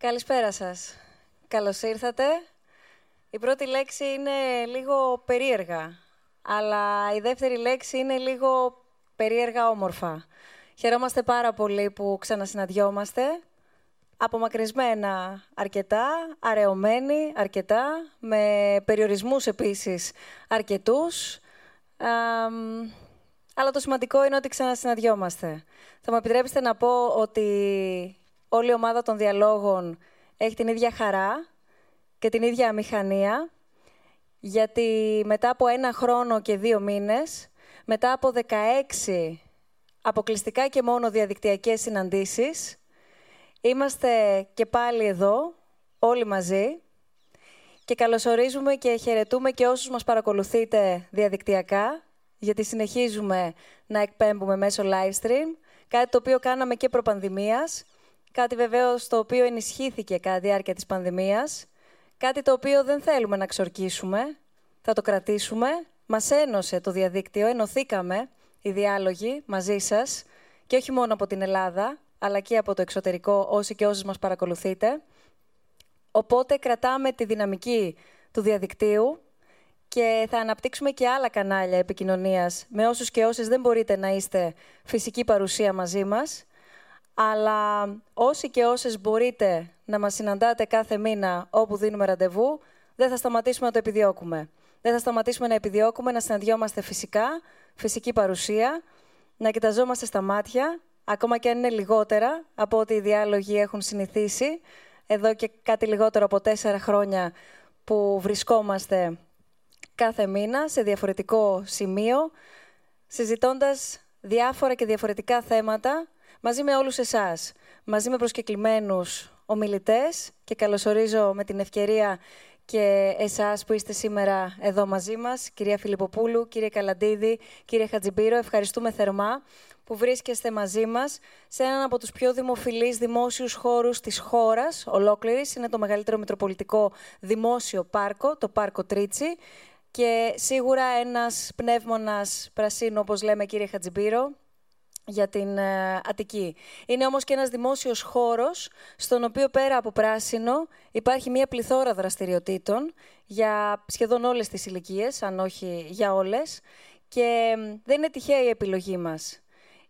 Καλησπέρα σας. Καλώς ήρθατε. Η πρώτη λέξη είναι λίγο περίεργα, αλλά η δεύτερη λέξη είναι λίγο περίεργα όμορφα. Χαιρόμαστε πάρα πολύ που ξανασυναντιόμαστε. Απομακρυσμένα αρκετά, αραιωμένοι αρκετά, με περιορισμούς επίσης αρκετούς. αλλά το σημαντικό είναι ότι ξανασυναντιόμαστε. Θα μου επιτρέψετε να πω ότι όλη η ομάδα των διαλόγων έχει την ίδια χαρά και την ίδια αμηχανία, γιατί μετά από ένα χρόνο και δύο μήνες, μετά από 16 αποκλειστικά και μόνο διαδικτυακές συναντήσεις, είμαστε και πάλι εδώ, όλοι μαζί, και καλωσορίζουμε και χαιρετούμε και όσους μας παρακολουθείτε διαδικτυακά, γιατί συνεχίζουμε να εκπέμπουμε μέσω live stream, κάτι το οποίο κάναμε και προπανδημίας, κάτι βεβαίως το οποίο ενισχύθηκε κατά τη διάρκεια της πανδημίας, κάτι το οποίο δεν θέλουμε να ξορκίσουμε, θα το κρατήσουμε. Μας ένωσε το διαδίκτυο, ενωθήκαμε οι διάλογοι μαζί σας και όχι μόνο από την Ελλάδα, αλλά και από το εξωτερικό όσοι και όσες μας παρακολουθείτε. Οπότε κρατάμε τη δυναμική του διαδικτύου και θα αναπτύξουμε και άλλα κανάλια επικοινωνίας με όσους και όσες δεν μπορείτε να είστε φυσική παρουσία μαζί μας αλλά όσοι και όσες μπορείτε να μας συναντάτε κάθε μήνα όπου δίνουμε ραντεβού, δεν θα σταματήσουμε να το επιδιώκουμε. Δεν θα σταματήσουμε να επιδιώκουμε να συναντιόμαστε φυσικά, φυσική παρουσία, να κοιταζόμαστε στα μάτια, ακόμα και αν είναι λιγότερα από ό,τι οι διάλογοι έχουν συνηθίσει, εδώ και κάτι λιγότερο από τέσσερα χρόνια που βρισκόμαστε κάθε μήνα σε διαφορετικό σημείο, συζητώντας διάφορα και διαφορετικά θέματα μαζί με όλους εσάς, μαζί με προσκεκλημένους ομιλητές και καλωσορίζω με την ευκαιρία και εσάς που είστε σήμερα εδώ μαζί μας, κυρία Φιλιπποπούλου, κύριε Καλαντίδη, κύριε Χατζιμπύρο, ευχαριστούμε θερμά που βρίσκεστε μαζί μας σε έναν από τους πιο δημοφιλείς δημόσιους χώρους της χώρας ολόκληρης. Είναι το μεγαλύτερο μητροπολιτικό δημόσιο πάρκο, το Πάρκο Τρίτσι. Και σίγουρα ένας πνεύμονας πρασίνου, όπως λέμε κύριε Χατζιμπύρο, για την ε, Αττική. Είναι όμως και ένας δημόσιος χώρος, στον οποίο πέρα από πράσινο υπάρχει μια πληθώρα δραστηριοτήτων για σχεδόν όλες τις ηλικίες, αν όχι για όλες, και δεν είναι τυχαία η επιλογή μας.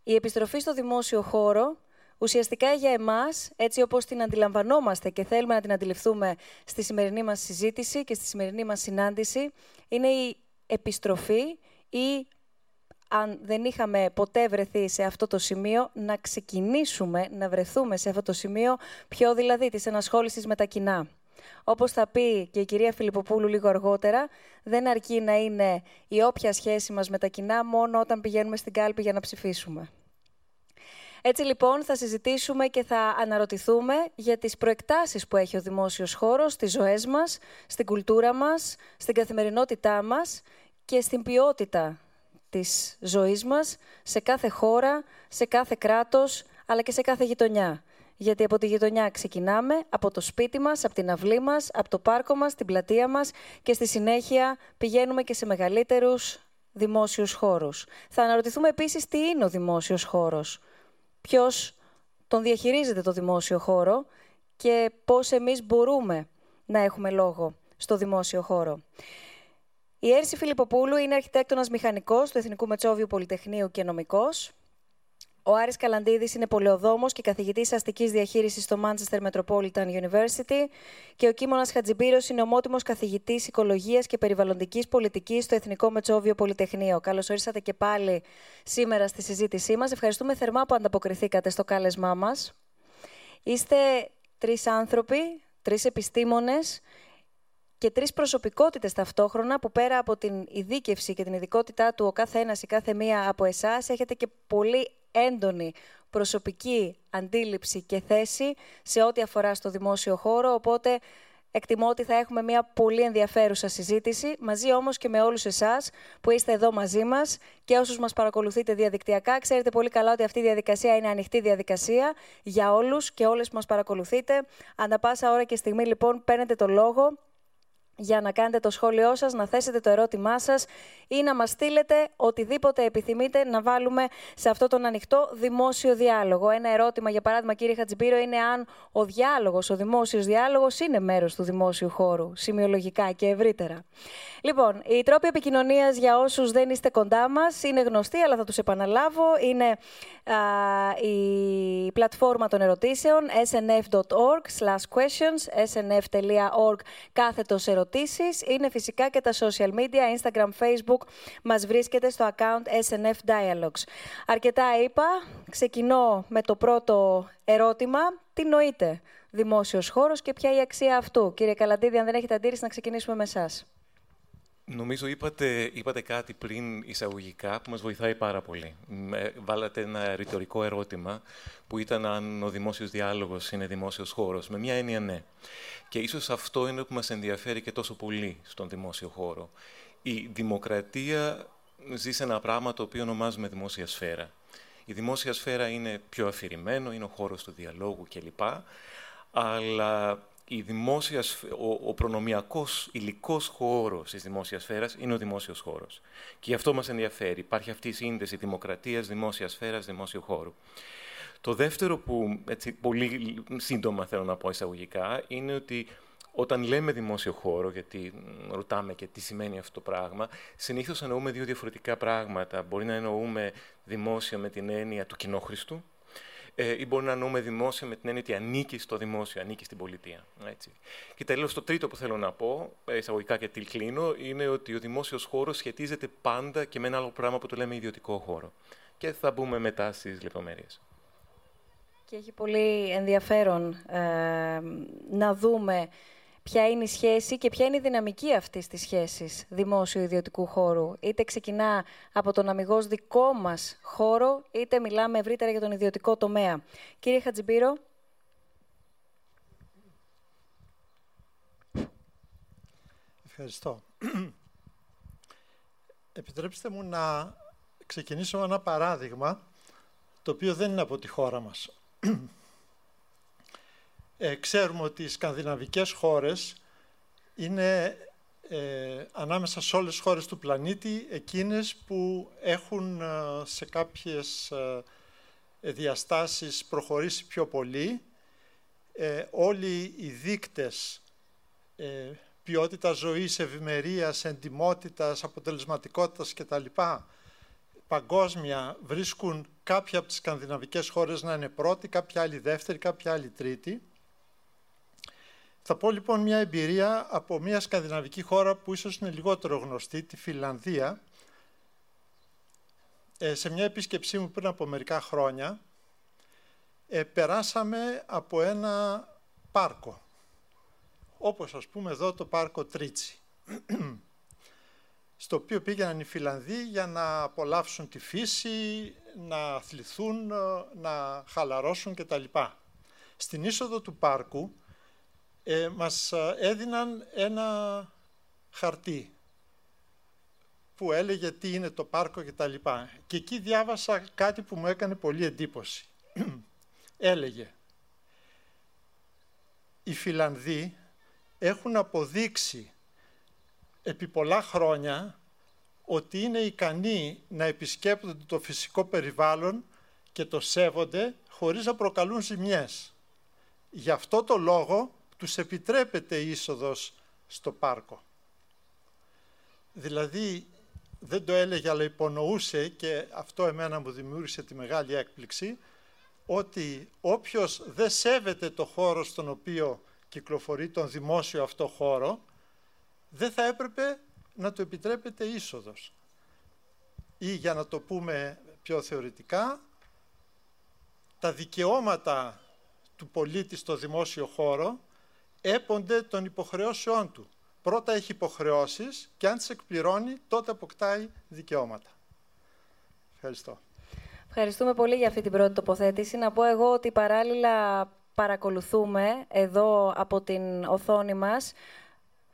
Η επιστροφή στο δημόσιο χώρο, ουσιαστικά για εμάς, έτσι όπως την αντιλαμβανόμαστε και θέλουμε να την αντιληφθούμε στη σημερινή μας συζήτηση και στη σημερινή μας συνάντηση, είναι η επιστροφή ή αν δεν είχαμε ποτέ βρεθεί σε αυτό το σημείο, να ξεκινήσουμε να βρεθούμε σε αυτό το σημείο, πιο δηλαδή της ενασχόλησης με τα κοινά. Όπως θα πει και η κυρία Φιλιπποπούλου λίγο αργότερα, δεν αρκεί να είναι η όποια σχέση μας με τα κοινά μόνο όταν πηγαίνουμε στην κάλπη για να ψηφίσουμε. Έτσι λοιπόν θα συζητήσουμε και θα αναρωτηθούμε για τις προεκτάσεις που έχει ο δημόσιος χώρος στις ζωές μας, στην κουλτούρα μας, στην καθημερινότητά μας και στην ποιότητα της ζωής μας, σε κάθε χώρα, σε κάθε κράτος, αλλά και σε κάθε γειτονιά. Γιατί από τη γειτονιά ξεκινάμε, από το σπίτι μας, από την αυλή μας, από το πάρκο μας, την πλατεία μας και στη συνέχεια πηγαίνουμε και σε μεγαλύτερους δημόσιους χώρους. Θα αναρωτηθούμε επίσης τι είναι ο δημόσιος χώρος, ποιος τον διαχειρίζεται το δημόσιο χώρο και πώς εμείς μπορούμε να έχουμε λόγο στο δημόσιο χώρο. Η Έρση Φιλιπποπούλου είναι αρχιτέκτονας μηχανικός του Εθνικού Μετσόβιου Πολυτεχνείου και νομικός. Ο Άρης Καλαντίδης είναι πολεοδόμος και καθηγητής αστικής διαχείρισης στο Manchester Metropolitan University και ο Κίμωνας Χατζιμπύρος είναι ομότιμος καθηγητής οικολογίας και περιβαλλοντικής πολιτικής στο Εθνικό Μετσόβιο Πολυτεχνείο. Καλώς ορίσατε και πάλι σήμερα στη συζήτησή μας. Ευχαριστούμε θερμά που ανταποκριθήκατε στο κάλεσμά μας. Είστε τρεις άνθρωποι, τρεις επιστήμονες και τρεις προσωπικότητες ταυτόχρονα που πέρα από την ειδίκευση και την ειδικότητά του ο κάθε ένας ή κάθε μία από εσάς έχετε και πολύ έντονη προσωπική αντίληψη και θέση σε ό,τι αφορά στο δημόσιο χώρο, οπότε εκτιμώ ότι θα έχουμε μια πολύ ενδιαφέρουσα συζήτηση, μαζί όμως και με όλους εσάς που είστε εδώ μαζί μας και όσους μας παρακολουθείτε διαδικτυακά. Ξέρετε πολύ καλά ότι αυτή η διαδικασία είναι ανοιχτή διαδικασία για όλους και όλες που μας παρακολουθείτε. Ανά πάσα ώρα και στιγμή λοιπόν παίρνετε το λόγο για να κάνετε το σχόλιο σας, να θέσετε το ερώτημά σας ή να μας στείλετε οτιδήποτε επιθυμείτε να βάλουμε σε αυτό τον ανοιχτό δημόσιο διάλογο. Ένα ερώτημα, για παράδειγμα, κύριε Χατζιμπύρο, είναι αν ο διάλογος, ο δημόσιος διάλογος είναι μέρος του δημόσιου χώρου, σημειολογικά και ευρύτερα. Λοιπόν, οι τρόποι επικοινωνίας για όσους δεν είστε κοντά μας είναι γνωστοί, αλλά θα τους επαναλάβω. Είναι η πλατφόρμα των ερωτήσεων snf.org questions, snf.org κάθετος ερωτήσεις. Είναι φυσικά και τα social media, Instagram, Facebook. Μας βρίσκεται στο account SNF Dialogues. Αρκετά είπα. Ξεκινώ με το πρώτο ερώτημα. Τι νοείται δημόσιος χώρος και ποια η αξία αυτού; Κύριε Καλαντίδη, αν δεν έχετε αντίρρηση, να ξεκινήσουμε με εσάς. Νομίζω είπατε, είπατε κάτι πριν εισαγωγικά που μας βοηθάει πάρα πολύ. Βάλατε ένα ρητορικό ερώτημα που ήταν αν ο δημόσιος διάλογος είναι δημόσιος χώρος. Με μια έννοια ναι. Και ίσως αυτό είναι που μας ενδιαφέρει και τόσο πολύ στον δημόσιο χώρο. Η δημοκρατία ζει σε ένα πράγμα το οποίο ονομάζουμε δημόσια σφαίρα. Η δημόσια σφαίρα είναι πιο αφηρημένο, είναι ο χώρος του διαλόγου κλπ. Αλλά η δημόσια, ο, ο προνομιακός υλικός χώρος της δημόσιας σφαίρας είναι ο δημόσιος χώρος. Και γι' αυτό μας ενδιαφέρει. Υπάρχει αυτή η σύνδεση δημοκρατίας, δημόσιας σφαίρας, δημόσιου χώρου. Το δεύτερο που έτσι, πολύ σύντομα θέλω να πω εισαγωγικά είναι ότι όταν λέμε δημόσιο χώρο, γιατί ρωτάμε και τι σημαίνει αυτό το πράγμα, συνήθως εννοούμε δύο διαφορετικά πράγματα. Μπορεί να εννοούμε δημόσιο με την έννοια του κοινόχρηστου, ε, ή μπορεί να εννοούμε δημόσιο με την έννοια ότι ανήκει στο δημόσιο, ανήκει στην πολιτεία. Έτσι. Και τέλος, το τρίτο που θέλω να πω, ε, εισαγωγικά και τι κλείνω, είναι ότι ο δημόσιος χώρος σχετίζεται πάντα και με ένα άλλο πράγμα που το λέμε ιδιωτικό χώρο. Και θα μπούμε μετά στις λεπτομέρειες. Και έχει πολύ ενδιαφέρον ε, να δούμε ποια είναι η σχέση και ποια είναι η δυναμική αυτής της σχέσης δημόσιο-ιδιωτικού χώρου. Είτε ξεκινά από τον αμυγός δικό μας χώρο, είτε μιλάμε ευρύτερα για τον ιδιωτικό τομέα. Κύριε Χατζιμπύρο. Ευχαριστώ. Επιτρέψτε μου να ξεκινήσω με ένα παράδειγμα, το οποίο δεν είναι από τη χώρα μας. Ε, ξέρουμε ότι οι σκανδιναβικές χώρες είναι ε, ανάμεσα σε όλες τις χώρες του πλανήτη εκείνες που έχουν ε, σε κάποιες ε, διαστάσεις προχωρήσει πιο πολύ. όλοι οι δείκτες ε, ποιότητα ζωής, ευημερίας, εντιμότητας, αποτελεσματικότητας κτλ. παγκόσμια βρίσκουν κάποια από τις σκανδιναβικές χώρες να είναι πρώτη, κάποια άλλη δεύτερη, κάποια άλλη τρίτη. Θα πω λοιπόν μια εμπειρία από μια σκανδιναβική χώρα που ίσως είναι λιγότερο γνωστή, τη Φιλανδία. Ε, σε μια επίσκεψή μου πριν από μερικά χρόνια, ε, περάσαμε από ένα πάρκο, όπως ας πούμε εδώ το πάρκο Τρίτσι, στο οποίο πήγαιναν οι Φιλανδοί για να απολαύσουν τη φύση, να αθληθούν, να χαλαρώσουν κτλ. Στην είσοδο του πάρκου ε, μας ε, έδιναν ένα χαρτί που έλεγε τι είναι το πάρκο και τα λοιπά. Και εκεί διάβασα κάτι που μου έκανε πολύ εντύπωση. έλεγε οι Φιλανδοί έχουν αποδείξει επί πολλά χρόνια ότι είναι ικανοί να επισκέπτονται το φυσικό περιβάλλον και το σέβονται χωρίς να προκαλούν ζημιές. Γι' αυτό το λόγο τους επιτρέπεται είσοδος στο πάρκο. Δηλαδή, δεν το έλεγε, αλλά υπονοούσε και αυτό εμένα μου δημιούργησε τη μεγάλη έκπληξη, ότι όποιος δεν σέβεται το χώρο στον οποίο κυκλοφορεί τον δημόσιο αυτό χώρο, δεν θα έπρεπε να του επιτρέπεται είσοδος. Ή για να το πούμε πιο θεωρητικά, τα δικαιώματα του πολίτη στο δημόσιο χώρο έπονται των υποχρεώσεών του. Πρώτα έχει υποχρεώσεις και αν τις εκπληρώνει, τότε αποκτάει δικαιώματα. Ευχαριστώ. Ευχαριστούμε πολύ για αυτή την πρώτη τοποθέτηση. Να πω εγώ ότι παράλληλα παρακολουθούμε εδώ από την οθόνη μας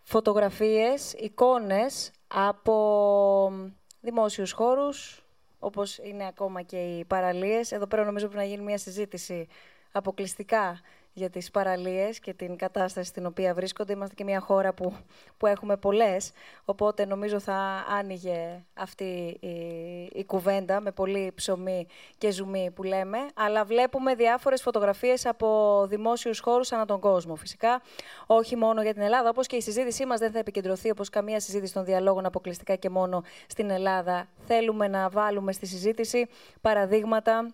φωτογραφίες, εικόνες από δημόσιους χώρους, όπως είναι ακόμα και οι παραλίες. Εδώ πέρα νομίζω πρέπει να γίνει μια συζήτηση αποκλειστικά για τις παραλίες και την κατάσταση στην οποία βρίσκονται. Είμαστε και μια χώρα που, που έχουμε πολλές, οπότε νομίζω θα άνοιγε αυτή η, η κουβέντα με πολύ ψωμί και ζουμί που λέμε, αλλά βλέπουμε διάφορες φωτογραφίες από δημόσιους χώρους ανά τον κόσμο. Φυσικά, όχι μόνο για την Ελλάδα, όπως και η συζήτησή μας δεν θα επικεντρωθεί όπως καμία συζήτηση των διαλόγων αποκλειστικά και μόνο στην Ελλάδα. Θέλουμε να βάλουμε στη συζήτηση παραδείγματα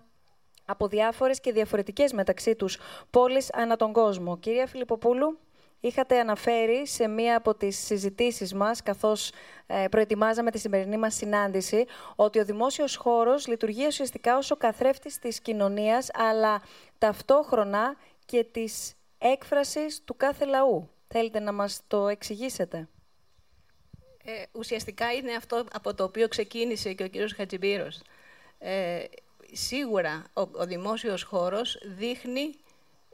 από διάφορες και διαφορετικές μεταξύ τους πόλεις ανά τον κόσμο. Κυρία Φιλιπποπούλου, είχατε αναφέρει σε μία από τις συζητήσεις μας, καθώς ε, προετοιμάζαμε τη σημερινή μας συνάντηση, ότι ο δημόσιος χώρος λειτουργεί ουσιαστικά ως ο καθρέφτης της κοινωνίας, αλλά ταυτόχρονα και της έκφρασης του κάθε λαού. Θέλετε να μας το εξηγήσετε; Ε, ουσιαστικά είναι αυτό από το οποίο ξεκίνησε και ο κύριος Χατζιμπύρος. Ε, σίγουρα ο, ο δημόσιος χώρος δείχνει,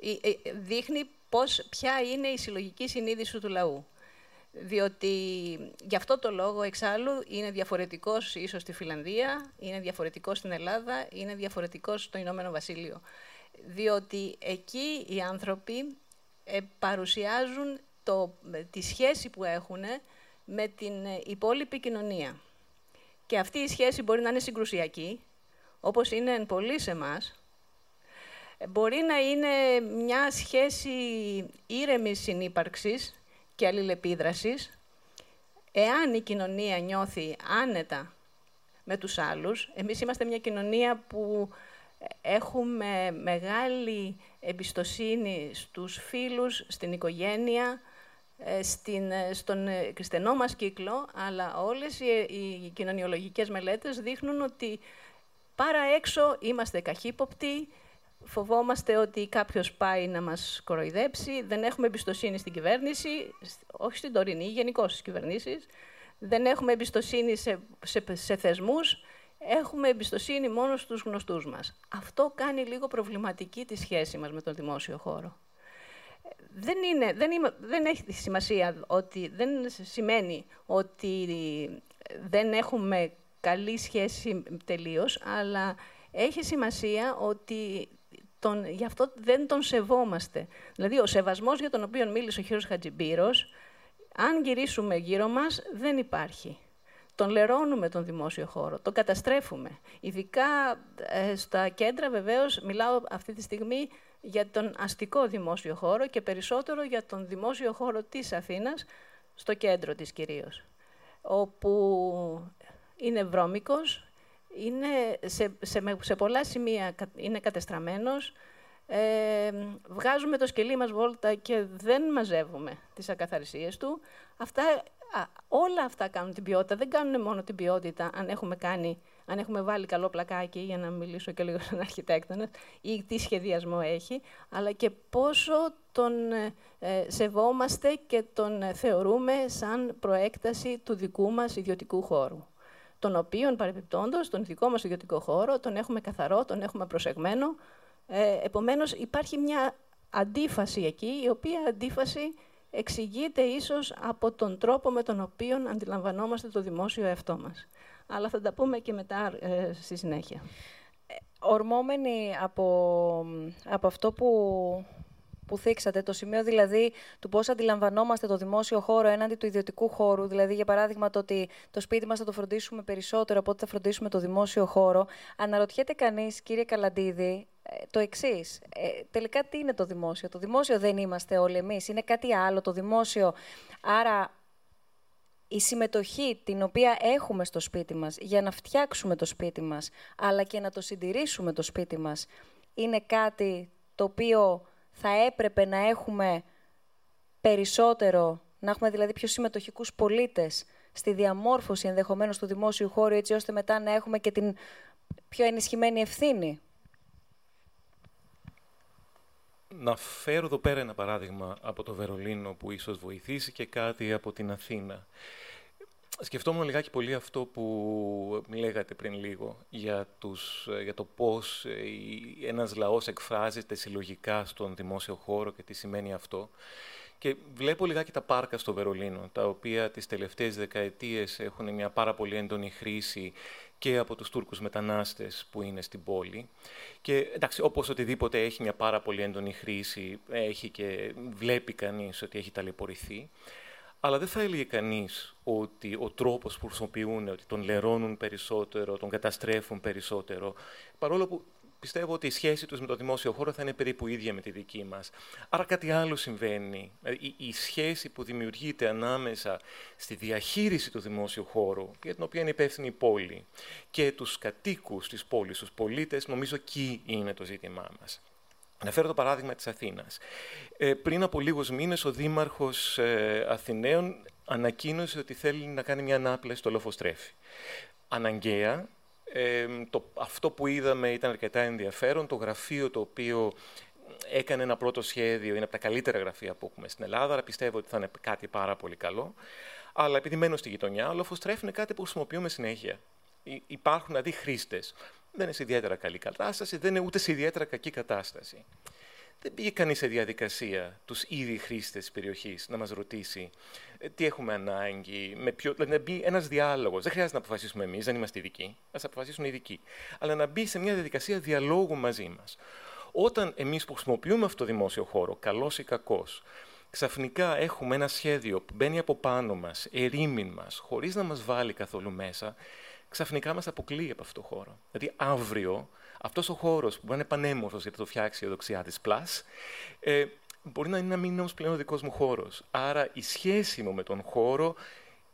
ε, ε, δείχνει πώς, ποια είναι η συλλογική συνείδηση του λαού. Διότι γι' αυτό το λόγο εξάλλου είναι διαφορετικός ίσως στη Φιλανδία, είναι διαφορετικός στην Ελλάδα, είναι διαφορετικός στο Ηνωμένο Βασίλειο. Διότι εκεί οι άνθρωποι ε, παρουσιάζουν το, τη σχέση που έχουν με την υπόλοιπη κοινωνία. Και αυτή η σχέση μπορεί να είναι συγκρουσιακή, όπως είναι εν πολύ σε εμάς, μπορεί να είναι μια σχέση ήρεμης συνύπαρξης και αλληλεπίδρασης, εάν η κοινωνία νιώθει άνετα με τους άλλους. Εμείς είμαστε μια κοινωνία που έχουμε μεγάλη εμπιστοσύνη στους φίλους, στην οικογένεια, ε, στην, ε, στον χριστιανό μας κύκλο, αλλά όλες οι, οι κοινωνιολογικές μελέτες δείχνουν ότι Πάρα έξω είμαστε καχύποπτοι, φοβόμαστε ότι κάποιος πάει να μας κοροϊδέψει, δεν έχουμε εμπιστοσύνη στην κυβέρνηση, όχι στην τωρινή, γενικώ στις κυβερνήσεις, δεν έχουμε εμπιστοσύνη σε, σε, σε θεσμούς, έχουμε εμπιστοσύνη μόνο στους γνωστούς μας. Αυτό κάνει λίγο προβληματική τη σχέση μας με τον δημόσιο χώρο. Δεν, είναι, δεν, δεν έχει σημασία ότι δεν σημαίνει ότι δεν έχουμε καλή σχέση τελείως, αλλά έχει σημασία ότι τον, γι' αυτό δεν τον σεβόμαστε. Δηλαδή, ο σεβασμός για τον οποίο μίλησε ο κύριος Χατζιμπύρος, αν γυρίσουμε γύρω μας, δεν υπάρχει. Τον λερώνουμε τον δημόσιο χώρο, τον καταστρέφουμε. Ειδικά ε, στα κέντρα, βεβαίως, μιλάω αυτή τη στιγμή για τον αστικό δημόσιο χώρο και περισσότερο για τον δημόσιο χώρο της Αθήνας, στο κέντρο της κυρίως. Όπου είναι βρώμικος, είναι σε, σε, σε πολλά σημεία είναι κατεστραμμένος, ε, βγάζουμε το σκελί μας βόλτα και δεν μαζεύουμε τις ακαθαρισίες του. Αυτά, όλα αυτά κάνουν την ποιότητα, δεν κάνουν μόνο την ποιότητα αν έχουμε, κάνει, αν έχουμε βάλει καλό πλακάκι, για να μιλήσω και λίγο σαν αρχιτέκτονας, ή τι σχεδιασμό έχει, αλλά και πόσο τον ε, ε, σεβόμαστε και τον θεωρούμε σαν προέκταση του δικού μας ιδιωτικού χώρου τον οποίον παρεμπιπτόντως, τον δικό μας ιδιωτικό χώρο, τον έχουμε καθαρό, τον έχουμε προσεγμένο. Ε, επομένως, υπάρχει μια αντίφαση εκεί, η οποία αντίφαση εξηγείται ίσως από τον τρόπο με τον οποίο αντιλαμβανόμαστε το δημόσιο εαυτό μας. Αλλά θα τα πούμε και μετά ε, στη συνέχεια. Ε, ορμόμενοι από, από αυτό που που θίξατε, το σημείο δηλαδή του πώς αντιλαμβανόμαστε το δημόσιο χώρο έναντι του ιδιωτικού χώρου. Δηλαδή, για παράδειγμα, το ότι το σπίτι μας θα το φροντίσουμε περισσότερο από ότι θα φροντίσουμε το δημόσιο χώρο. Αναρωτιέται κανείς, κύριε Καλαντίδη, ε, το εξής. Ε, τελικά, τι είναι το δημόσιο; Το δημόσιο δεν είμαστε όλοι εμείς. Είναι κάτι άλλο το δημόσιο. Άρα, η συμμετοχή την οποία έχουμε στο σπίτι μας για να φτιάξουμε το σπίτι μας, αλλά και να το συντηρήσουμε το σπίτι μας, είναι κάτι το οποίο θα έπρεπε να έχουμε περισσότερο, να έχουμε δηλαδή πιο συμμετοχικούς πολίτες στη διαμόρφωση ενδεχομένως του δημόσιου χώρου, έτσι ώστε μετά να έχουμε και την πιο ενισχυμένη ευθύνη. Να φέρω εδώ πέρα ένα παράδειγμα από το Βερολίνο που ίσως βοηθήσει και κάτι από την Αθήνα. Σκεφτόμουν λιγάκι πολύ αυτό που λέγατε πριν λίγο για, τους, για το πώς ε, ένας λαός εκφράζεται συλλογικά στον δημόσιο χώρο και τι σημαίνει αυτό. Και βλέπω λιγάκι τα πάρκα στο Βερολίνο, τα οποία τις τελευταίες δεκαετίες έχουν μια πάρα πολύ έντονη χρήση και από τους Τούρκους μετανάστες που είναι στην πόλη. Και εντάξει, όπως οτιδήποτε έχει μια πάρα πολύ έντονη χρήση, έχει και βλέπει κανείς ότι έχει ταλαιπωρηθεί. Αλλά δεν θα έλεγε κανείς ότι ο τρόπος που χρησιμοποιούν, ότι τον λερώνουν περισσότερο, τον καταστρέφουν περισσότερο, παρόλο που πιστεύω ότι η σχέση τους με το δημόσιο χώρο θα είναι περίπου ίδια με τη δική μας. Άρα κάτι άλλο συμβαίνει. Η, η σχέση που δημιουργείται ανάμεσα στη διαχείριση του δημόσιου χώρου, για την οποία είναι υπεύθυνη η πόλη, και τους κατοίκους της πόλης, τους πολίτες, νομίζω εκεί είναι το ζήτημά μας. Αναφέρω το παράδειγμα της Αθήνας. Ε, πριν από λίγους μήνες ο Δήμαρχος ε, Αθηναίων ανακοίνωσε ότι θέλει να κάνει μια ανάπλαση στο Λοφοστρέφη. Αναγκαία, ε, το, αυτό που είδαμε ήταν αρκετά ενδιαφέρον. Το γραφείο το οποίο έκανε ένα πρώτο σχέδιο, είναι από τα καλύτερα γραφεία που έχουμε στην Ελλάδα, αλλά πιστεύω ότι θα είναι κάτι πάρα πολύ καλό. Αλλά επειδή μένω στη γειτονιά, ο Λοφοστρέφη είναι κάτι που χρησιμοποιούμε συνέχεια. Υπάρχουν δηλαδή χρήστε δεν είναι σε ιδιαίτερα καλή κατάσταση, δεν είναι ούτε σε ιδιαίτερα κακή κατάσταση. Δεν πήγε κανείς σε διαδικασία τους ήδη χρήστες της περιοχής να μας ρωτήσει ε, τι έχουμε ανάγκη, με ποιο, δηλαδή να μπει ένας διάλογος. Δεν χρειάζεται να αποφασίσουμε εμείς, δεν είμαστε ειδικοί, ας αποφασίσουν οι ειδικοί. Αλλά να μπει σε μια διαδικασία διαλόγου μαζί μας. Όταν εμείς που χρησιμοποιούμε αυτό το δημόσιο χώρο, καλός ή κακός, ξαφνικά έχουμε ένα σχέδιο που μπαίνει από πάνω μας, ερήμην μας, χωρίς να μας βάλει καθόλου μέσα, ξαφνικά μας αποκλείει από αυτό το χώρο. Δηλαδή, αύριο, αυτός ο χώρος που είναι πανέμορφος γιατί το φτιάξει η οδοξιά της Plus, ε, μπορεί να, είναι, να μην είναι όμως πλέον ο δικός μου χώρος. Άρα, η σχέση μου με τον χώρο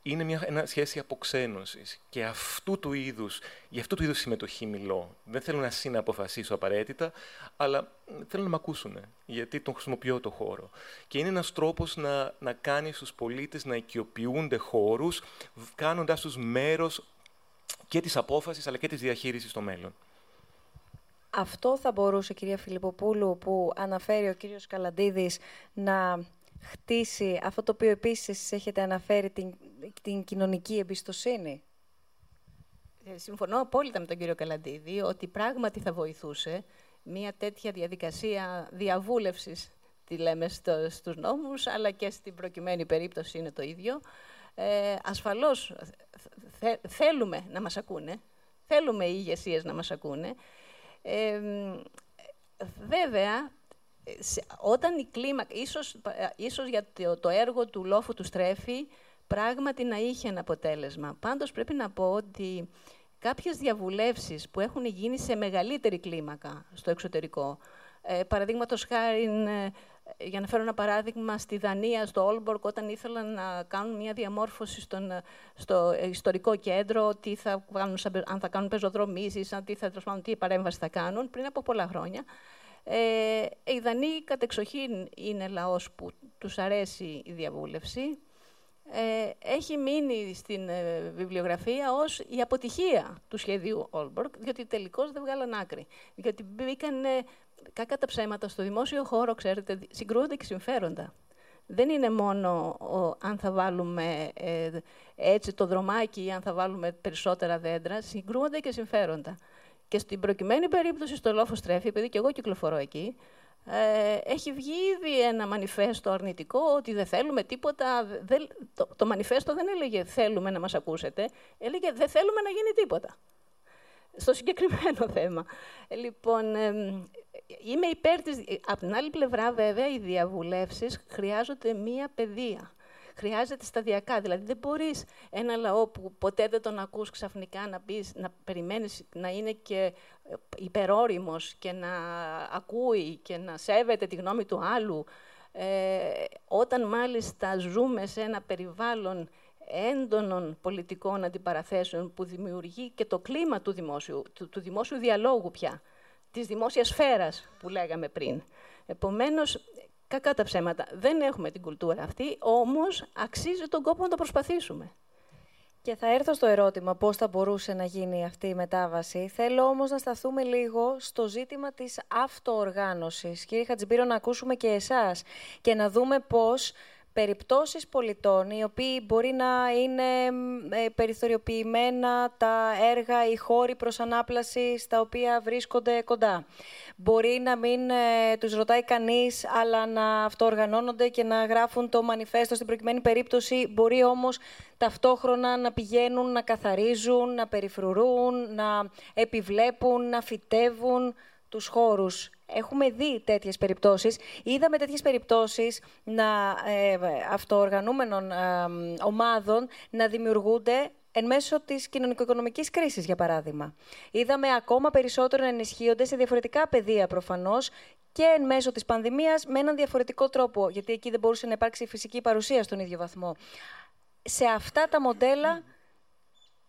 είναι μια ένα σχέση αποξένωσης. Και αυτού του είδους, για αυτού του είδους συμμετοχή μιλώ. Δεν θέλω να συναποφασίσω απαραίτητα, αλλά θέλω να με ακούσουν, γιατί τον χρησιμοποιώ το χώρο. Και είναι ένας τρόπος να, να κάνεις στους πολίτες να οικειοποιούνται χώρους, κάνοντάς τους μέρος και της απόφασης αλλά και της διαχείρισης στο μέλλον. Αυτό θα μπορούσε, κυρία Φιλιπποπούλου, που αναφέρει ο κύριος Καλαντίδης, να χτίσει αυτό το οποίο επίσης εσείς έχετε αναφέρει, την, την κοινωνική εμπιστοσύνη. Ε, συμφωνώ απόλυτα με τον κύριο Καλαντίδη ότι πράγματι θα βοηθούσε μια τέτοια διαδικασία διαβούλευσης, τη λέμε στο, στους νόμους, αλλά και στην προκειμένη περίπτωση είναι το ίδιο. Ε, ασφαλώς θέλουμε να μας ακούνε, θέλουμε οι ηγεσίες να μας ακούνε. Ε, βέβαια, όταν η κλίμακα, ίσως, ίσως για το, το έργο του λόφου του Στρέφη, πράγματι να είχε ένα αποτέλεσμα. Πάντως πρέπει να πω ότι κάποιες διαβουλεύσεις που έχουν γίνει σε μεγαλύτερη κλίμακα στο εξωτερικό, ε, παραδείγματος χάρη ε, για να φέρω ένα παράδειγμα, στη Δανία, στο Όλμπορκ, όταν ήθελαν να κάνουν μια διαμόρφωση στον, στο ιστορικό κέντρο, τι θα κάνουν, αν θα κάνουν πεζοδρομήσεις, αν τι, θα, τι παρέμβαση θα κάνουν, πριν από πολλά χρόνια. Ε, οι Δανείοι κατεξοχήν είναι λαός που τους αρέσει η διαβούλευση. Ε, έχει μείνει στην ε, βιβλιογραφία ως η αποτυχία του σχεδίου Όλμπορκ, διότι τελικώς δεν βγάλαν άκρη. Γιατί μπήκαν κακά τα ψέματα, στο δημόσιο χώρο, ξέρετε, συγκρούονται και συμφέροντα. Δεν είναι μόνο ο, αν θα βάλουμε ε, έτσι το δρομάκι ή αν θα βάλουμε περισσότερα δέντρα, συγκρούονται και συμφέροντα. Και στην προκειμένη περίπτωση στο Λόφος Στρέφη, επειδή και εγώ κυκλοφορώ εκεί, ε, έχει βγει ήδη ένα μανιφέστο αρνητικό ότι δεν θέλουμε τίποτα. Δεν, το, το μανιφέστο δεν έλεγε θέλουμε να μας ακούσετε, έλεγε δεν θέλουμε να γίνει τίποτα. Στο συγκεκριμένο θέμα. Λοιπόν, είμαι υπέρ της... Από την άλλη πλευρά, βέβαια, οι διαβουλεύσεις χρειάζονται μία παιδεία. Χρειάζεται σταδιακά. Δηλαδή, δεν μπορείς ένα λαό που ποτέ δεν τον ακούς ξαφνικά να, πεις, να περιμένεις να είναι και ε, υπερόριμος και να ακούει και να σέβεται τη γνώμη του άλλου. Ε, όταν μάλιστα ζούμε σε ένα περιβάλλον έντονων πολιτικών αντιπαραθέσεων που δημιουργεί και το κλίμα του δημόσιου, του, του δημόσιου διαλόγου πια της δημόσιας σφαίρας που λέγαμε πριν. Επομένως, κακά τα ψέματα. Δεν έχουμε την κουλτούρα αυτή, όμως αξίζει τον κόπο να το προσπαθήσουμε. Και θα έρθω στο ερώτημα πώς θα μπορούσε να γίνει αυτή η μετάβαση. Θέλω όμως να σταθούμε λίγο στο ζήτημα της αυτοοργάνωσης. Κύριε Χατζιμπύρο, να ακούσουμε και εσάς και να δούμε πώς περιπτώσεις πολιτών οι οποίοι μπορεί να είναι ε, περιθωριοποιημένα τα έργα, οι χώροι προς ανάπλαση στα οποία βρίσκονται κοντά. Μπορεί να μην ε, τους ρωτάει κανείς, αλλά να αυτοοργανώνονται και να γράφουν το μανιφέστο στην προκειμένη περίπτωση. Μπορεί όμως ταυτόχρονα να πηγαίνουν, να καθαρίζουν, να περιφρουρούν, να επιβλέπουν, να φυτεύουν τους χώρους Έχουμε δει τέτοιες περιπτώσεις. Είδαμε τέτοιες περιπτώσεις να, ε, αυτοοργανούμενων ε, ομάδων να δημιουργούνται εν μέσω της κοινωνικο-οικονομικής κρίσης, για παράδειγμα. Είδαμε ακόμα περισσότερο να ενισχύονται σε διαφορετικά πεδία προφανώς και εν μέσω της πανδημίας με έναν διαφορετικό τρόπο, γιατί εκεί δεν μπορούσε να υπάρξει φυσική παρουσία στον ίδιο βαθμό. Σε αυτά τα μοντέλα,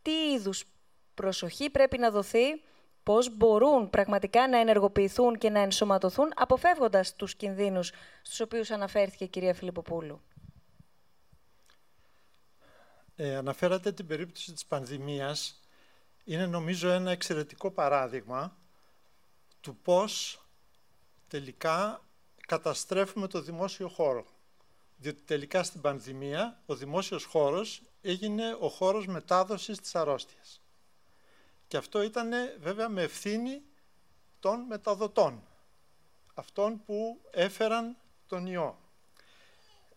τι είδους προσοχή πρέπει να δοθεί πώς μπορούν πραγματικά να ενεργοποιηθούν και να ενσωματωθούν, αποφεύγοντας τους κινδύνους στους οποίους αναφέρθηκε η κυρία Φιλιπποπούλου. Ε, αναφέρατε την περίπτωση της πανδημίας. Είναι νομίζω ένα εξαιρετικό παράδειγμα του πώς τελικά καταστρέφουμε το δημόσιο χώρο. Διότι τελικά στην πανδημία ο δημόσιος χώρος έγινε ο χώρος μετάδοσης της αρρώστιας. Και αυτό ήταν βέβαια με ευθύνη των μεταδοτών, αυτών που έφεραν τον ιό.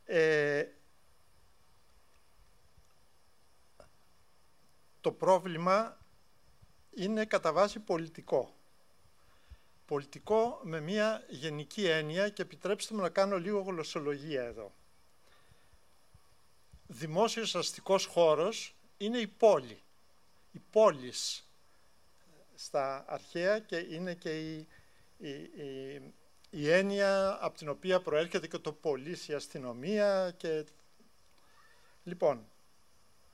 Ε, το πρόβλημα είναι κατά βάση πολιτικό. Πολιτικό με μια γενική έννοια και επιτρέψτε μου να κάνω λίγο γλωσσολογία εδώ. Δημόσιος αστικός χώρος είναι η πόλη. Η πόλης στα αρχαία και είναι και η, η, η, έννοια από την οποία προέρχεται και το πολίση αστυνομία. Και... Λοιπόν,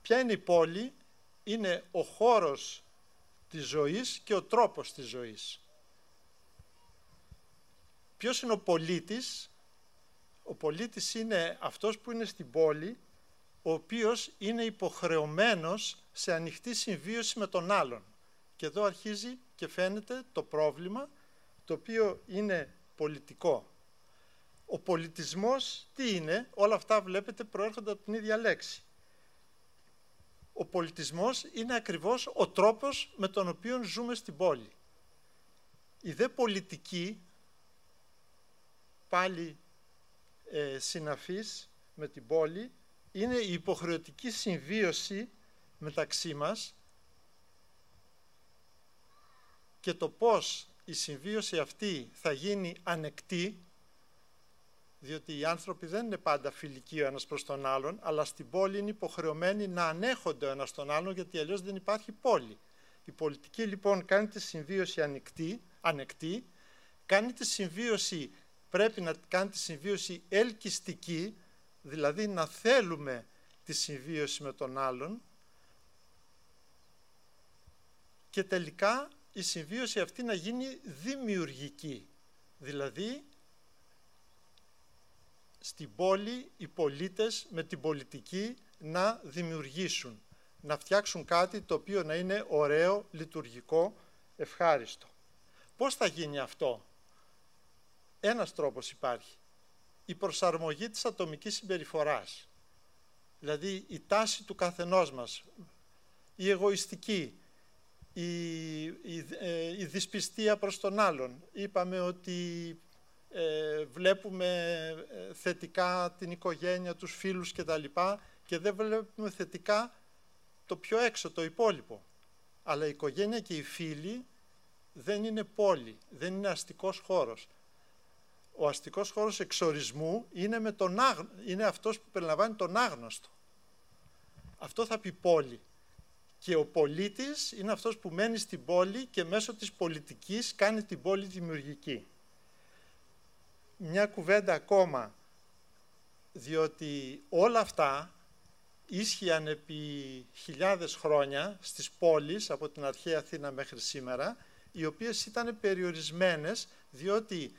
ποια είναι η πόλη, είναι ο χώρος της ζωής και ο τρόπος της ζωής. Ποιος είναι ο πολίτης, ο πολίτης είναι αυτός που είναι στην πόλη, ο οποίος είναι υποχρεωμένος σε ανοιχτή συμβίωση με τον άλλον. Και εδώ αρχίζει και φαίνεται το πρόβλημα, το οποίο είναι πολιτικό. Ο πολιτισμός τι είναι, όλα αυτά βλέπετε προέρχονται από την ίδια λέξη. Ο πολιτισμός είναι ακριβώς ο τρόπος με τον οποίο ζούμε στην πόλη. Η δε πολιτική, πάλι ε, συναφής με την πόλη, είναι η υποχρεωτική συμβίωση μεταξύ μας και το πώς η συμβίωση αυτή θα γίνει ανεκτή, διότι οι άνθρωποι δεν είναι πάντα φιλικοί ο ένας προς τον άλλον, αλλά στην πόλη είναι υποχρεωμένοι να ανέχονται ο ένας τον άλλον, γιατί αλλιώς δεν υπάρχει πόλη. Η πολιτική λοιπόν κάνει τη συμβίωση ανεκτή, ανεκτή κάνει τη συμβίωση, πρέπει να κάνει τη συμβίωση ελκυστική, δηλαδή να θέλουμε τη συμβίωση με τον άλλον και τελικά η συμβίωση αυτή να γίνει δημιουργική. Δηλαδή, στην πόλη οι πολίτες με την πολιτική να δημιουργήσουν, να φτιάξουν κάτι το οποίο να είναι ωραίο, λειτουργικό, ευχάριστο. Πώς θα γίνει αυτό; Ένας τρόπος υπάρχει. Η προσαρμογή της ατομικής συμπεριφοράς. Δηλαδή η τάση του καθενός μας, η εγωιστική, η, η, ε, η δυσπιστία προς τον άλλον. Είπαμε ότι ε, βλέπουμε ε, θετικά την οικογένεια, τους φίλους κτλ. Και δεν βλέπουμε θετικά το πιο έξω, το υπόλοιπο. Αλλά η οικογένεια και οι φίλοι δεν είναι πόλη, δεν είναι αστικός χώρος. Ο αστικός χώρος εξορισμού είναι, με τον είναι αυτός που περιλαμβάνει τον άγνωστο. Αυτό θα πει πόλη. Και ο πολίτης είναι αυτός που μένει στην πόλη και μέσω της πολιτικής κάνει την πόλη δημιουργική. Μια κουβέντα ακόμα, διότι όλα αυτά ίσχυαν επί χιλιάδες χρόνια στις πόλεις από την αρχαία Αθήνα μέχρι σήμερα, οι οποίες ήταν περιορισμένες διότι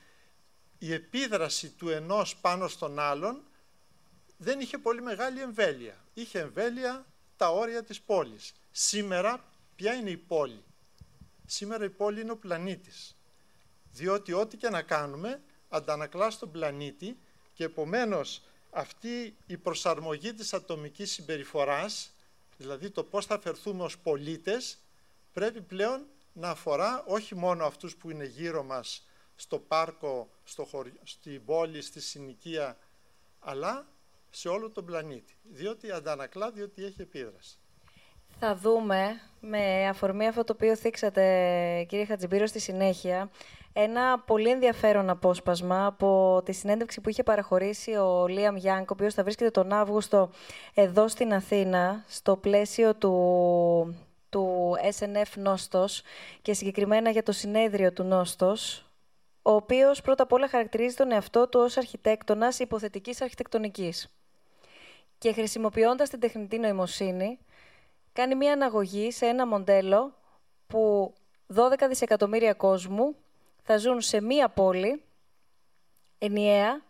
η επίδραση του ενός πάνω στον άλλον δεν είχε πολύ μεγάλη εμβέλεια. Είχε εμβέλεια τα όρια της πόλης. Σήμερα ποια είναι η πόλη; Σήμερα η πόλη είναι ο πλανήτης. Διότι ό,τι και να κάνουμε αντανακλά στον πλανήτη και επομένως αυτή η προσαρμογή της ατομικής συμπεριφοράς, δηλαδή το πώς θα φερθούμε ως πολίτες, πρέπει πλέον να αφορά όχι μόνο αυτούς που είναι γύρω μας στο πάρκο, στο χωριό, στην πόλη, στη συνοικία, αλλά σε όλο τον πλανήτη. Διότι αντανακλά, διότι έχει επίδραση. Θα δούμε, με αφορμή αυτό το οποίο θίξατε, κύριε Χατζιμπύρο, στη συνέχεια, ένα πολύ ενδιαφέρον απόσπασμα από τη συνέντευξη που είχε παραχωρήσει ο Λίαμ Γιάνκ, ο οποίος θα βρίσκεται τον Αύγουστο εδώ στην Αθήνα, στο πλαίσιο του, του SNF Νόστος και συγκεκριμένα για το συνέδριο του Νόστος, ο οποίος πρώτα απ' όλα χαρακτηρίζει τον εαυτό του ως αρχιτέκτονας υποθετικής αρχιτεκτονικής. Και χρησιμοποιώντας την τεχνητή νοημοσύνη, κάνει μία αναγωγή σε ένα μοντέλο που 12 δισεκατομμύρια κόσμου θα ζουν σε μία πόλη, ενιαία,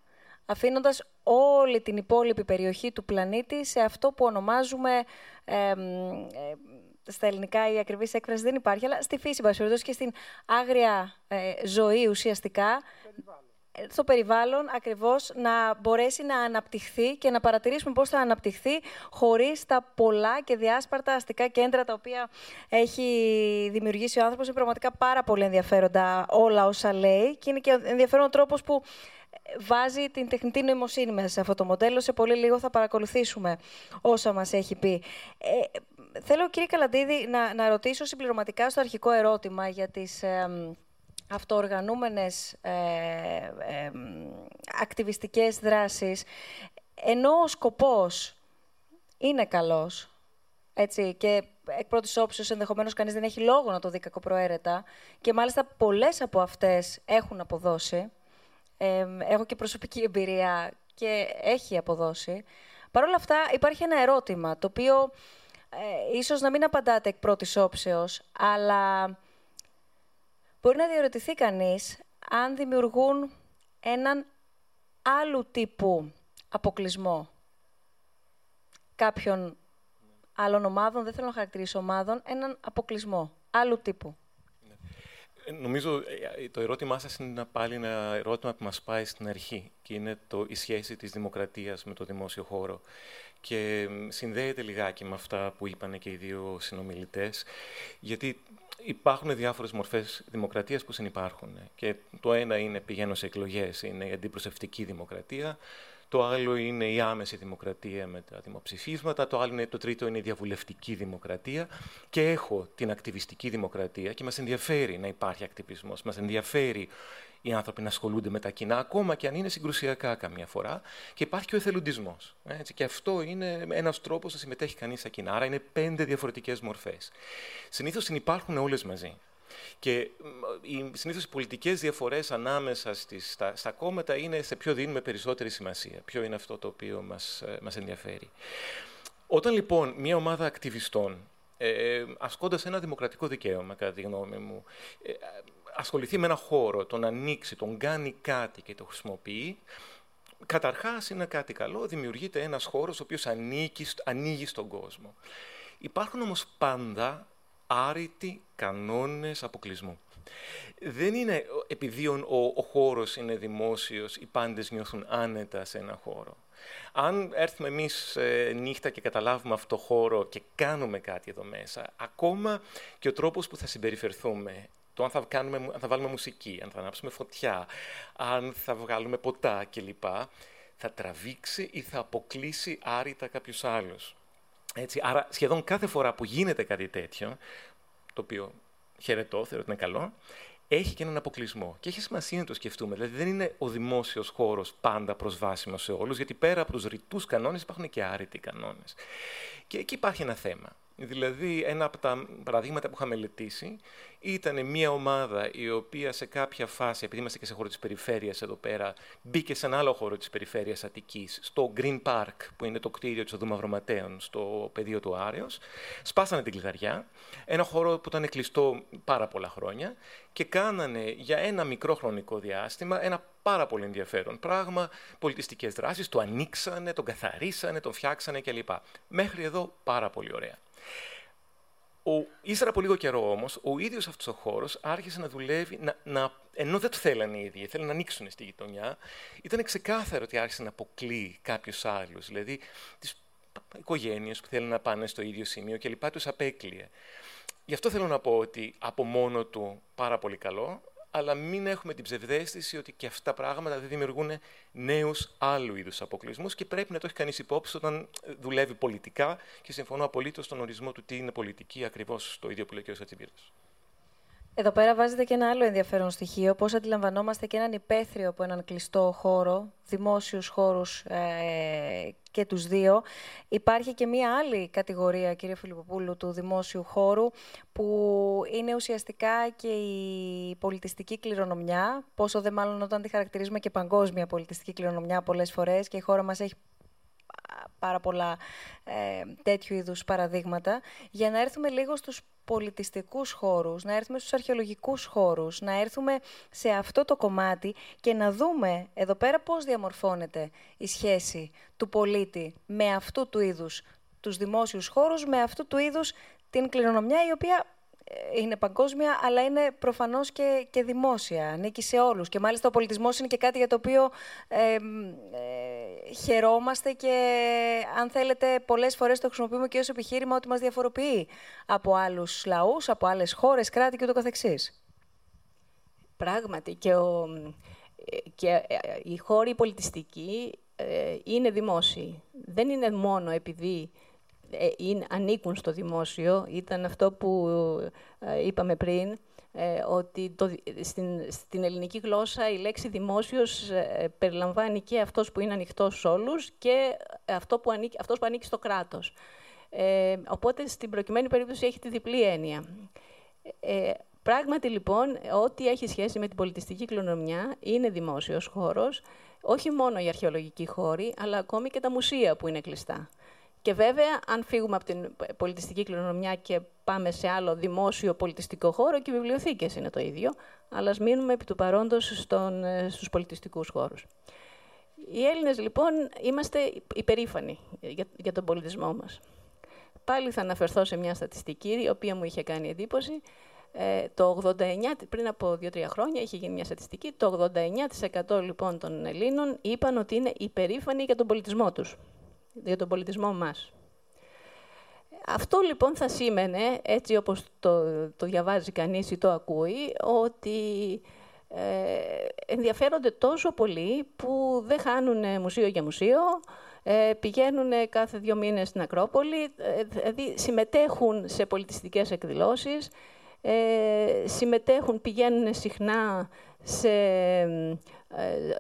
αφήνοντας όλη την υπόλοιπη περιοχή του πλανήτη σε αυτό που ονομάζουμε, ε, στα ελληνικά η ακριβής έκφραση δεν υπάρχει, αλλά στη φύση, και στην άγρια ε, ζωή ουσιαστικά, στο περιβάλλον ακριβώς να μπορέσει να αναπτυχθεί και να παρατηρήσουμε πώς θα αναπτυχθεί χωρίς τα πολλά και διάσπαρτα αστικά κέντρα τα οποία έχει δημιουργήσει ο άνθρωπος. Είναι πραγματικά πάρα πολύ ενδιαφέροντα όλα όσα λέει και είναι και ενδιαφέρον ο τρόπος που βάζει την τεχνητή νοημοσύνη μέσα σε αυτό το μοντέλο. Σε πολύ λίγο θα παρακολουθήσουμε όσα μας έχει πει. Ε, θέλω, κύριε Καλαντίδη, να, να ρωτήσω συμπληρωματικά στο αρχικό ερώτημα για τις αυτοοργανούμενες ε, ε, ακτιβιστικές δράσεις, ενώ ο σκοπός είναι καλός, έτσι, και εκ πρώτης όψεως ενδεχομένως κανείς δεν έχει λόγο να το δει κακοπροαίρετα. Και μάλιστα πολλές από αυτές έχουν αποδώσει. Ε, έχω και προσωπική εμπειρία και έχει αποδώσει. Παρ' όλα αυτά υπάρχει ένα ερώτημα, το οποίο ε, ίσως να μην απαντάτε εκ πρώτης όψεως, αλλά Μπορεί να διαρωτηθεί κανείς αν δημιουργούν έναν άλλου τύπου αποκλεισμό κάποιων άλλων ομάδων, δεν θέλω να χαρακτηρίσω ομάδων, έναν αποκλεισμό άλλου τύπου. Ε, νομίζω ε, το ερώτημά σας είναι πάλι ένα ερώτημα που μας πάει στην αρχή και είναι το, η σχέση της δημοκρατίας με το δημόσιο χώρο. Και συνδέεται λιγάκι με αυτά που είπαν και οι δύο συνομιλητές, γιατί υπάρχουν διάφορες μορφές δημοκρατίας που συνεπάρχουν. Και το ένα είναι πηγαίνω σε εκλογές, είναι η αντιπροσευτική δημοκρατία. Το άλλο είναι η άμεση δημοκρατία με τα δημοψηφίσματα. Το άλλο είναι, το τρίτο είναι η διαβουλευτική δημοκρατία. Και έχω την ακτιβιστική δημοκρατία και μας ενδιαφέρει να υπάρχει ακτιβισμός. Μας ενδιαφέρει οι άνθρωποι να ασχολούνται με τα κοινά, ακόμα και αν είναι συγκρουσιακά καμιά φορά. Και υπάρχει και ο εθελοντισμός. Και αυτό είναι ένας τρόπος να συμμετέχει κανείς στα κοινά. Άρα είναι πέντε διαφορετικές μορφές. Συνήθως συνεπάρχουν όλες μαζί. Και συνήθως οι πολιτικές διαφορές ανάμεσα στις, στα, στα κόμματα είναι σε ποιο δίνουμε περισσότερη σημασία. Ποιο είναι αυτό το οποίο μας μας ενδιαφέρει. Όταν λοιπόν μια ομάδα ακτιβιστών ε, ασκώντας ένα δημοκρατικό δικαίωμα, κατά τη γνώμη μου, ε, ασχοληθεί με ένα χώρο, τον ανοίξει, τον κάνει κάτι και το χρησιμοποιεί, καταρχάς είναι κάτι καλό, δημιουργείται ένας χώρος ο οποίος ανήκει, ανοίγει στον κόσμο. Υπάρχουν όμως πάντα άρρητοι κανόνες αποκλεισμού. Δεν είναι επειδή ο, ο χώρος είναι δημόσιος, οι πάντες νιώθουν άνετα σε ένα χώρο. Αν έρθουμε εμείς ε, νύχτα και καταλάβουμε αυτό το χώρο και κάνουμε κάτι εδώ μέσα, ακόμα και ο τρόπος που θα συμπεριφερθούμε το αν θα, κάνουμε, αν θα βάλουμε μουσική, αν θα ανάψουμε φωτιά, αν θα βγάλουμε ποτά κλπ. Θα τραβήξει ή θα αποκλείσει άρρητα κάποιους άλλους. Έτσι, άρα σχεδόν κάθε φορά που γίνεται κάτι τέτοιο, το οποίο χαιρετώ, θεωρώ ότι είναι καλό, έχει και έναν αποκλεισμό. Και έχει σημασία να το σκεφτούμε. Δηλαδή, δεν είναι ο δημόσιος χώρος πάντα προσβάσιμος σε όλους, γιατί πέρα από τους ρητούς κανόνες υπάρχουν και άρρητοι κανόνες. Και εκεί υπάρχει ένα θέμα. Δηλαδή, ένα από τα παραδείγματα που είχα μελετήσει ήταν μια ομάδα η οποία σε κάποια φάση, επειδή είμαστε και σε χώρο της περιφέρειας εδώ πέρα, μπήκε σε ένα άλλο χώρο της περιφέρειας Αττικής, στο Green Park, που είναι το κτίριο της Οδού Μαυροματέων, στο πεδίο του Άρεος. Σπάσανε την κλειδαριά. Ένα χώρο που ήταν κλειστό πάρα πολλά χρόνια και κάνανε για ένα μικρό χρονικό διάστημα ένα πάρα πολύ ενδιαφέρον πράγμα, πολιτιστικές δράσεις. Το ανοίξανε, τον καθαρίσανε, τον φτιάξανε κλπ. Μέχρι εδώ πάρα πολύ ωραία. Ο, ύστερα από λίγο καιρό όμως, ο ίδιος αυτός ο χώρος άρχισε να δουλεύει, να, να, ενώ δεν το θέλανε οι ίδιοι, θέλουν να ανοίξουν στη γειτονιά, ήταν ξεκάθαρο ότι άρχισε να αποκλεί κάποιους άλλους. Δηλαδή, τις οικογένειες που θέλουν να πάνε στο ίδιο σημείο κλπ. τους απέκλειε. Γι' αυτό θέλω να πω ότι από μόνο του πάρα πολύ καλό, αλλά μην έχουμε την ψευδέστηση ότι και αυτά τα πράγματα δεν δημιουργούν νέους άλλου είδους αποκλεισμούς και πρέπει να το έχει κανείς υπόψη όταν δουλεύει πολιτικά και συμφωνώ απολύτως στον ορισμό του τι είναι πολιτική, ακριβώς το ίδιο που λέει ο κ. Σατσιμπίρα. Εδώ πέρα βάζετε και ένα άλλο ενδιαφέρον στοιχείο, πώς αντιλαμβανόμαστε και έναν υπαίθριο από έναν κλειστό χώρο, δημόσιους χώρους ε, και τους δύο. Υπάρχει και μία άλλη κατηγορία, κύριε Φιλιπποπούλου, του δημόσιου χώρου, που είναι ουσιαστικά και η πολιτιστική κληρονομιά, πόσο δε μάλλον όταν τη χαρακτηρίζουμε και παγκόσμια πολιτιστική κληρονομιά πολλές φορές και η χώρα μας έχει πάρα πολλά ε, τέτοιου είδους παραδείγματα, για να έρθουμε λίγο στους πολιτιστικούς χώρους, να έρθουμε στους αρχαιολογικούς χώρους, να έρθουμε σε αυτό το κομμάτι και να δούμε εδώ πέρα πώς διαμορφώνεται η σχέση του πολίτη με αυτού του είδους τους δημόσιους χώρους, με αυτού του είδους την κληρονομιά η οποία ε, είναι παγκόσμια, αλλά είναι προφανώς και, και δημόσια, ανήκει σε όλους. Και μάλιστα ο πολιτισμός είναι και κάτι για το οποίο ε, χαιρόμαστε και, αν θέλετε, πολλές φορές το χρησιμοποιούμε και ως επιχείρημα ότι μας διαφοροποιεί από άλλους λαούς, από άλλες χώρες, κράτη και το καθεξής. Πράγματι, και, ο, και ε, οι χώροι πολιτιστικοί είναι δημόσιοι. Δεν είναι μόνο επειδή ε, είναι, ανήκουν στο δημόσιο. Ήταν αυτό που ε, είπαμε πριν, ε, ότι το, στην, στην ελληνική γλώσσα η λέξη δημόσιος περιλαμβάνει και αυτός που είναι ανοιχτός σε όλους και αυτό που ανήκει, αυτός που ανήκει στο κράτος. Ε, οπότε στην προκειμένη περίπτωση έχει τη διπλή έννοια. Ε, πράγματι λοιπόν, ό,τι έχει σχέση με την πολιτιστική κληρονομιά είναι δημόσιος χώρος, όχι μόνο οι αρχαιολογικοί χώροι, αλλά ακόμη και τα μουσεία που είναι κλειστά. Και βέβαια, αν φύγουμε από την πολιτιστική κληρονομιά και πάμε σε άλλο δημόσιο πολιτιστικό χώρο, και οι βιβλιοθήκες είναι το ίδιο, αλλά ας μείνουμε επί του παρόντος στον, ε, στους πολιτιστικούς χώρους. Οι Έλληνες, λοιπόν, είμαστε υπερήφανοι για, για τον πολιτισμό μας. Πάλι θα αναφερθώ σε μια στατιστική, η οποία μου είχε κάνει εντύπωση. Ε, το 89, πριν από 2-3 χρόνια, είχε γίνει μια στατιστική. Το 89% λοιπόν των Ελλήνων είπαν ότι είναι υπερήφανοι για τον πολιτισμό τους για τον πολιτισμό μας. Αυτό λοιπόν θα σήμαινε, έτσι όπως το, το διαβάζει κανείς ή το ακούει, ότι ε, ενδιαφέρονται τόσο πολύ που δεν χάνουν μουσείο για μουσείο, ε, πηγαίνουν κάθε δύο μήνες στην Ακρόπολη, ε, δηλαδή συμμετέχουν σε πολιτιστικές εκδηλώσεις, ε, συμμετέχουν, πηγαίνουν συχνά σε ε,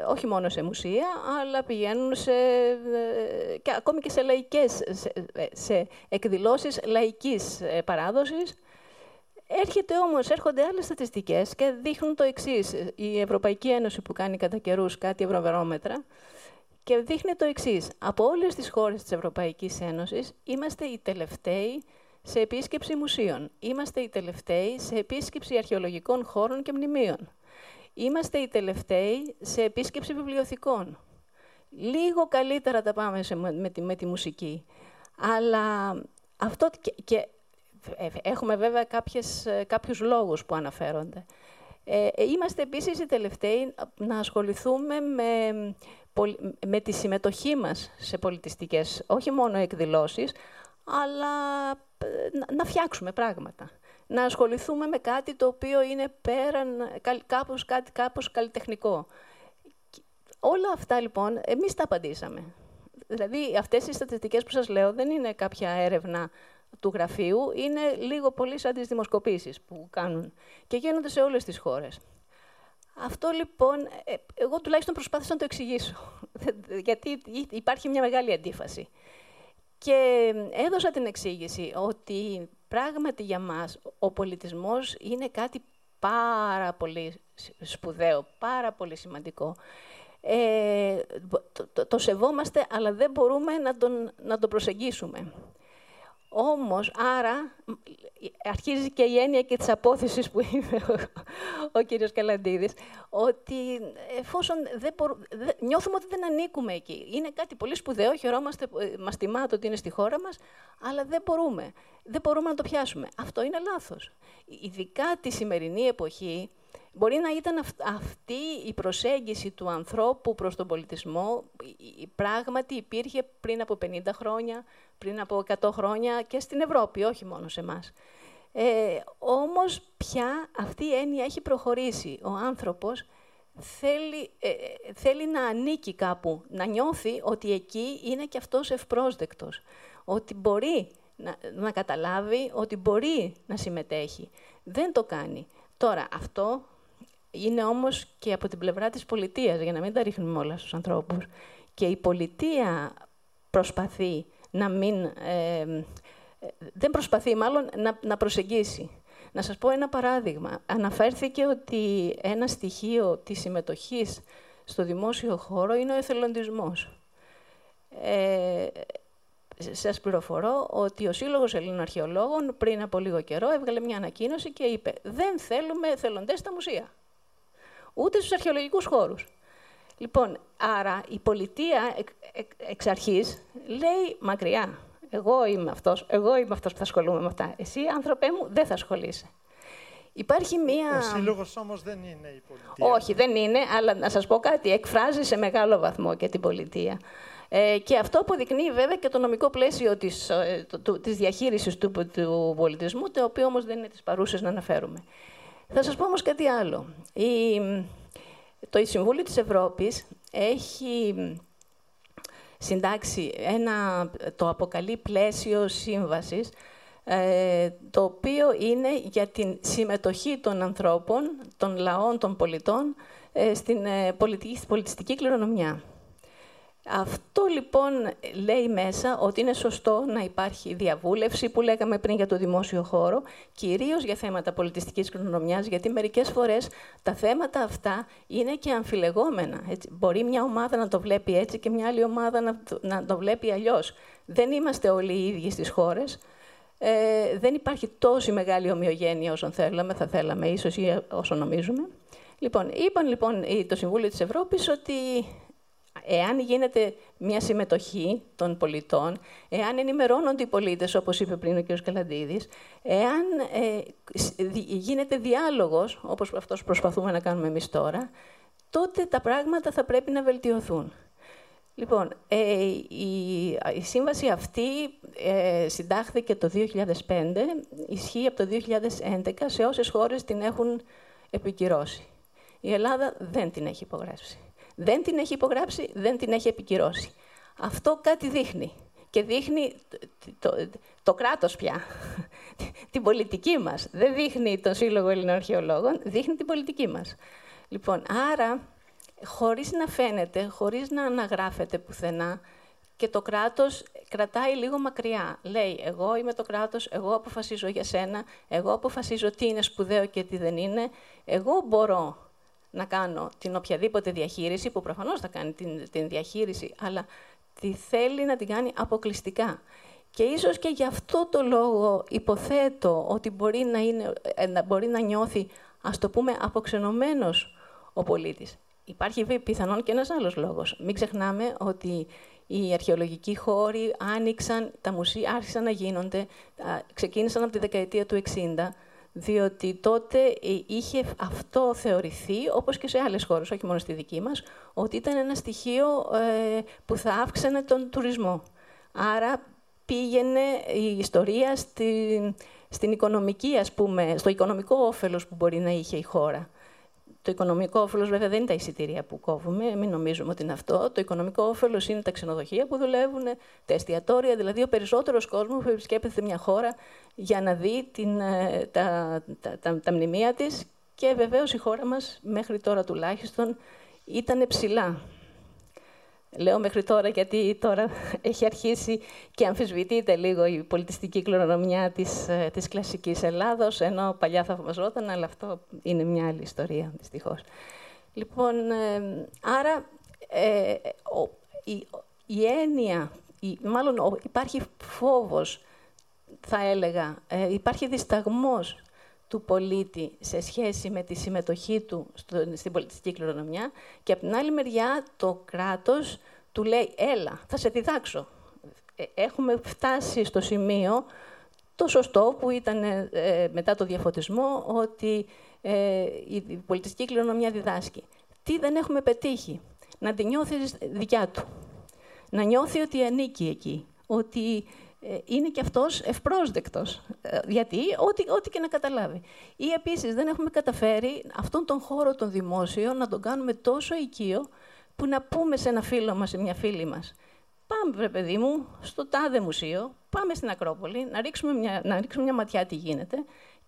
όχι μόνο σε μουσεία, αλλά πηγαίνουν σε, ε, και ακόμη και σε λαϊκές, σε, σε εκδηλώσεις λαϊκής ε, παράδοσης. Έρχεται όμως, έρχονται άλλες στατιστικές και δείχνουν το εξής. Η Ευρωπαϊκή Ένωση που κάνει κατά καιρούς κάτι ευρωβερόμετρα και δείχνει το εξής. Από όλες τις χώρες της Ευρωπαϊκής Ένωσης είμαστε οι τελευταίοι σε επίσκεψη μουσείων. Είμαστε οι τελευταίοι σε επίσκεψη αρχαιολογικών χώρων και μνημείων. Είμαστε οι τελευταίοι σε επίσκεψη βιβλιοθηκών. Λίγο καλύτερα τα πάμε σε, με, τη, με τη μουσική. Αλλά αυτό και, και ε, έχουμε βέβαια κάποιες, ε, κάποιους λόγους που αναφέρονται. Ε, είμαστε επίσης οι τελευταίοι να ασχοληθούμε με, με τη συμμετοχή μας σε πολιτιστικές, όχι μόνο εκδηλώσεις, αλλά να φτιάξουμε πράγματα να ασχοληθούμε με κάτι το οποίο είναι πέραν, κάπως, κάτι κάπως καλλιτεχνικό. Όλα αυτά λοιπόν, εμείς τα απαντήσαμε. Δηλαδή αυτές οι στατιστικές που σας λέω δεν είναι κάποια έρευνα του γραφείου, είναι λίγο πολύ σαν τις δημοσκοπήσεις που κάνουν και γίνονται σε όλες τις χώρες. Αυτό λοιπόν, ε, εγώ τουλάχιστον προσπάθησα να το εξηγήσω, γιατί υπάρχει μια μεγάλη αντίφαση. Και έδωσα την εξήγηση ότι πράγματι για μας ο πολιτισμός είναι κάτι πάρα πολύ σπουδαίο, πάρα πολύ σημαντικό. Ε, το, το, σεβόμαστε, αλλά δεν μπορούμε να τον, να τον προσεγγίσουμε. Όμως, άρα, αρχίζει και η έννοια και της απόθεσης που είπε ο, ο κύριος Καλαντίδης, ότι εφόσον δεν νιώθουμε ότι δεν ανήκουμε εκεί. Είναι κάτι πολύ σπουδαίο, χαιρόμαστε, ε, μας τιμάται ότι είναι στη χώρα μας, αλλά δεν μπορούμε. Δεν μπορούμε να το πιάσουμε. Αυτό είναι λάθος. Ειδικά τη σημερινή εποχή, Μπορεί να ήταν αυτή η προσέγγιση του ανθρώπου προς τον πολιτισμό, πράγματι υπήρχε πριν από 50 χρόνια, πριν από 100 χρόνια και στην Ευρώπη, όχι μόνο σε εμάς. Ε, όμως πια αυτή η έννοια έχει προχωρήσει. Ο άνθρωπος θέλει, ε, θέλει να ανήκει κάπου, να νιώθει ότι εκεί είναι και αυτός ευπρόσδεκτος, ότι μπορεί να, να καταλάβει, ότι μπορεί να συμμετέχει. Δεν το κάνει. Τώρα, αυτό είναι όμως και από την πλευρά της πολιτείας, για να μην τα ρίχνουμε όλα στους ανθρώπους. Και η πολιτεία προσπαθεί να μην... Ε, δεν προσπαθεί μάλλον να, να προσεγγίσει. Να σας πω ένα παράδειγμα. Αναφέρθηκε ότι ένα στοιχείο της συμμετοχής στο δημόσιο χώρο είναι ο εθελοντισμός. Ε, σας πληροφορώ ότι ο Σύλλογος Ελλήνων Αρχαιολόγων πριν από λίγο καιρό έβγαλε μια ανακοίνωση και είπε «Δεν θέλουμε εθελοντές στα μουσεία» ούτε στους αρχαιολογικούς χώρους. Λοιπόν, άρα η πολιτεία εξ αρχής λέει μακριά. Εγώ είμαι αυτός, εγώ είμαι αυτός που θα ασχολούμαι με αυτά. Εσύ, άνθρωπέ μου, δεν θα ασχολείσαι. Υπάρχει μία... Ο σύλλογος όμως δεν είναι η πολιτεία. Όχι, δεν είναι, αλλά να σας πω κάτι, εκφράζει σε μεγάλο βαθμό και την πολιτεία. Ε, και αυτό αποδεικνύει βέβαια και το νομικό πλαίσιο της, ε, το, της διαχείρισης του, του πολιτισμού, το οποίο όμως δεν είναι τις παρούσες να αναφέρουμε. Θα σας πω όμως κάτι άλλο. Η, το Συμβούλιο της Ευρώπης έχει συντάξει ένα, το αποκαλεί πλαίσιο σύμβασης, ε, το οποίο είναι για την συμμετοχή των ανθρώπων, των λαών, των πολιτών, ε, στην ε, πολιτιστική κληρονομιά. Αυτό λοιπόν λέει μέσα ότι είναι σωστό να υπάρχει διαβούλευση που λέγαμε πριν για το δημόσιο χώρο, κυρίως για θέματα πολιτιστικής κληρονομιάς, γιατί μερικές φορές τα θέματα αυτά είναι και αμφιλεγόμενα. Έτσι. Μπορεί μια ομάδα να το βλέπει έτσι και μια άλλη ομάδα να το, να το βλέπει αλλιώς. Δεν είμαστε όλοι οι ίδιοι στις χώρες. Ε, δεν υπάρχει τόση μεγάλη ομοιογένεια όσο θέλαμε, θα θέλαμε ίσως ή όσο νομίζουμε. Λοιπόν, είπαν λοιπόν το Συμβούλιο της Ευρώπης ότι εάν γίνεται μια συμμετοχή των πολιτών, εάν ενημερώνονται οι πολίτες, όπως είπε πριν ο κ. Καλαντίδης, εάν ε, γίνεται διάλογος, όπως αυτός προσπαθούμε να κάνουμε εμείς τώρα, τότε τα πράγματα θα πρέπει να βελτιωθούν. Λοιπόν, ε, η, η σύμβαση αυτή ε, συντάχθηκε το 2005, ισχύει από το 2011 σε όσες χώρες την έχουν επικυρώσει. Η Ελλάδα δεν την έχει υπογράψει. Δεν την έχει υπογράψει, δεν την έχει επικυρώσει. Αυτό κάτι δείχνει. Και δείχνει το, το, το κράτος πια, την πολιτική μας. Δεν δείχνει τον Σύλλογο Ελληνών Αρχαιολόγων, δείχνει την πολιτική μας. Λοιπόν, άρα, χωρίς να φαίνεται, χωρίς να αναγράφεται πουθενά, και το κράτος κρατάει λίγο μακριά. Λέει, εγώ είμαι το κράτος, εγώ αποφασίζω για σένα, εγώ αποφασίζω τι είναι σπουδαίο και τι δεν είναι, εγώ μπορώ να κάνω την οποιαδήποτε διαχείριση, που προφανώς θα κάνει την, την διαχείριση, αλλά τη θέλει να την κάνει αποκλειστικά. Και ίσως και γι' αυτό το λόγο υποθέτω ότι μπορεί να, είναι, ε, μπορεί να νιώθει, ας το πούμε, αποξενωμένος ο πολίτης. Υπάρχει πιθανόν και ένας άλλος λόγος. Μην ξεχνάμε ότι οι αρχαιολογικοί χώροι άνοιξαν, τα μουσεία άρχισαν να γίνονται, ξεκίνησαν από τη δεκαετία του 60, διότι τότε ε, είχε αυτό θεωρηθεί, όπως και σε άλλες χώρες, όχι μόνο στη δική μας, ότι ήταν ένα στοιχείο ε, που θα αύξανε τον τουρισμό. Άρα πήγαινε η ιστορία στην, στην οικονομική, ας πούμε, στο οικονομικό όφελος που μπορεί να είχε η χώρα. Το οικονομικό όφελος, βέβαια, δεν είναι τα εισιτήρια που κόβουμε, μην νομίζουμε ότι είναι αυτό. Το οικονομικό όφελος είναι τα ξενοδοχεία που δουλεύουν, τα εστιατόρια, δηλαδή ο περισσότερος κόσμος που επισκέπτεται μια χώρα για να δει την, ε, τα, τα, τα, τα μνημεία της. Και βεβαίως η χώρα μας, μέχρι τώρα τουλάχιστον, ήταν ψηλά Λέω μέχρι τώρα γιατί τώρα έχει αρχίσει και αμφισβητείται λίγο η πολιτιστική κληρονομιά της, ε, της κλασικής Ελλάδος, ενώ παλιά θαυμαζόταν, αλλά αυτό είναι μια άλλη ιστορία, δυστυχώς. Λοιπόν, ε, άρα ε, η, η έννοια, η, μάλλον υπάρχει φόβος θα έλεγα, ε, υπάρχει δισταγμός του πολίτη σε σχέση με τη συμμετοχή του στην πολιτιστική κληρονομιά και από την άλλη μεριά το κράτος του λέει «έλα, θα σε διδάξω». Ε, έχουμε φτάσει στο σημείο το σωστό που ήταν ε, μετά το διαφωτισμό ότι ε, η πολιτιστική κληρονομιά διδάσκει. Τι δεν έχουμε πετύχει; Να τη νιώθεις δικιά του. Να νιώθει ότι ανήκει εκεί. Ότι ε, είναι και αυτός ευπρόσδεκτος. Ε, γιατί, ό,τι, ό,τι και να καταλάβει. Ή επίσης δεν έχουμε καταφέρει αυτόν τον χώρο των δημόσιων να τον κάνουμε τόσο οικείο που να πούμε σε ένα φίλο μας, σε μια φίλη μας, πάμε, βρε παιδί μου, στο τάδε μουσείο, πάμε στην Ακρόπολη, να ρίξουμε μια, να ρίξουμε μια ματιά τι γίνεται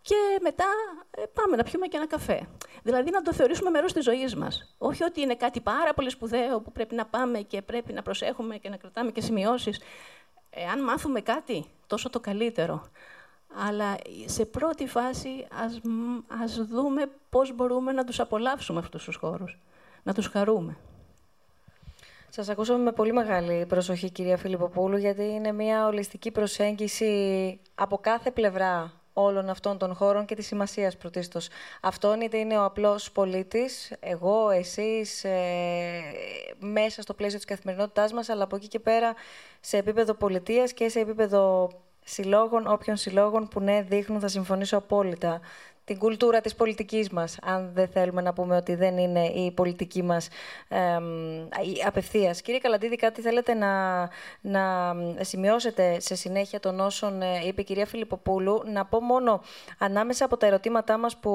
και μετά ε, πάμε να πιούμε και ένα καφέ. Δηλαδή να το θεωρήσουμε μέρος της ζωής μας. Όχι ότι είναι κάτι πάρα πολύ σπουδαίο που πρέπει να πάμε και πρέπει να προσέχουμε και να κρατάμε και σημειώσεις. Εάν μάθουμε κάτι, τόσο το καλύτερο. Αλλά σε πρώτη φάση ας, ας δούμε πώς μπορούμε να τους απολαύσουμε αυτούς τους χώρους. Να τους χαρούμε. Σας ακούσαμε με πολύ μεγάλη προσοχή, κυρία Φιλιπποπούλου, γιατί είναι μια ολιστική προσέγγιση από κάθε πλευρά όλων αυτών των χώρων και της σημασίας πρωτίστως. Αυτόν είτε είναι ο απλός πολίτης, εγώ, εσείς, ε, μέσα στο πλαίσιο της καθημερινότητάς μας, αλλά από εκεί και πέρα σε επίπεδο πολιτείας και σε επίπεδο συλλόγων, όποιων συλλόγων που ναι δείχνουν, θα συμφωνήσω απόλυτα, την κουλτούρα της πολιτικής μας, αν δεν θέλουμε να πούμε ότι δεν είναι η πολιτική μας ε, απευθείας. Κύριε Καλαντίδη, κάτι θέλετε να, να σημειώσετε σε συνέχεια των όσων ε, είπε η κυρία Φιλιπποπούλου. Να πω μόνο ανάμεσα από τα ερωτήματά μας που,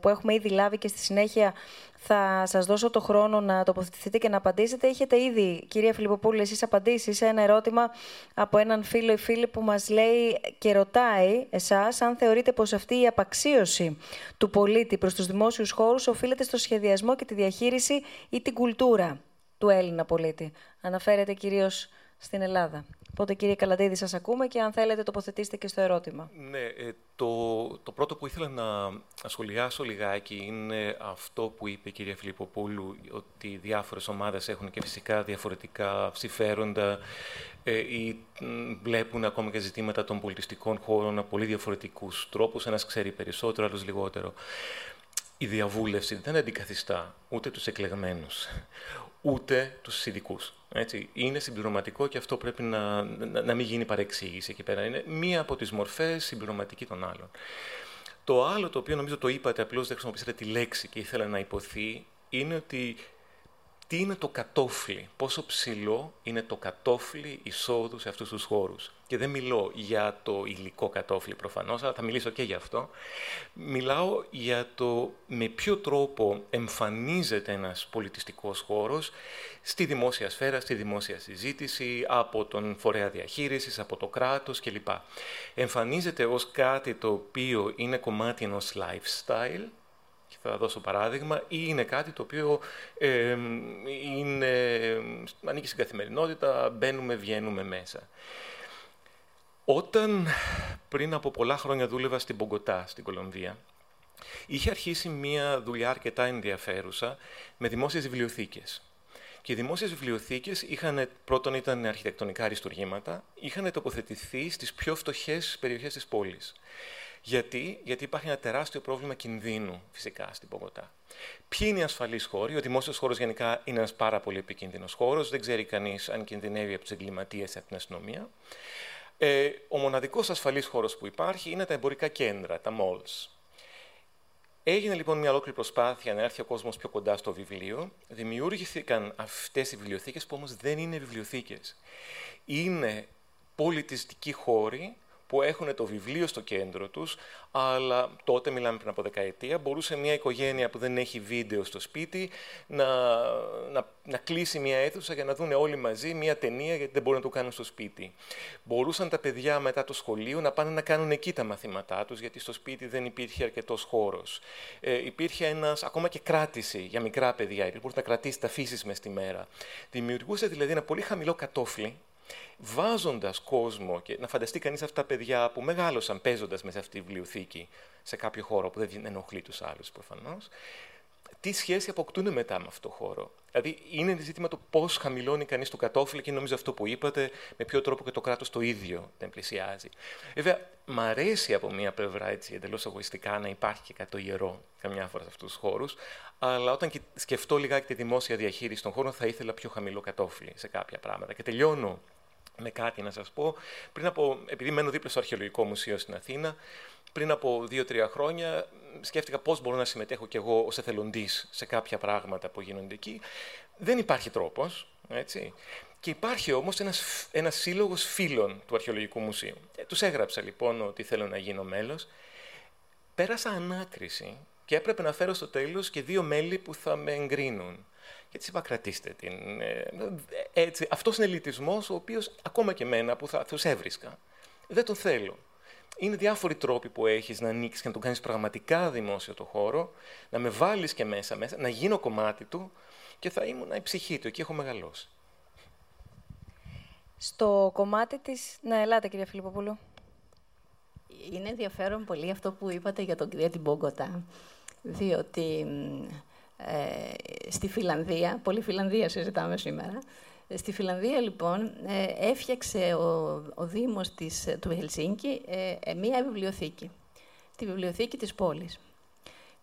που έχουμε ήδη λάβει και στη συνέχεια θα σας δώσω το χρόνο να τοποθετηθείτε και να απαντήσετε. Έχετε ήδη, κυρία Φιλιπποπούλη, εσείς απαντήσεις σε ένα ερώτημα από έναν φίλο ή φίλη που μας λέει και ρωτάει εσάς αν θεωρείτε πως αυτή η απαξίωση του πολίτη προς τους δημόσιους χώρους οφείλεται στο σχεδιασμό και τη διαχείριση ή την κουλτούρα του Έλληνα πολίτη. Αναφέρεται κυρίως στην Ελλάδα. Οπότε κύριε Καλαντίδη σας ακούμε και αν θέλετε τοποθετήστε και στο ερώτημα. Ναι, ε, το, το πρώτο που ήθελα να σχολιάσω λιγάκι είναι αυτό που είπε η κυρία Φιλιπποπούλου, ότι οι διάφορες ομάδες έχουν και φυσικά διαφορετικά συμφέροντα ε, ή βλέπουν ακόμα και ζητήματα των πολιτιστικών χώρων από πολύ διαφορετικούς τρόπους. Ένας ξέρει περισσότερο, άλλος λιγότερο. Η διαβούλευση δεν αντικαθιστά ούτε τους εκλεγμένους, ούτε τους ειδικούς. Έτσι. Είναι συμπληρωματικό και αυτό πρέπει να, να, να μην γίνει παρεξήγηση εκεί πέρα. Είναι μία από τις μορφές συμπληρωματική των άλλων. Το άλλο το οποίο νομίζω το είπατε, απλώς δεν χρησιμοποιήσατε τη λέξη και ήθελα να υποθεί, είναι ότι τι είναι το κατόφλι, πόσο ψηλό είναι το κατόφλι εισόδου σε αυτούς τους χώρους. Και δεν μιλώ για το υλικό κατόφλι προφανώς, αλλά θα μιλήσω και για αυτό. Μιλάω για το με ποιο τρόπο εμφανίζεται ένας πολιτιστικός χώρος στη δημόσια σφαίρα, στη δημόσια συζήτηση, από τον φορέα διαχείρισης, από το κράτος κλπ. Εμφανίζεται ως κάτι το οποίο είναι κομμάτι ενός lifestyle, και θα δώσω παράδειγμα, ή είναι κάτι το οποίο ε, είναι, ανήκει στην καθημερινότητα, μπαίνουμε, βγαίνουμε μέσα. Όταν πριν από πολλά χρόνια δούλευα στην Πογκοτά, στην Κολομβία, είχε αρχίσει μία δουλειά αρκετά ενδιαφέρουσα με δημόσιες βιβλιοθήκες. Και οι δημόσιες βιβλιοθήκες είχαν, πρώτον ήταν αρχιτεκτονικά αριστουργήματα, είχαν τοποθετηθεί στις πιο φτωχές περιοχές της πόλης. Γιατί, Γιατί υπάρχει ένα τεράστιο πρόβλημα κινδύνου φυσικά στην Πογωτά. Ποιοι είναι οι ασφαλείς χώροι, ο δημόσιος χώρος γενικά είναι ένας πάρα πολύ επικίνδυνος χώρος, δεν ξέρει κανείς αν κινδυνεύει από τους εγκληματίες ή από την αστυνομία. Ε, ο μοναδικός ασφαλής χώρος που υπάρχει είναι τα εμπορικά κέντρα, τα malls. Έγινε λοιπόν μια ολόκληρη προσπάθεια να έρθει ο κόσμος πιο κοντά στο βιβλίο. Δημιούργηθηκαν αυτές οι βιβλιοθήκες που όμως δεν είναι βιβλιοθήκες. Είναι πολιτιστικοί χώροι που έχουν το βιβλίο στο κέντρο τους, αλλά τότε, μιλάμε πριν από δεκαετία, μπορούσε μια οικογένεια που δεν έχει βίντεο στο σπίτι να, να, να κλείσει μια αίθουσα για να δουν όλοι μαζί μια ταινία, γιατί δεν μπορούν να το κάνουν στο σπίτι. Μπορούσαν τα παιδιά μετά το σχολείο να πάνε να κάνουν εκεί τα μαθήματά τους, γιατί στο σπίτι δεν υπήρχε αρκετός χώρος. Ε, υπήρχε ένας, ακόμα και κράτηση για μικρά παιδιά, γιατί μπορούσε να κρατήσει τα φύσεις μες τη μέρα. Δημιουργούσε δηλαδή ένα πολύ χαμηλό κατόφλι, βάζοντας κόσμο και να φανταστεί κανείς αυτά τα παιδιά που μεγάλωσαν παίζοντας μέσα αυτή τη βιβλιοθήκη σε κάποιο χώρο που δεν ενοχλεί τους άλλους προφανώς, τι σχέση αποκτούν μετά με αυτό το χώρο; Δηλαδή, είναι ζήτημα το πώς χαμηλώνει κανείς το κατόφλι και νομίζω αυτό που είπατε, με ποιο τρόπο και το κράτος το ίδιο δεν πλησιάζει. Βέβαια, μ' αρέσει από μία πλευρά έτσι εντελώς εγωιστικά να υπάρχει και κάτι το ιερό καμιά φορά σε αυτούς τους χώρους, αλλά όταν σκεφτώ λιγάκι τη δημόσια διαχείριση των χώρων, θα ήθελα πιο χαμηλό κατόφλι σε κάποια πράγματα. Και τελειώνω με κάτι να σας πω. Πριν από, επειδή μένω δίπλα στο Αρχαιολογικό Μουσείο στην Αθήνα, πριν από δύο-τρία χρόνια σκέφτηκα πώς μπορώ να συμμετέχω κι εγώ ως εθελοντής σε κάποια πράγματα που γίνονται εκεί. Δεν υπάρχει τρόπος, έτσι. Και υπάρχει όμως ένας, ένας σύλλογος φίλων του Αρχαιολογικού Μουσείου. Ε, τους έγραψα λοιπόν ότι θέλω να γίνω μέλος. Πέρασα ανάκριση και έπρεπε να φέρω στο τέλος και δύο μέλη που θα με εγκρίνουν. Και έτσι είπα, κρατήστε την. Ε, έτσι, αυτός είναι ελιτισμός, ο οποίος ακόμα και εμένα που θα τους έβρισκα. Δεν τον θέλω. Είναι διάφοροι τρόποι που έχεις να ανοίξεις και να τον κάνεις πραγματικά δημόσιο το χώρο, να με βάλεις και μέσα, μέσα να γίνω κομμάτι του και θα ήμουν η ψυχή του. Εκεί έχω μεγαλώσει. Στο κομμάτι της... Να, ελάτε κυρία Φιλιπποπούλου. Είναι ενδιαφέρον πολύ αυτό που είπατε για τον κυρία την Μπογκοτά, διότι ε, στη Φιλανδία, πολύ Φιλανδία συζητάμε σήμερα, ε, Στη Φιλανδία, λοιπόν, ε, έφτιαξε ο, ο Δήμος της, του Χελσίνκη μία βιβλιοθήκη. Τη βιβλιοθήκη της πόλης.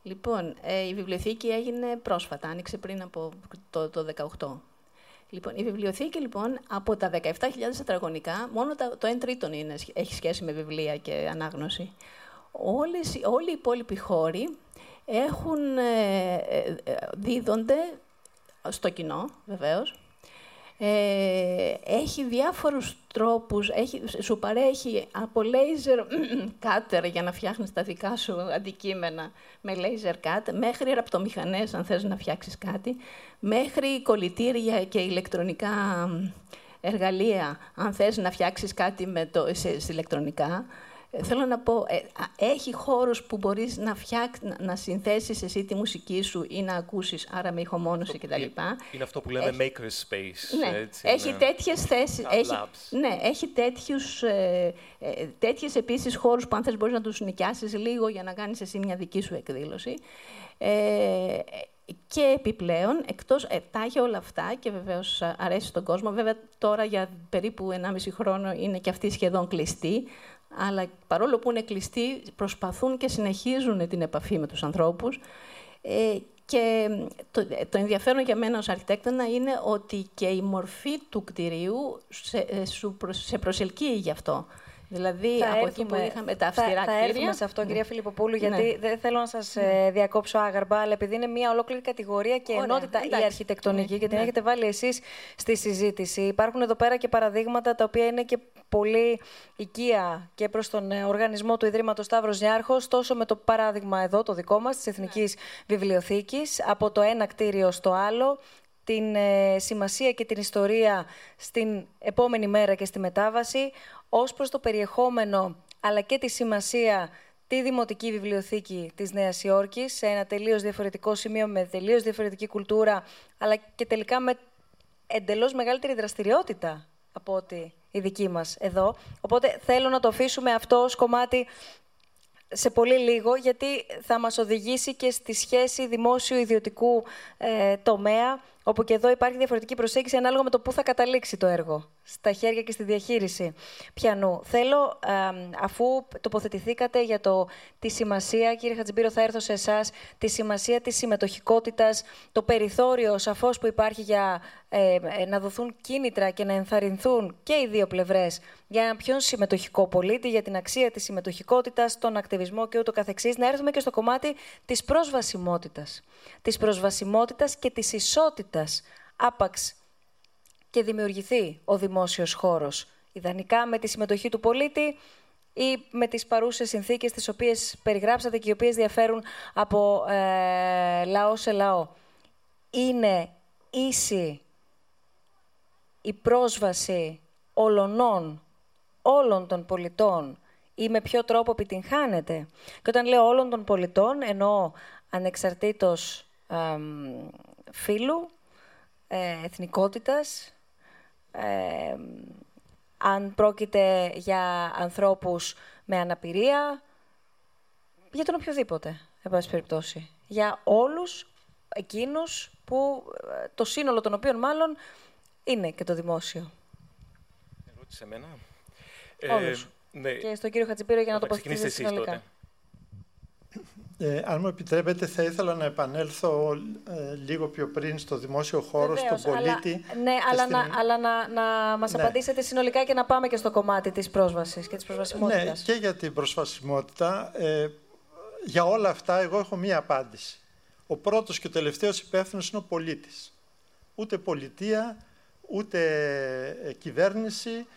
Λοιπόν, η βιβλιοθήκη έγινε πρόσφατα, άνοιξε πριν από το, το 18. Λοιπόν, η βιβλιοθήκη, λοιπόν, από τα 17.000 τετραγωνικά, μόνο το 1 τρίτο είναι, έχει σχέση με βιβλία και ανάγνωση. Όλες, όλοι οι υπόλοιποι χώροι έχουν, ε, ε, δίδονται στο κοινό, βεβαίως. Ε, έχει διάφορους τρόπους, έχει, σου παρέχει από laser cutter για να φτιάχνεις τα δικά σου αντικείμενα με laser cut, μέχρι ραπτομηχανές αν θες να φτιάξεις κάτι, μέχρι κολλητήρια και ηλεκτρονικά εργαλεία αν θες να φτιάξεις κάτι με το, σε, σε ηλεκτρονικά. Θέλω να πω, ε, έχει χώρους που μπορείς να, φτιάξ, να, να συνθέσεις εσύ τη μουσική σου ή να ακούσεις, άρα με ηχομόνωση κτλ. Είναι αυτό που λέμε έχει, maker space. Ναι, έτσι, έχει ναι. τέτοιες θέσεις. Έχει, ναι, έχει τέτοιους, ε, ε, τέτοιες επίσης χώρους που αν θες μπορείς να τους νοικιάσεις λίγο για να κάνεις εσύ μια δική σου εκδήλωση. Ε, και επιπλέον, εκτός, ε, τα έχει όλα αυτά και βεβαίως αρέσει στον κόσμο. Βέβαια, τώρα για περίπου 1,5 χρόνο είναι και αυτή σχεδόν κλειστή αλλά παρόλο που είναι κλειστοί, προσπαθούν και συνεχίζουν την επαφή με τους ανθρώπους. Ε, και το, το ενδιαφέρον για μένα ως αρχιτέκτονα είναι ότι και η μορφή του κτηρίου σε, ε, σε προσελκύει γι' αυτό. Δηλαδή, θα από εκεί που είχαμε τα αυστηρά θα, κτίρια... Θα έρθουμε σε αυτό, ναι. κυρία Φιλιπποπούλου, γιατί ναι. δεν θέλω να σας ναι. διακόψω άγαρμπα, αλλά επειδή είναι μια ολόκληρη κατηγορία και Ωραία, ενότητα εντάξει. η αρχιτεκτονική, ναι. και την έχετε βάλει εσείς στη συζήτηση. Υπάρχουν εδώ πέρα και παραδείγματα τα οποία είναι και πολύ οικία και προς τον ε, οργανισμό του Ιδρύματος Σταύρος Νιάρχος, τόσο με το παράδειγμα εδώ, το δικό μας, της Εθνικής Βιβλιοθήκης, από το ένα κτίριο στο άλλο, την ε, σημασία και την ιστορία στην επόμενη μέρα και στη μετάβαση, ως προς το περιεχόμενο αλλά και τη σημασία τη Δημοτική Βιβλιοθήκη της Νέας Υόρκης, σε ένα τελείως διαφορετικό σημείο, με τελείως διαφορετική κουλτούρα, αλλά και τελικά με εντελώς μεγαλύτερη δραστηριότητα από ότι η δική μας εδώ. Οπότε θέλω να το αφήσουμε αυτό ως κομμάτι σε πολύ λίγο, γιατί θα μας οδηγήσει και στη σχέση δημόσιο-ιδιωτικού ε, τομέα, όπου και εδώ υπάρχει διαφορετική προσέγγιση ανάλογα με το πού θα καταλήξει το έργο, στα χέρια και στη διαχείριση πιανού. Θέλω, αφού τοποθετηθήκατε για το, τη σημασία, κύριε Χατζημπύρο, θα έρθω σε εσάς, τη σημασία της συμμετοχικότητας, το περιθώριο σαφώς που υπάρχει για ε, ε, να δοθούν κίνητρα και να ενθαρρυνθούν και οι δύο πλευρές για ένα πιο συμμετοχικό πολίτη, για την αξία της συμμετοχικότητας, τον ακτιβισμό και ούτω καθεξής, να έρθουμε και στο κομμάτι της προσβασιμότητας. Της προσβασιμότητας και της ισότητας, άπαξ και δημιουργηθεί ο δημόσιος χώρος. Ιδανικά με τη συμμετοχή του πολίτη ή με τις παρούσες συνθήκες τις οποίες περιγράψατε και οι οποίες διαφέρουν από ε, λαό σε λαό. Είναι ίση η πρόσβαση ολονών, όλων των πολιτών ή με ποιο τρόπο επιτυγχάνεται. Και όταν λέω όλων των πολιτών, εννοώ ανεξαρτήτως ε, φύλου, ε, εθνικότητας, αν πρόκειται για ανθρώπους με αναπηρία, για τον οποιοδήποτε, εν πάση περιπτώσει. Για όλους εκείνους που ε, το σύνολο των οποίων μάλλον είναι και το δημόσιο. Ερώτηση σε μένα. Όλους. Ε, ναι. Και στον κύριο Χατζηπύρο για να τοποθετήσετε συνολικά. Ε, αν μου επιτρέπετε, θα ήθελα να επανέλθω ε, λίγο πιο πριν στο δημόσιο χώρο, Βεβαίως, στον πολίτη. Αλλά, ναι, αλλά, να, αλλά να, να μας ναι. απαντήσετε συνολικά και να πάμε και στο κομμάτι της πρόσβασης και της προσβασιμότητας. Ναι, και για την προσβασιμότητα. Ε, για όλα αυτά, εγώ έχω μία απάντηση. Ο πρώτος και ο τελευταίος υπεύθυνος είναι ο πολίτης. Ούτε πολιτεία, ούτε ε, κυβέρνηση,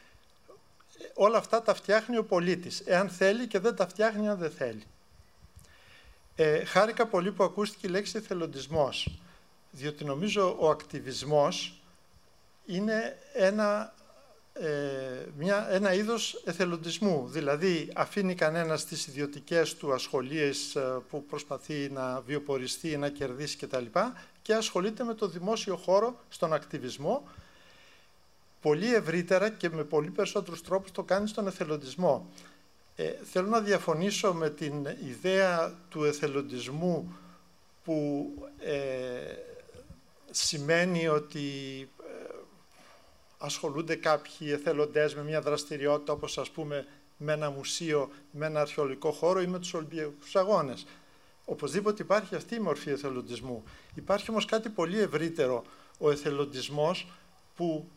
όλα αυτά τα φτιάχνει ο πολίτης, εάν θέλει και δεν τα φτιάχνει αν δεν θέλει. Ε, χάρηκα πολύ που ακούστηκε η λέξη εθελοντισμός, διότι νομίζω ο ακτιβισμός είναι ένα, ε, μια, ένα είδος εθελοντισμού. Δηλαδή αφήνει κανένας τις ιδιωτικές του ασχολίες ε, που προσπαθεί να βιοποριστεί, να κερδίσει κτλ. και ασχολείται με το δημόσιο χώρο στον ακτιβισμό πολύ ευρύτερα και με πολύ περισσότερους τρόπους το κάνει στον εθελοντισμό. Ε, θέλω να διαφωνήσω με την ιδέα του εθελοντισμού που ε, σημαίνει ότι ε, ασχολούνται κάποιοι εθελοντές με μια δραστηριότητα όπως ας πούμε με ένα μουσείο, με ένα αρχαιολογικό χώρο ή με τους Ολυμπιακούς Αγώνες. Οπωσδήποτε υπάρχει αυτή η μορφή εθελοντισμού. Υπάρχει όμως κάτι πολύ ευρύτερο, ο εθελοντισμός που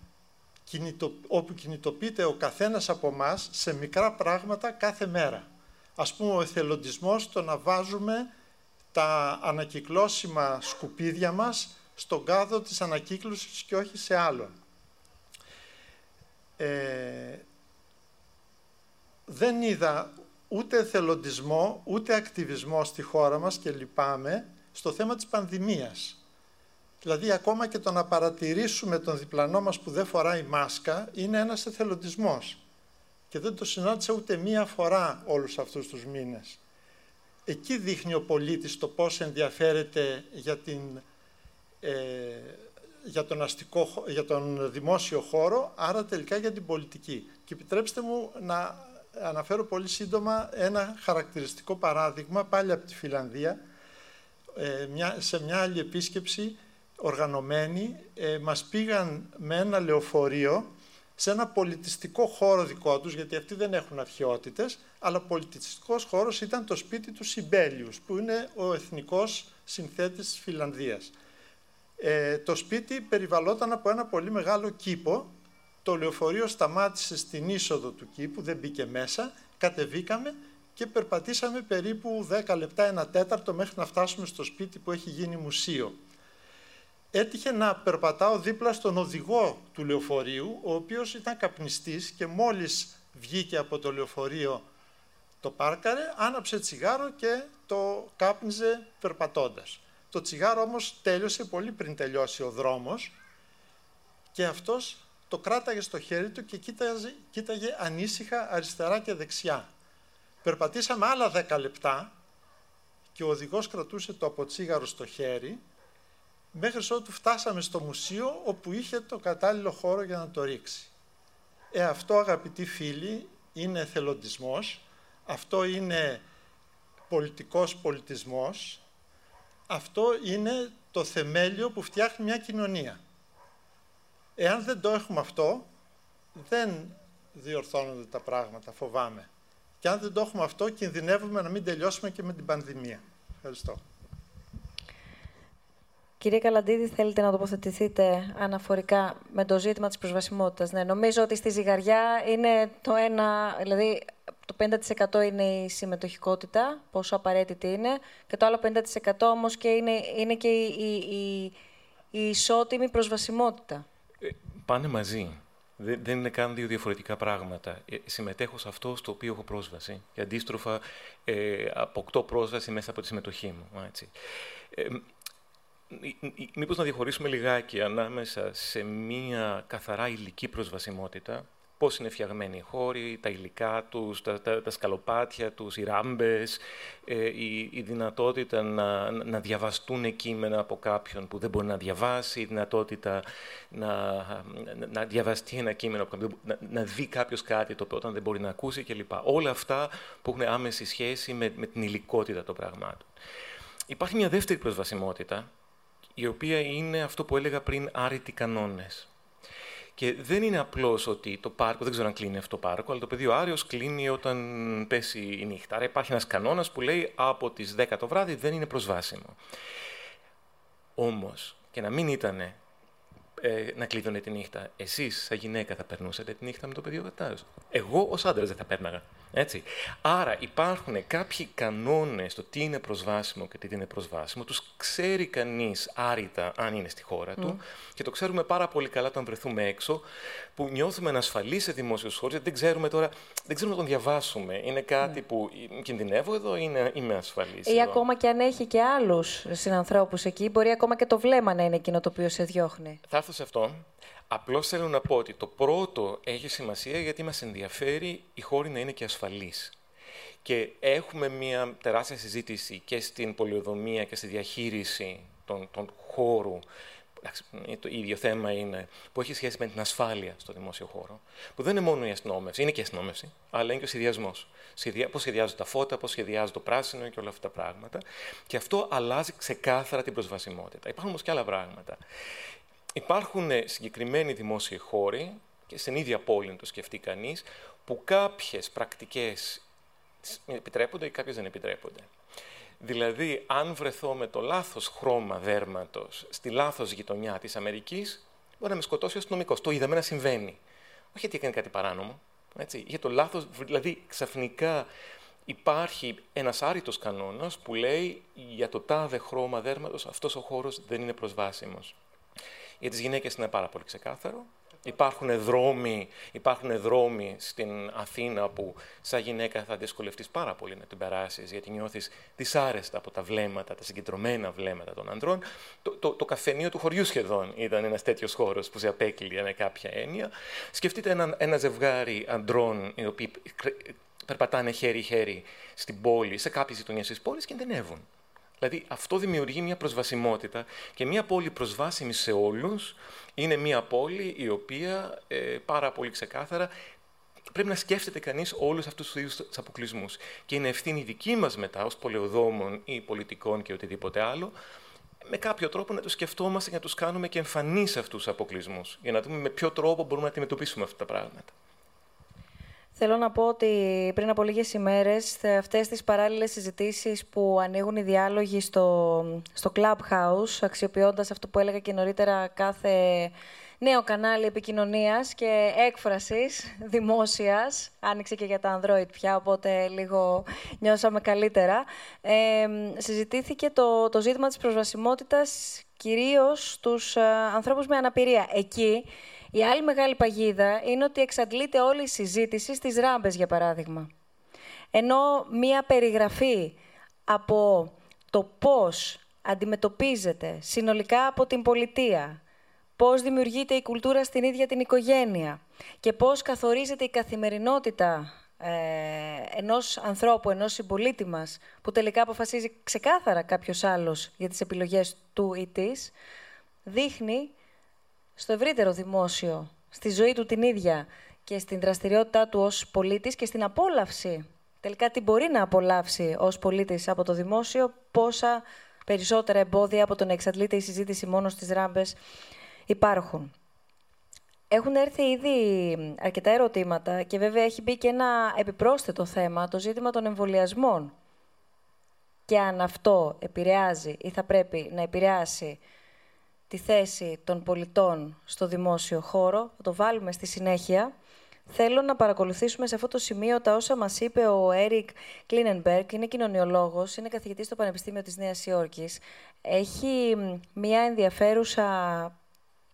όπου κινητοποιείται ο καθένας από εμά σε μικρά πράγματα κάθε μέρα. Ας πούμε ο εθελοντισμός το να βάζουμε τα ανακυκλώσιμα σκουπίδια μας στον κάδο της ανακύκλωσης και όχι σε άλλον. Ε, δεν είδα ούτε εθελοντισμό, ούτε ακτιβισμό στη χώρα μας και λυπάμαι στο θέμα της πανδημίας. Δηλαδή ακόμα και το να παρατηρήσουμε τον διπλανό μας που δεν φοράει μάσκα είναι ένας εθελοντισμός. Και δεν το συνάντησα ούτε μία φορά όλους αυτούς τους μήνες. Εκεί δείχνει ο πολίτης το πώς ενδιαφέρεται για, την, ε, για, τον αστικό, για τον δημόσιο χώρο, άρα τελικά για την πολιτική. Και επιτρέψτε μου να αναφέρω πολύ σύντομα ένα χαρακτηριστικό παράδειγμα, πάλι από τη Φιλανδία, ε, μια, σε μια άλλη επίσκεψη οργανωμένοι ε, μας πήγαν με ένα λεωφορείο σε ένα πολιτιστικό χώρο δικό τους, γιατί αυτοί δεν έχουν αρχαιότητες, αλλά πολιτιστικός χώρος ήταν το σπίτι του Σιμπέλιους, που είναι ο εθνικός συνθέτης της Φιλανδίας. Ε, το σπίτι περιβαλλόταν από ένα πολύ μεγάλο κήπο, το λεωφορείο σταμάτησε στην είσοδο του κήπου, δεν μπήκε μέσα, κατεβήκαμε και περπατήσαμε περίπου 10 λεπτά, ένα τέταρτο μέχρι να φτάσουμε στο σπίτι που έχει γίνει μουσείο έτυχε να περπατάω δίπλα στον οδηγό του λεωφορείου, ο οποίος ήταν καπνιστής και μόλις βγήκε από το λεωφορείο το πάρκαρε, άναψε τσιγάρο και το κάπνιζε περπατώντας. Το τσιγάρο όμως τέλειωσε πολύ πριν τελειώσει ο δρόμος και αυτός το κράταγε στο χέρι του και κοίταγε, κοίταγε ανήσυχα αριστερά και δεξιά. Περπατήσαμε άλλα δέκα λεπτά και ο οδηγός κρατούσε το αποτσίγαρο στο χέρι μέχρι ότου φτάσαμε στο μουσείο όπου είχε το κατάλληλο χώρο για να το ρίξει. Ε, αυτό αγαπητοί φίλοι είναι εθελοντισμός, αυτό είναι πολιτικός πολιτισμός, αυτό είναι το θεμέλιο που φτιάχνει μια κοινωνία. Εάν δεν το έχουμε αυτό, δεν διορθώνονται τα πράγματα, φοβάμαι. Και αν δεν το έχουμε αυτό, κινδυνεύουμε να μην τελειώσουμε και με την πανδημία. Ευχαριστώ. Κύριε Καλαντίδη, θέλετε να τοποθετηθείτε αναφορικά με το ζήτημα της προσβασιμότητας; Ναι, νομίζω ότι στη ζυγαριά είναι το ένα, δηλαδή το 50% είναι η συμμετοχικότητα, πόσο απαραίτητη είναι, και το άλλο 50% όμως και είναι, είναι και η, η, η, ισότιμη προσβασιμότητα. Ε, πάνε μαζί. Δεν, δεν είναι καν δύο διαφορετικά πράγματα. Ε, συμμετέχω σε αυτό στο οποίο έχω πρόσβαση και αντίστροφα ε, αποκτώ πρόσβαση μέσα από τη συμμετοχή μου. Έτσι. Ε, Μήπως να διαχωρίσουμε λιγάκι ανάμεσα σε μία καθαρά υλική προσβασιμότητα, πώς είναι φτιαγμένοι οι χώροι, τα υλικά τους, τα, τα, τα σκαλοπάτια τους, οι ράμπες, ε, η, η, δυνατότητα να, να διαβαστούν κείμενα από κάποιον που δεν μπορεί να διαβάσει, η δυνατότητα να, να, διαβαστεί ένα κείμενο, να, να δει κάποιος κάτι το οποίο όταν δεν μπορεί να ακούσει κλπ. Όλα αυτά που έχουν άμεση σχέση με, με την υλικότητα των πραγμάτων. Υπάρχει μια δεύτερη προσβασιμότητα, η οποία είναι αυτό που έλεγα πριν άρρητοι κανόνες. Και δεν είναι απλώς ότι το πάρκο, δεν ξέρω αν κλείνει αυτό το πάρκο, αλλά το πεδίο Άριος κλείνει όταν πέσει η νύχτα. Άρα υπάρχει ένας κανόνας που λέει από τις 10 το βράδυ δεν είναι προσβάσιμο. Όμως, και να μην ήταν ε, να κλείδωνε τη νύχτα, εσείς, σαν γυναίκα, θα περνούσατε τη νύχτα με το πεδίο Βατάριο. Εγώ, ως άντρας, δεν θα πέρναγα. Έτσι. Άρα υπάρχουν κάποιοι κανόνες το τι είναι προσβάσιμο και τι δεν είναι προσβάσιμο. Τους ξέρει κανείς άρρητα αν είναι στη χώρα του και το ξέρουμε πάρα πολύ καλά όταν βρεθούμε έξω που νιώθουμε ανασφαλείς σε δημόσιους χώρους γιατί δεν ξέρουμε τώρα, δεν ξέρουμε να τον διαβάσουμε. Είναι κάτι ναι. που κινδυνεύω εδώ ή είναι, είμαι ασφαλής. Ή εδώ; ακόμα και αν έχει και άλλους συνανθρώπους εκεί, μπορεί ακόμα και το βλέμμα να είναι εκείνο το οποίο σε διώχνει. Θα έρθω σε αυτό. Απλώς θέλω να πω ότι το πρώτο έχει σημασία γιατί μας ενδιαφέρει η χώρη να είναι και ασφαλής. Και έχουμε μια τεράστια συζήτηση και στην πολιοδομία και στη διαχείριση των, των χώρου το ίδιο θέμα είναι που έχει σχέση με την ασφάλεια στο δημόσιο χώρο, που δεν είναι μόνο η αστυνόμευση, είναι και η αστυνόμευση, αλλά είναι και ο σχεδιασμός. Πώς σχεδιάζουν τα φώτα, πώς σχεδιάζουν το πράσινο και όλα αυτά τα πράγματα. Και αυτό αλλάζει ξεκάθαρα την προσβασιμότητα. Υπάρχουν όμως και άλλα πράγματα. Υπάρχουν συγκεκριμένοι δημόσιοι χώροι, και στην ίδια πόλη να το σκεφτεί κανείς, που κάποιες πρακτικές επιτρέπονται ή κάποιες δεν επιτρέπονται. Δηλαδή, αν βρεθώ με το λάθος χρώμα δέρματος στη λάθος γειτονιά της Αμερικής, μπορεί να με σκοτώσει ο αστυνομικός. Το είδαμε να συμβαίνει. Όχι γιατί έκανε κάτι παράνομο. Έτσι. Για το λάθος, δηλαδή ξαφνικά υπάρχει ένας άρρητος κανόνας που λέει για το τάδε χρώμα δέρματος αυτός ο χώρος δεν είναι προσβάσιμος. Για τις γυναίκες είναι πάρα πολύ ξεκάθαρο. Υπάρχουν δρόμοι, υπάρχουν δρόμοι στην Αθήνα που σαν γυναίκα θα δυσκολευτείς πάρα πολύ να την περάσεις, γιατί νιώθεις δυσάρεστα από τα βλέμματα, τα συγκεντρωμένα βλέμματα των ανδρών. Το, το, το καφενείο του χωριού σχεδόν ήταν ένας τέτοιος χώρος που σε απέκλειε με κάποια έννοια. Σκεφτείτε ένα, ένα ζευγάρι ανδρών οι οποίοι περπατάνε χέρι-χέρι στην πόλη, σε κάποιες γειτονιές της πόλης και κινδυνεύουν. Δηλαδή αυτό δημιουργεί μια προσβασιμότητα και μια πόλη προσβάσιμη σε όλους είναι μια πόλη η οποία ε, πάρα πολύ ξεκάθαρα πρέπει να σκέφτεται κανείς όλους αυτούς τους ίδιους αποκλεισμούς. Και είναι ευθύνη δική μας μετά ως πολεοδόμων ή πολιτικών και οτιδήποτε άλλο με κάποιο τρόπο να τους σκεφτόμαστε και να τους κάνουμε και εμφανείς αυτούς τους αποκλεισμούς για να δούμε με ποιο τρόπο μπορούμε να αντιμετωπίσουμε αυτά τα πράγματα. Θέλω να πω ότι πριν από λίγες ημέρες, αυτές τις παράλληλες συζητήσεις που ανοίγουν οι διάλογοι στο, στο Clubhouse, αξιοποιώντας αυτό που έλεγα και νωρίτερα κάθε νέο κανάλι επικοινωνίας και έκφρασης δημόσιας. Άνοιξε και για τα Android πια, οπότε λίγο νιώσαμε καλύτερα. Ε, συζητήθηκε το, το ζήτημα της προσβασιμότητας κυρίως στους ε, ανθρώπους με αναπηρία. Εκεί η άλλη μεγάλη παγίδα είναι ότι εξαντλείται όλη η συζήτηση στις ράμπες, για παράδειγμα. Ενώ μία περιγραφή από το πώς αντιμετωπίζεται συνολικά από την πολιτεία, πώς δημιουργείται η κουλτούρα στην ίδια την οικογένεια και πώς καθορίζεται η καθημερινότητα ε, ενός ανθρώπου, ενός συμπολίτη μας, που τελικά αποφασίζει ξεκάθαρα κάποιος άλλος για τις επιλογές του ή της, δείχνει στο ευρύτερο δημόσιο, στη ζωή του την ίδια και στην δραστηριότητά του ως πολίτης και στην απόλαυση. Τελικά τι μπορεί να απολαύσει ως πολίτης από το δημόσιο, πόσα περισσότερα εμπόδια από το να εξαντλείται η συζήτηση μόνος στις ράμπες υπάρχουν. Έχουν έρθει ήδη αρκετά ερωτήματα και βέβαια έχει μπει και ένα επιπρόσθετο θέμα, το ζήτημα των εμβολιασμών. Και αν αυτό επηρεάζει ή θα πρέπει να επηρεάσει τη θέση των πολιτών στο δημόσιο χώρο, θα το βάλουμε στη συνέχεια. Θέλω να παρακολουθήσουμε σε αυτό το σημείο τα όσα μας είπε ο Έρικ Κλίνενμπεργκ, είναι κοινωνιολόγος, είναι καθηγητής στο Πανεπιστήμιο της Νέας Υόρκης. Έχει μια ενδιαφέρουσα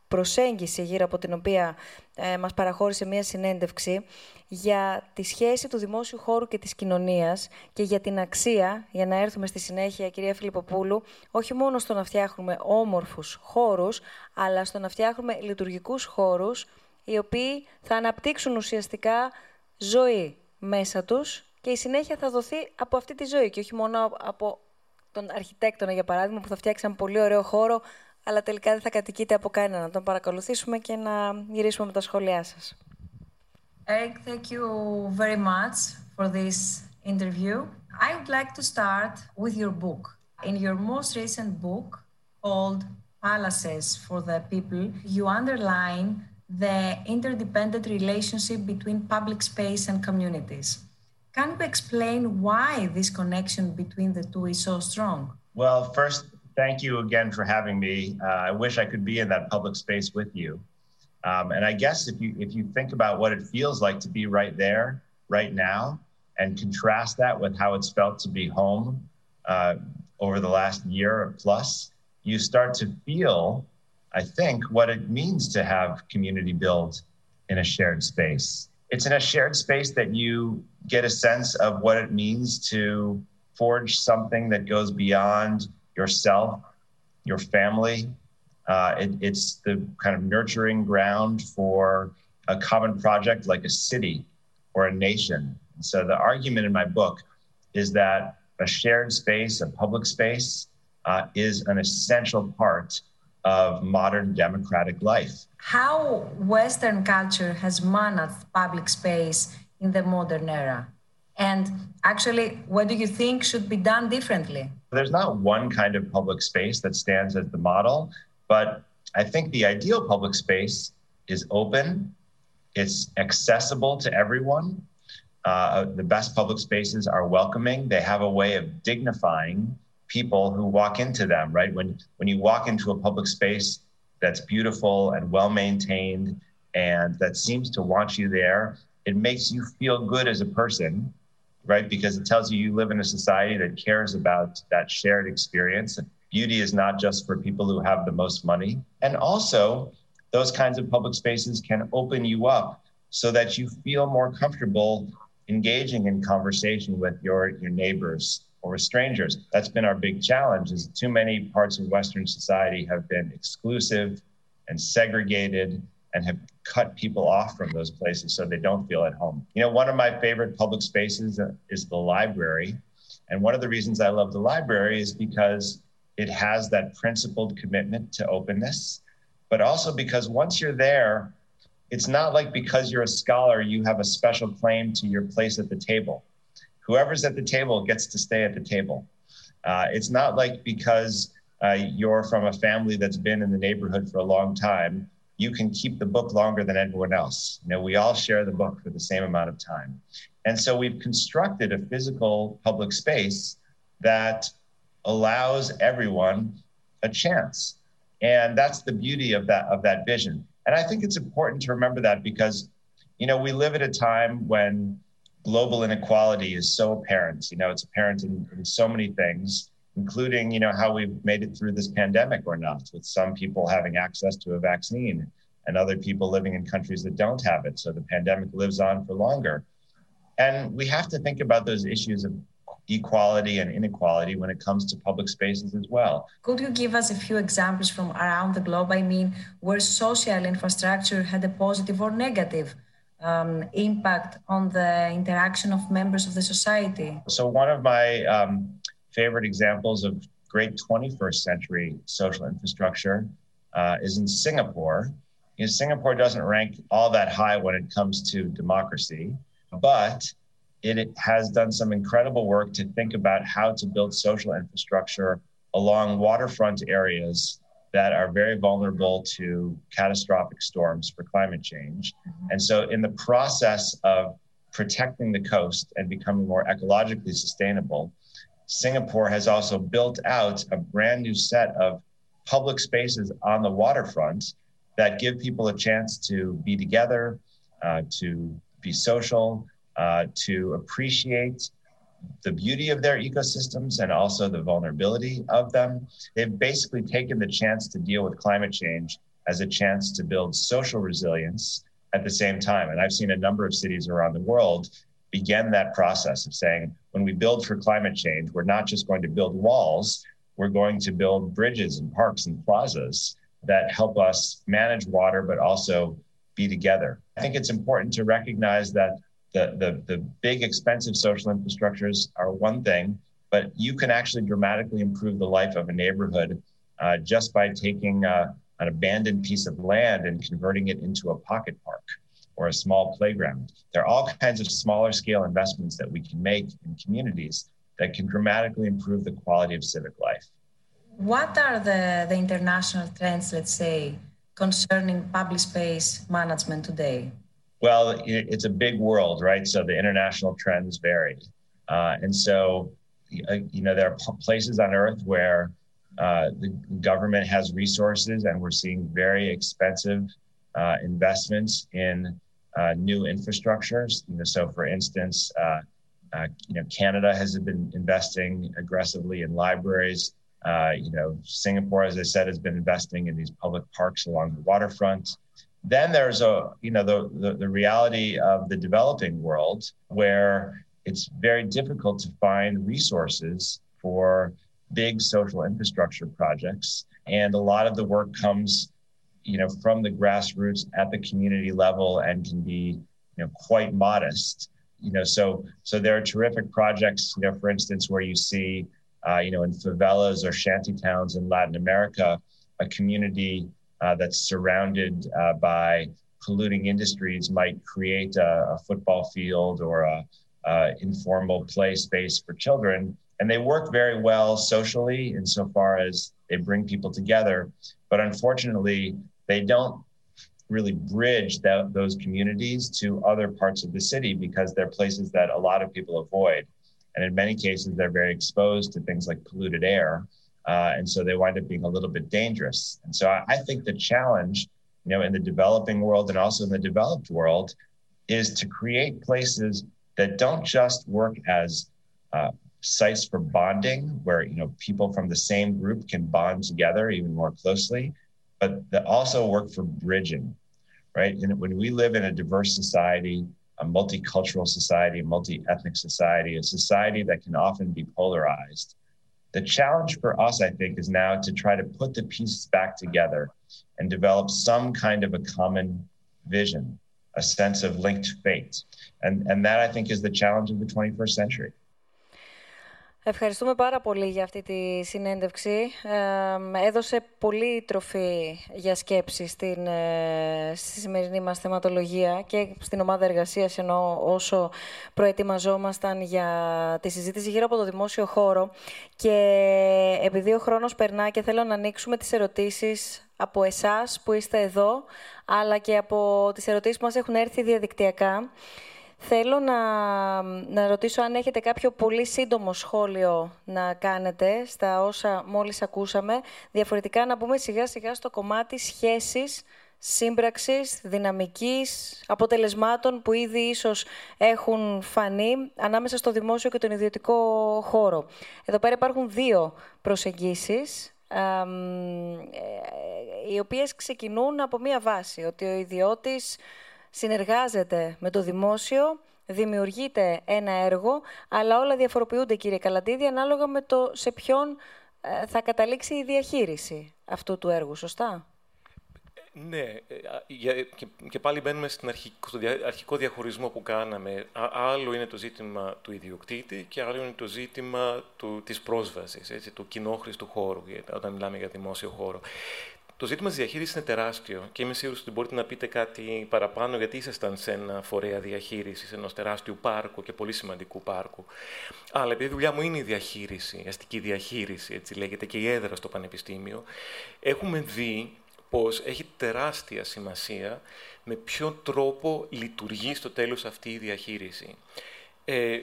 προσέγγιση γύρω από την οποία ε, μας παραχώρησε μια συνέντευξη για τη σχέση του δημόσιου χώρου και της κοινωνίας και για την αξία, για να έρθουμε στη συνέχεια, κυρία Φιλιπποπούλου, όχι μόνο στο να φτιάχνουμε όμορφους χώρους, αλλά στο να φτιάχνουμε λειτουργικούς χώρους, οι οποίοι θα αναπτύξουν ουσιαστικά ζωή μέσα τους και η συνέχεια θα δοθεί από αυτή τη ζωή και όχι μόνο από τον αρχιτέκτονα, για παράδειγμα, που θα φτιάξει ένα πολύ ωραίο χώρο, αλλά τελικά δεν θα κατοικείται από κανέναν. Να τον παρακολουθήσουμε και να γυρίσουμε με τα σχόλιά σας. Eric, thank you very much for this interview. I would like to start with your book. In your most recent book called palaces for the people, you underline the interdependent relationship between public space and communities. Can you explain why this connection between the two is so strong? Well, first, thank you again for having me. Uh, I wish I could be in that public space with you. Um, and I guess if you if you think about what it feels like to be right there, right now, and contrast that with how it's felt to be home uh, over the last year or plus, you start to feel, I think, what it means to have community build in a shared space. It's in a shared space that you get a sense of what it means to forge something that goes beyond yourself, your family. Uh, it, it's the kind of nurturing ground for a common project like a city or a nation. And so the argument in my book is that a shared space, a public space, uh, is an essential part of modern democratic life. How Western culture has managed public space in the modern era? And actually, what do you think should be done differently? There's not one kind of public space that stands as the model, but I think the ideal public space is open, it's accessible to everyone. Uh, the best public spaces are welcoming. They have a way of dignifying people who walk into them, right? When, when you walk into a public space that's beautiful and well maintained and that seems to want you there, it makes you feel good as a person, right? Because it tells you you live in a society that cares about that shared experience. Beauty is not just for people who have the most money. And also, those kinds of public spaces can open you up so that you feel more comfortable engaging in conversation with your, your neighbors or strangers. That's been our big challenge is too many parts of Western society have been exclusive and segregated and have cut people off from those places so they don't feel at home. You know, one of my favorite public spaces is the library. And one of the reasons I love the library is because it has that principled commitment to openness, but also because once you're there, it's not like because you're a scholar, you have a special claim to your place at the table. Whoever's at the table gets to stay at the table. Uh, it's not like because uh, you're from a family that's been in the neighborhood for a long time, you can keep the book longer than everyone else. You know, we all share the book for the same amount of time. And so we've constructed a physical public space that allows everyone a chance. And that's the beauty of that of that vision. And I think it's important to remember that because, you know, we live at a time when global inequality is so apparent. You know, it's apparent in, in so many things, including, you know, how we've made it through this pandemic or not, with some people having access to a vaccine and other people living in countries that don't have it. So the pandemic lives on for longer. And we have to think about those issues of equality and inequality when it comes to public spaces as well. Could you give us a few examples from around the globe? I mean, where social infrastructure had a positive or negative um, impact on the interaction of members of the society? So, one of my um, favorite examples of great 21st century social infrastructure uh, is in Singapore. You know, Singapore doesn't rank all that high when it comes to democracy, but it has done some incredible work to think about how to build social infrastructure along waterfront areas that are very vulnerable to catastrophic storms for climate change. Mm-hmm. And so, in the process of protecting the coast and becoming more ecologically sustainable, Singapore has also built out a brand new set of public spaces on the waterfront that give people a chance to be together, uh, to be social, uh, to appreciate the beauty of their ecosystems and also the vulnerability of them. They've basically taken the chance to deal with climate change as a chance to build social resilience at the same time. And I've seen a number of cities around the world begin that process of saying, when we build for climate change, we're not just going to build walls, we're going to build bridges and parks and plazas that help us manage water, but also be together. I think it's important to recognize that the, the, the big expensive social infrastructures are one thing, but you can actually dramatically improve the life of a neighborhood uh, just by taking uh, an abandoned piece of land and converting it into a pocket park or a small playground. There are all kinds of smaller scale investments that we can make in communities that can dramatically improve the quality of civic life. What are the, the international trends, let's say, concerning public space management today? Well, it's a big world, right? So the international trends vary. Uh, and so, uh, you know, there are places on earth where uh, the government has resources and we're seeing very expensive uh, investments in new infrastructures. You know, so for instance, uh, you know, Canada has been investing aggressively in libraries. Uh, you know, Singapore, as I said, has been investing in these public parks along the waterfront. Then there's a, you know, the, the, the reality of the developing world where it's very difficult to find resources for big social infrastructure projects. And a lot of the work comes, you know, from the grassroots at the community level and can be, you know, quite modest. You know, so so there are terrific projects, you know, for instance, where you see uh, you know, in favelas or shanty towns in Latin America, a community uh, that's surrounded uh, by polluting industries might create a, a football field or a, a, informal play space for children. And they work very well socially insofar as they bring people together. But unfortunately, they don't really bridge that, those communities to other parts of the city because they're places that a lot of people avoid. And in many cases, they're very exposed to things like polluted air. Uh, and so they wind up being a little bit dangerous. And so I, I, think the challenge, you know, in the developing world and also in the developed world is to create places that don't just work as uh, sites for bonding, where, you know, people from the same group can bond together even more closely, but that also work for bridging, right? And when we live in a diverse society, a multicultural society, a multi ethnic society, a society that can often be polarized. The challenge for us, I think, is now to try to put the pieces back together and develop some kind of a common vision, a sense of linked fate. And, and that, I think, is the challenge of the 21st century. Ευχαριστούμε πάρα πολύ για αυτή τη συνέντευξη. έδωσε πολύ τροφή για σκέψη στην, ε, στη σημερινή μας θεματολογία και στην ομάδα εργασίας ενώ όσο προετοιμαζόμασταν για τη συζήτηση γύρω από το δημόσιο χώρο και επειδή ο χρόνος περνά και θέλω να ανοίξουμε τις ερωτήσεις από εσάς που είστε εδώ αλλά και από τις ερωτήσεις που μας έχουν έρθει διαδικτυακά. Θέλω να, να ρωτήσω αν έχετε κάποιο πολύ σύντομο σχόλιο να κάνετε στα όσα μόλις ακούσαμε. Διαφορετικά να μπούμε σιγά σιγά στο κομμάτι σχέσης, σύμπραξης, δυναμικής, αποτελεσμάτων που ήδη ίσως έχουν φανεί ανάμεσα στο δημόσιο και τον ιδιωτικό χώρο. Εδώ πέρα υπάρχουν δύο προσεγγίσεις, ε, οι οποίες ξεκινούν από μία βάση, ότι ο ιδιώτης συνεργάζεται με το δημόσιο, δημιουργείται ένα έργο, αλλά όλα διαφοροποιούνται, κύριε Καλαντίδη, ανάλογα με το σε ποιον ε, θα καταλήξει η διαχείριση αυτού του έργου, σωστά; Ναι, ε, και πάλι μπαίνουμε στην στο αρχικό διαχωρισμό που κάναμε. Άλλο είναι το ζήτημα του ιδιοκτήτη και άλλο είναι το ζήτημα του, της πρόσβασης, έτσι, του κοινόχρηστου χώρου, όταν μιλάμε για δημόσιο χώρο. Το ζήτημα της διαχείρισης είναι τεράστιο και είμαι σίγουρος ότι μπορείτε να πείτε κάτι παραπάνω, γιατί ήσασταν σε ένα φορέα διαχείρισης ενός τεράστιου πάρκου και πολύ σημαντικού πάρκου. Αλλά επειδή η δουλειά μου είναι η διαχείριση, η αστική διαχείριση, έτσι λέγεται, και η έδρα στο Πανεπιστήμιο, έχουμε δει πως έχει τεράστια σημασία με ποιο τρόπο λειτουργεί στο τέλος αυτή η διαχείριση. Ε,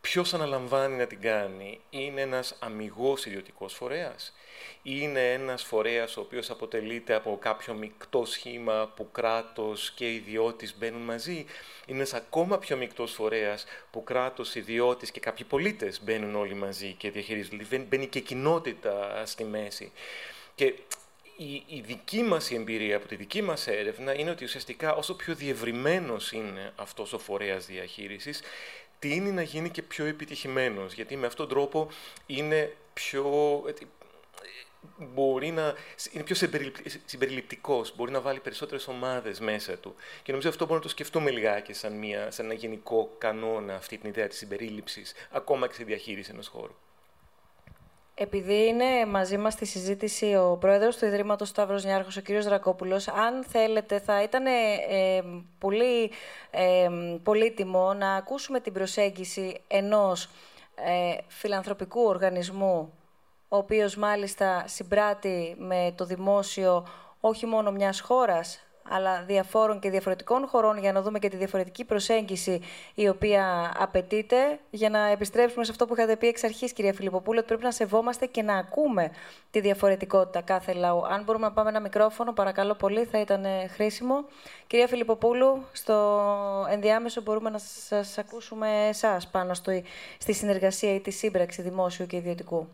Ποιος αναλαμβάνει να την κάνει, είναι ένας αμυγός ιδιωτικός φορέας, είναι ένας φορέας ο οποίος αποτελείται από κάποιο μεικτό σχήμα που κράτος και ιδιώτης μπαίνουν μαζί. Είναι ένας ακόμα πιο μεικτός φορέας που κράτος, ιδιώτης και κάποιοι πολίτες μπαίνουν όλοι μαζί και διαχειρίζονται. Δηλαδή μπαίνει και κοινότητα στη μέση. Και η, η δική μας εμπειρία από τη δική μας έρευνα είναι ότι ουσιαστικά όσο πιο διευρυμένος είναι αυτός ο φορέας διαχείρισης, τίνει να γίνει και πιο επιτυχημένος, γιατί με αυτόν τον τρόπο είναι πιο μπορεί να είναι πιο συμπεριληπτικός, μπορεί να βάλει περισσότερες ομάδες μέσα του. Και νομίζω αυτό μπορούμε να το σκεφτούμε λιγάκι σαν, μια, σαν ένα γενικό κανόνα αυτή την ιδέα της συμπερίληψης, ακόμα και στη διαχείριση ενός χώρου. Επειδή είναι μαζί μας στη συζήτηση ο πρόεδρος του Ιδρύματος Σταύρος Νιάρχος, ο κύριος Δρακόπουλος, αν θέλετε θα ήταν ε, πολύ ε, πολύτιμο να ακούσουμε την προσέγγιση ενός ε, φιλανθρωπικού οργανισμού ο οποίος μάλιστα συμπράττει με το δημόσιο όχι μόνο μιας χώρας, αλλά διαφόρων και διαφορετικών χωρών για να δούμε και τη διαφορετική προσέγγιση η οποία απαιτείται για να επιστρέψουμε σε αυτό που είχατε πει εξ αρχής, κυρία Φιλιπποπούλου, ότι πρέπει να σεβόμαστε και να ακούμε τη διαφορετικότητα κάθε λαού. Αν μπορούμε να πάμε ένα μικρόφωνο, παρακαλώ πολύ, θα ήταν χρήσιμο. Κυρία Φιλιπποπούλου, στο ενδιάμεσο μπορούμε να σας ακούσουμε εσάς πάνω στο, στη συνεργασία ή τη σύμπραξη δημόσιου και ιδιωτικού.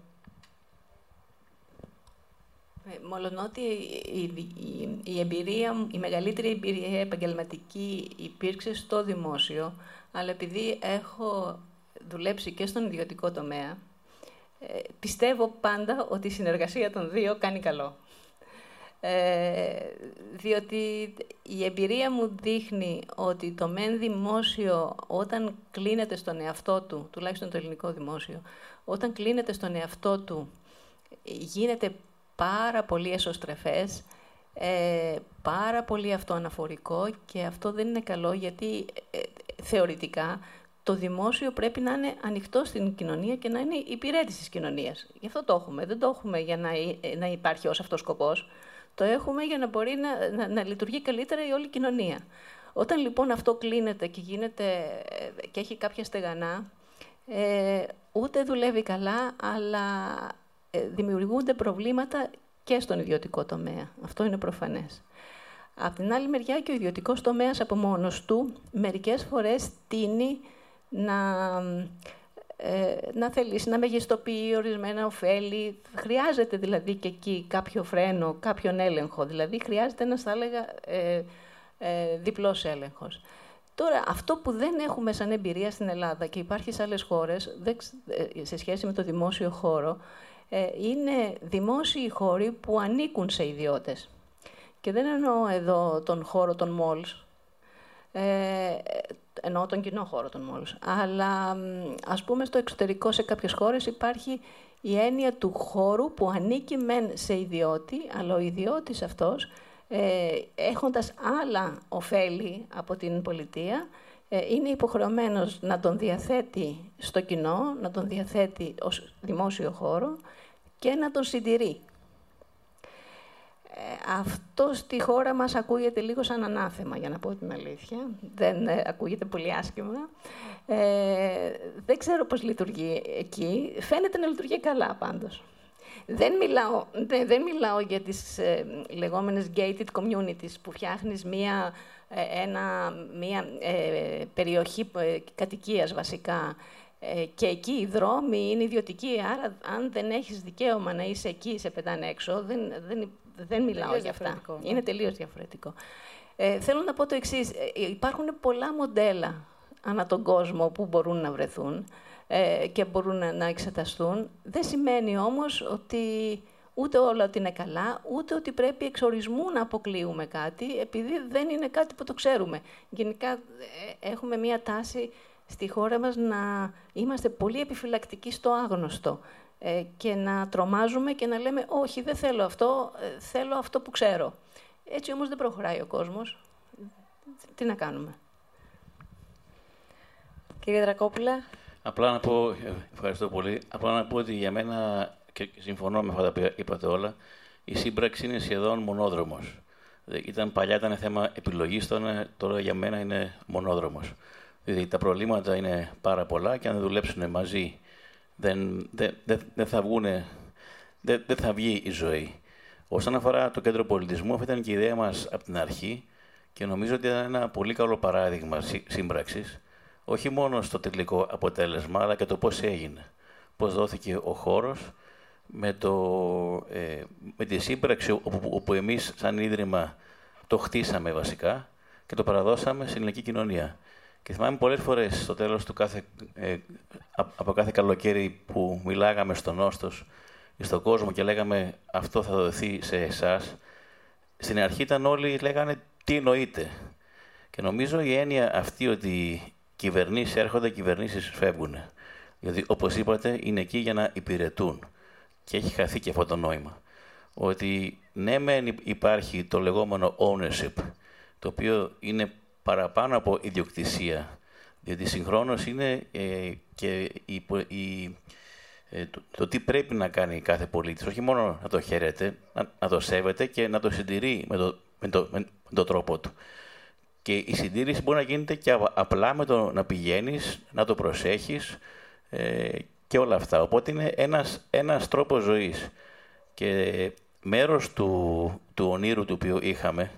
Ε, μολονότι η, η, η, εμπειρία, η μεγαλύτερη εμπειρία επαγγελματική υπήρξε στο δημόσιο, αλλά επειδή έχω δουλέψει και στον ιδιωτικό τομέα, ε, πιστεύω πάντα ότι η συνεργασία των δύο κάνει καλό. Ε, διότι η εμπειρία μου δείχνει ότι το μεν δημόσιο όταν κλείνεται στον εαυτό του, τουλάχιστον το ελληνικό δημόσιο, όταν κλείνεται στον εαυτό του γίνεται πάρα πολύ εσωστρεφές, ε, πάρα πολύ αυτοαναφορικό και αυτό δεν είναι καλό γιατί ε, θεωρητικά το δημόσιο πρέπει να είναι ανοιχτό στην κοινωνία και να είναι υπηρέτηση της κοινωνίας. Γι' αυτό το έχουμε. Δεν το έχουμε για να, ε, να υπάρχει ως αυτός σκοπός. Το έχουμε για να μπορεί να, να, να λειτουργεί καλύτερα η όλη κοινωνία. Όταν λοιπόν αυτό κλείνεται και, γίνεται, ε, και έχει κάποια στεγανά, ε, ούτε δουλεύει καλά, αλλά ε, δημιουργούνται προβλήματα και στον ιδιωτικό τομέα. Αυτό είναι προφανές. Από την άλλη μεριά και ο ιδιωτικός τομέας από μόνος του μερικές φορές τίνει να, ε, να θελήσει να μεγιστοποιεί ορισμένα ωφέλη. Χρειάζεται δηλαδή και εκεί κάποιο φρένο, κάποιον έλεγχο. Δηλαδή χρειάζεται ένας, θα έλεγα, ε, ε, διπλός έλεγχος. Τώρα, αυτό που δεν έχουμε σαν εμπειρία στην Ελλάδα και υπάρχει σε άλλες χώρες, ε, σε σχέση με το δημόσιο χώρο, ε, είναι δημόσιοι χώροι που ανήκουν σε ιδιώτες. Και δεν εννοώ εδώ τον χώρο των malls, ε, εννοώ τον κοινό χώρο των malls. Αλλά ας πούμε στο εξωτερικό σε κάποιες χώρες υπάρχει η έννοια του χώρου που ανήκει μεν σε ιδιώτη, αλλά ο ιδιώτης αυτός, ε, έχοντας άλλα ωφέλη από την πολιτεία, ε, είναι υποχρεωμένος να τον διαθέτει στο κοινό, να τον διαθέτει ως δημόσιο χώρο και να τον συντηρεί. Ε, αυτό στη χώρα μας ακούγεται λίγο σαν ανάθεμα, για να πω την αλήθεια. Δεν ε, ακούγεται πολύ άσχημα. Ε, δεν ξέρω πώς λειτουργεί εκεί. Φαίνεται να λειτουργεί καλά πάντως. Δεν μιλάω, δεν, δεν μιλάω για τις ε, λεγόμενες gated communities που φτιάχνεις μία, ε, ένα, μία περιοχή κατοικίας βασικά ε, και εκεί οι δρόμοι είναι ιδιωτικοί, άρα αν δεν έχεις δικαίωμα να είσαι εκεί, σε πετάνε έξω, δεν, δεν, δεν μιλάω για αυτά. Ναι. Είναι τελείως διαφορετικό. Ε, θέλω να πω το εξής. Ε, υπάρχουν πολλά μοντέλα ανά τον κόσμο που μπορούν να βρεθούν ε, και μπορούν να, να εξεταστούν. Δεν σημαίνει όμως ότι ούτε όλα ότι είναι καλά, ούτε ότι πρέπει εξορισμού να αποκλείουμε κάτι, επειδή δεν είναι κάτι που το ξέρουμε. Γενικά ε, έχουμε μία τάση στη χώρα μας να είμαστε πολύ επιφυλακτικοί στο άγνωστο ε, και να τρομάζουμε και να λέμε «Όχι, δεν θέλω αυτό, ε, θέλω αυτό που ξέρω». Έτσι όμως δεν προχωράει ο κόσμος. Τι να κάνουμε; Κύριε Δρακόπουλα. Απλά να πω, ε, ευχαριστώ πολύ, απλά να πω ότι για μένα, και συμφωνώ με αυτά που είπατε όλα, η σύμπραξη είναι σχεδόν μονόδρομος. Ήταν, παλιά ήταν θέμα επιλογής, τώρα για μένα είναι μονόδρομος. Δηλαδή τα προβλήματα είναι πάρα πολλά και αν δεν δουλέψουν μαζί δεν, δεν, δεν, θα βγούνε, δεν, δεν θα βγει η ζωή. Όσον αφορά το κέντρο πολιτισμού, αυτή ήταν και η ιδέα μας από την αρχή και νομίζω ότι ήταν ένα πολύ καλό παράδειγμα σύμπραξης, όχι μόνο στο τελικό αποτέλεσμα, αλλά και το πώς έγινε. Πώς δόθηκε ο χώρος με, το, ε, με τη σύμπραξη όπου, όπου εμείς σαν Ίδρυμα το χτίσαμε βασικά και το παραδώσαμε στην ελληνική κοινωνία. Και θυμάμαι πολλές φορές στο τέλος του κάθε, ε, από κάθε καλοκαίρι που μιλάγαμε στον Όστος ή στον κόσμο και λέγαμε αυτό θα δοθεί σε εσάς. Στην αρχή ήταν όλοι λέγανε τι εννοείται. Και νομίζω η έννοια αυτή ότι κυβερνήσεις έρχονται, κυβερνήσεις φεύγουν. Γιατί όπως είπατε είναι εκεί για να υπηρετούν. Και έχει χαθεί και αυτό το νόημα. Ότι ναι μεν υπάρχει το λεγόμενο ownership, το οποίο είναι παραπάνω από ιδιοκτησία. Διότι συγχρόνως είναι ε, και η, η ε, το, τι πρέπει να κάνει κάθε πολίτης, όχι μόνο να το χαίρεται, να, το σέβεται και να το συντηρεί με το, με το, με τον τρόπο του. Και η συντήρηση μπορεί να γίνεται και απλά με το να πηγαίνεις, να το προσέχεις ε, και όλα αυτά. Οπότε είναι ένας, ένας τρόπος ζωής. Και μέρος του, του ονείρου του οποίου είχαμε,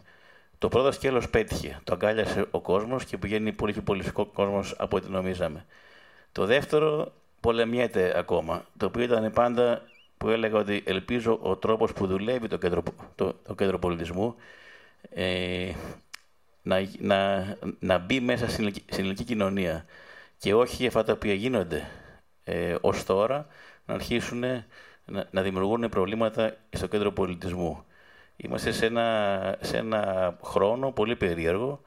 το πρώτο σκέλος πέτυχε. Το αγκάλιασε ο κόσμος και πηγαίνει πολύ πιο πολύ κόσμος από ό,τι νομίζαμε. Το δεύτερο πολεμιέται ακόμα, το οποίο ήταν πάντα που έλεγα ότι ελπίζω ο τρόπος που δουλεύει το κέντρο, το, το κέντρο πολιτισμού ε, να, να, να μπει μέσα στην ελληνική κοινωνία και όχι αυτά τα οποία γίνονται ε, ως τώρα να αρχίσουν να, να δημιουργούν προβλήματα στο κέντρο πολιτισμού. Είμαστε σε ένα, σε ένα χρόνο πολύ περίεργο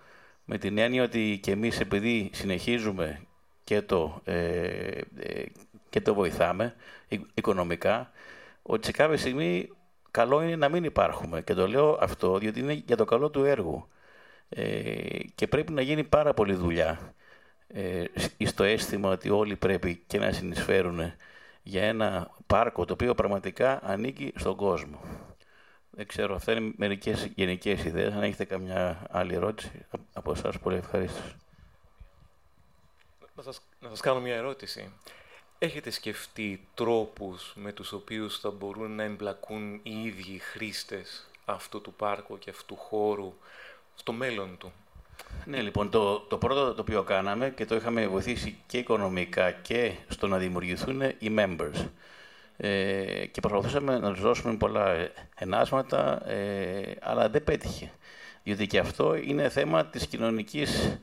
με την έννοια ότι και εμείς επειδή συνεχίζουμε και το, ε, ε, και το βοηθάμε οικονομικά, ότι σε κάποια στιγμή καλό είναι να μην υπάρχουμε. Και το λέω αυτό διότι είναι για το καλό του έργου. Ε, και πρέπει να γίνει πάρα πολλή δουλειά ε, στο αίσθημα ότι όλοι πρέπει και να συνεισφέρουν για ένα πάρκο το οποίο πραγματικά ανήκει στον κόσμο. Δεν ξέρω, αυτά είναι μερικές γενικές ιδέες. Αν έχετε καμιά άλλη ερώτηση από εσάς, πολύ ευχαρίστως. Να σας, να σας κάνω μια ερώτηση. Έχετε σκεφτεί τρόπους με τους οποίους θα μπορούν να εμπλακούν οι ίδιοι χρήστες αυτού του πάρκου και αυτού του χώρου στο μέλλον του; Ναι, λοιπόν, το, το πρώτο το οποίο κάναμε και το είχαμε βοηθήσει και οικονομικά και στο να δημιουργηθούν οι members. Ε, και προσπαθούσαμε να τους δώσουμε πολλά ενάσματα, ε, αλλά δεν πέτυχε. Διότι και αυτό είναι θέμα της κοινωνικής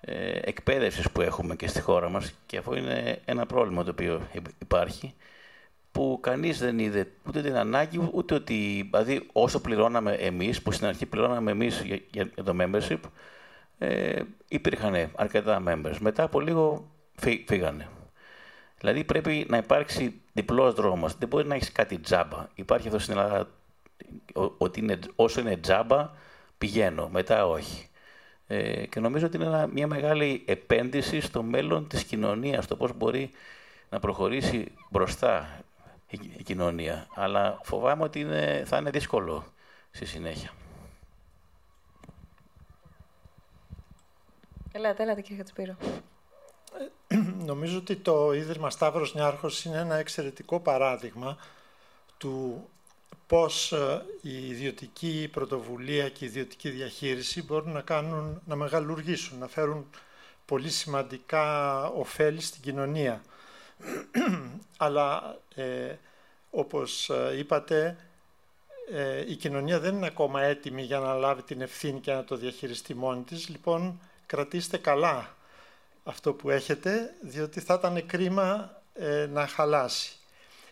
ε, εκπαίδευσης που έχουμε και στη χώρα μας και αυτό είναι ένα πρόβλημα το οποίο υπάρχει που κανείς δεν είδε ούτε την ανάγκη, ούτε ότι, δηλαδή όσο πληρώναμε εμείς, που στην αρχή πληρώναμε εμείς για, για το membership, ε, υπήρχαν αρκετά members. Μετά από λίγο φύγανε. Δηλαδή πρέπει να υπάρξει διπλός δρόμος. Δεν μπορεί να έχεις κάτι τζάμπα. Υπάρχει αυτό στην Ελλάδα ότι είναι, όσο είναι τζάμπα πηγαίνω, μετά όχι. Ε, και νομίζω ότι είναι μια μεγάλη επένδυση στο μέλλον της κοινωνίας, το πώς μπορεί να προχωρήσει μπροστά η, κοινωνία. Αλλά φοβάμαι ότι είναι, θα είναι δύσκολο στη συνέχεια. Ελάτε, ελάτε κύριε Κατσπύρο. Ε, νομίζω ότι το Ίδρυμα Σταύρος Νιάρχος είναι ένα εξαιρετικό παράδειγμα του πώς ε, η ιδιωτική πρωτοβουλία και η ιδιωτική διαχείριση μπορούν να, κάνουν, να μεγαλουργήσουν, να φέρουν πολύ σημαντικά ωφέλη στην κοινωνία. Αλλά ε, όπως ε, είπατε, ε, η κοινωνία δεν είναι ακόμα έτοιμη για να λάβει την ευθύνη και να το διαχειριστεί μόνη της. Λοιπόν, κρατήστε καλά αυτό που έχετε, διότι θα ήταν κρίμα ε, να χαλάσει.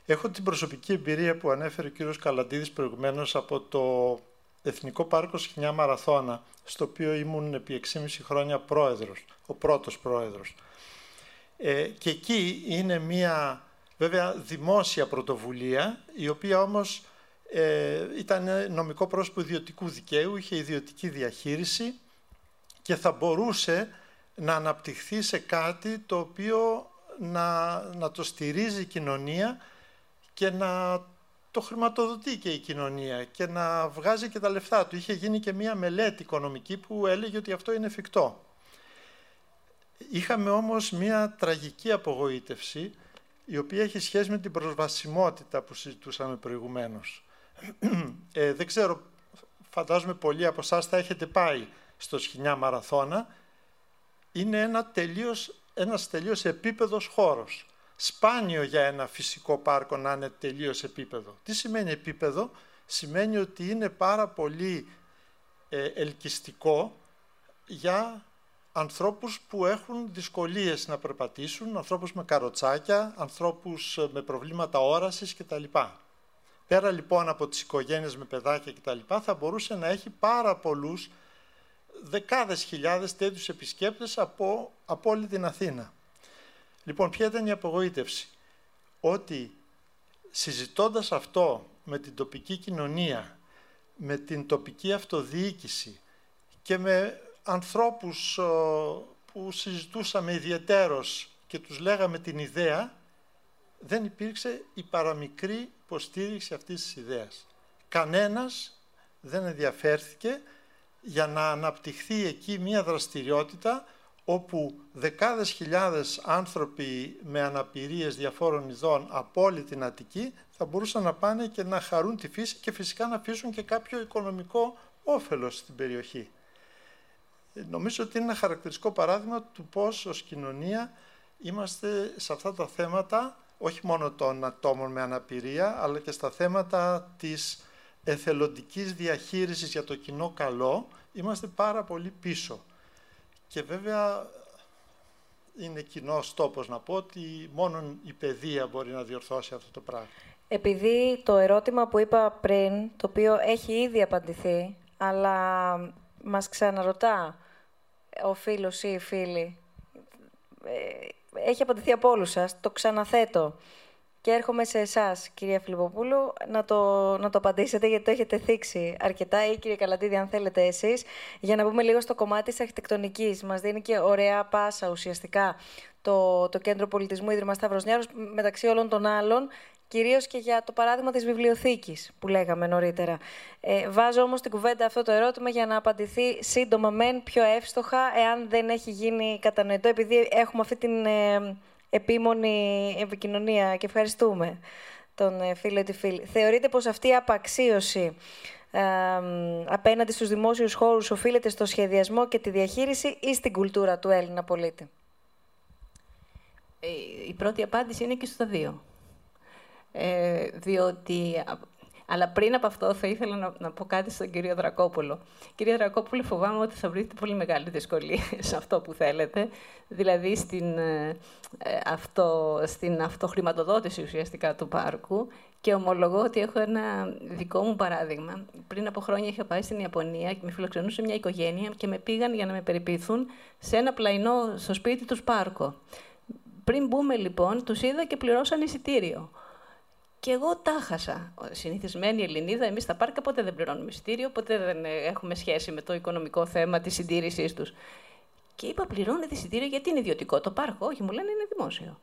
Έχω την προσωπική εμπειρία που ανέφερε ο κύριος Καλαντίδης προηγουμένως από το Εθνικό Πάρκο Σχοινιά Μαραθώνα, στο οποίο ήμουν επί 6,5 χρόνια πρόεδρος, ο πρώτος πρόεδρος. Ε, και εκεί είναι μία βέβαια δημόσια πρωτοβουλία, η οποία όμως ε, ήταν νομικό πρόσωπο ιδιωτικού δικαίου, είχε ιδιωτική διαχείριση και θα μπορούσε να αναπτυχθεί σε κάτι το οποίο να, να το στηρίζει η κοινωνία και να το χρηματοδοτεί και η κοινωνία και να βγάζει και τα λεφτά του. Είχε γίνει και μία μελέτη οικονομική που έλεγε ότι αυτό είναι εφικτό. Είχαμε όμως μία τραγική απογοήτευση η οποία έχει σχέση με την προσβασιμότητα που συζητούσαμε προηγουμένως. Ε, δεν ξέρω, φαντάζομαι πολλοί από εσάς θα έχετε πάει στο Σχοινιά Μαραθώνα. Είναι ένα τελείως, ένας τελείως επίπεδος χώρος. Σπάνιο για ένα φυσικό πάρκο να είναι τελείως επίπεδο. Τι σημαίνει επίπεδο; Σημαίνει ότι είναι πάρα πολύ ε, ελκυστικό για ανθρώπους που έχουν δυσκολίες να περπατήσουν, ανθρώπους με καροτσάκια, ανθρώπους ε, με προβλήματα όρασης κτλ. Πέρα λοιπόν από τις οικογένειες με παιδάκια κτλ. θα μπορούσε να έχει πάρα πολλούς δεκάδες χιλιάδες τέτοιους επισκέπτες από, από όλη την Αθήνα. Λοιπόν, ποια ήταν η απογοήτευση; Ότι συζητώντας αυτό με την τοπική κοινωνία, με την τοπική αυτοδιοίκηση και με ανθρώπους που συζητούσαμε ιδιαιτέρως και τους λέγαμε την ιδέα, δεν υπήρξε η παραμικρή υποστήριξη αυτής της ιδέας. Κανένας δεν ενδιαφέρθηκε για να αναπτυχθεί εκεί μια δραστηριότητα όπου δεκάδες χιλιάδες άνθρωποι με αναπηρίες διαφόρων ειδών από όλη την Αττική θα μπορούσαν να πάνε και να χαρούν τη φύση και φυσικά να αφήσουν και κάποιο οικονομικό όφελος στην περιοχή. Νομίζω ότι είναι ένα χαρακτηριστικό παράδειγμα του πώς ως κοινωνία είμαστε σε αυτά τα θέματα, όχι μόνο των ατόμων με αναπηρία, αλλά και στα θέματα της εθελοντικής διαχείρισης για το κοινό καλό, είμαστε πάρα πολύ πίσω. Και βέβαια είναι κοινός τόπος να πω ότι μόνο η παιδεία μπορεί να διορθώσει αυτό το πράγμα. Επειδή το ερώτημα που είπα πριν, το οποίο έχει ήδη απαντηθεί, αλλά μας ξαναρωτά ο φίλος ή η φίλη, ε, έχει απαντηθεί από όλους σας, το ξαναθέτω. Και έρχομαι σε εσάς, κυρία Φιλιπποπούλου, να το, να το απαντήσετε, γιατί το έχετε θίξει αρκετά, ή κύριε Καλατίδη, αν θέλετε εσείς, για να πούμε λίγο στο κομμάτι της αρχιτεκτονικής. Μας δίνει και ωραία πάσα ουσιαστικά το, το Κέντρο Πολιτισμού Ίδρυμα Σταύρος μεταξύ όλων των άλλων, κυρίως και για το παράδειγμα της βιβλιοθήκης που λέγαμε νωρίτερα. Ε, βάζω όμως στην κουβέντα αυτό το ερώτημα για να απαντηθεί σύντομα μεν πιο εύστοχα, εάν δεν έχει γίνει κατανοητό, επειδή έχουμε αυτή την ε, επίμονη επικοινωνία και ευχαριστούμε τον ε, φίλο ή τη φίλη. Θεωρείτε πως αυτή η απαξίωση ε, απέναντι στους δημόσιους χώρους οφείλεται στο σχεδιασμό και τη διαχείριση ή στην κουλτούρα του Έλληνα πολίτη; Ε, η πρώτη απάντηση είναι και στο δύο. Ε, διότι αλλά πριν από αυτό θα ήθελα να, να πω κάτι στον κύριο Δρακόπουλο. Κύριε Δρακόπουλο, φοβάμαι ότι θα βρείτε πολύ μεγάλη δυσκολία σε αυτό που θέλετε, δηλαδή στην, ε, ε, αυτό, στην αυτοχρηματοδότηση ουσιαστικά του πάρκου και ομολογώ ότι έχω ένα δικό μου παράδειγμα. Πριν από χρόνια είχα πάει στην Ιαπωνία και με φιλοξενούσε μια οικογένεια και με πήγαν για να με περιποιηθούν σε ένα πλαϊνό στο σπίτι τους πάρκο. Πριν μπούμε λοιπόν, τους είδα και πληρώσαν εισιτήριο. Και εγώ τα χάσα. Συνηθισμένη Ελληνίδα, εμείς στα πάρκα ποτέ δεν πληρώνουμε εισιτήριο, ποτέ δεν ε, έχουμε σχέση με το οικονομικό θέμα της συντήρησής τους. Και είπα: Πληρώνετε εισιτήριο γιατί είναι ιδιωτικό το πάρκο; Όχι, μου λένε είναι δημόσιο.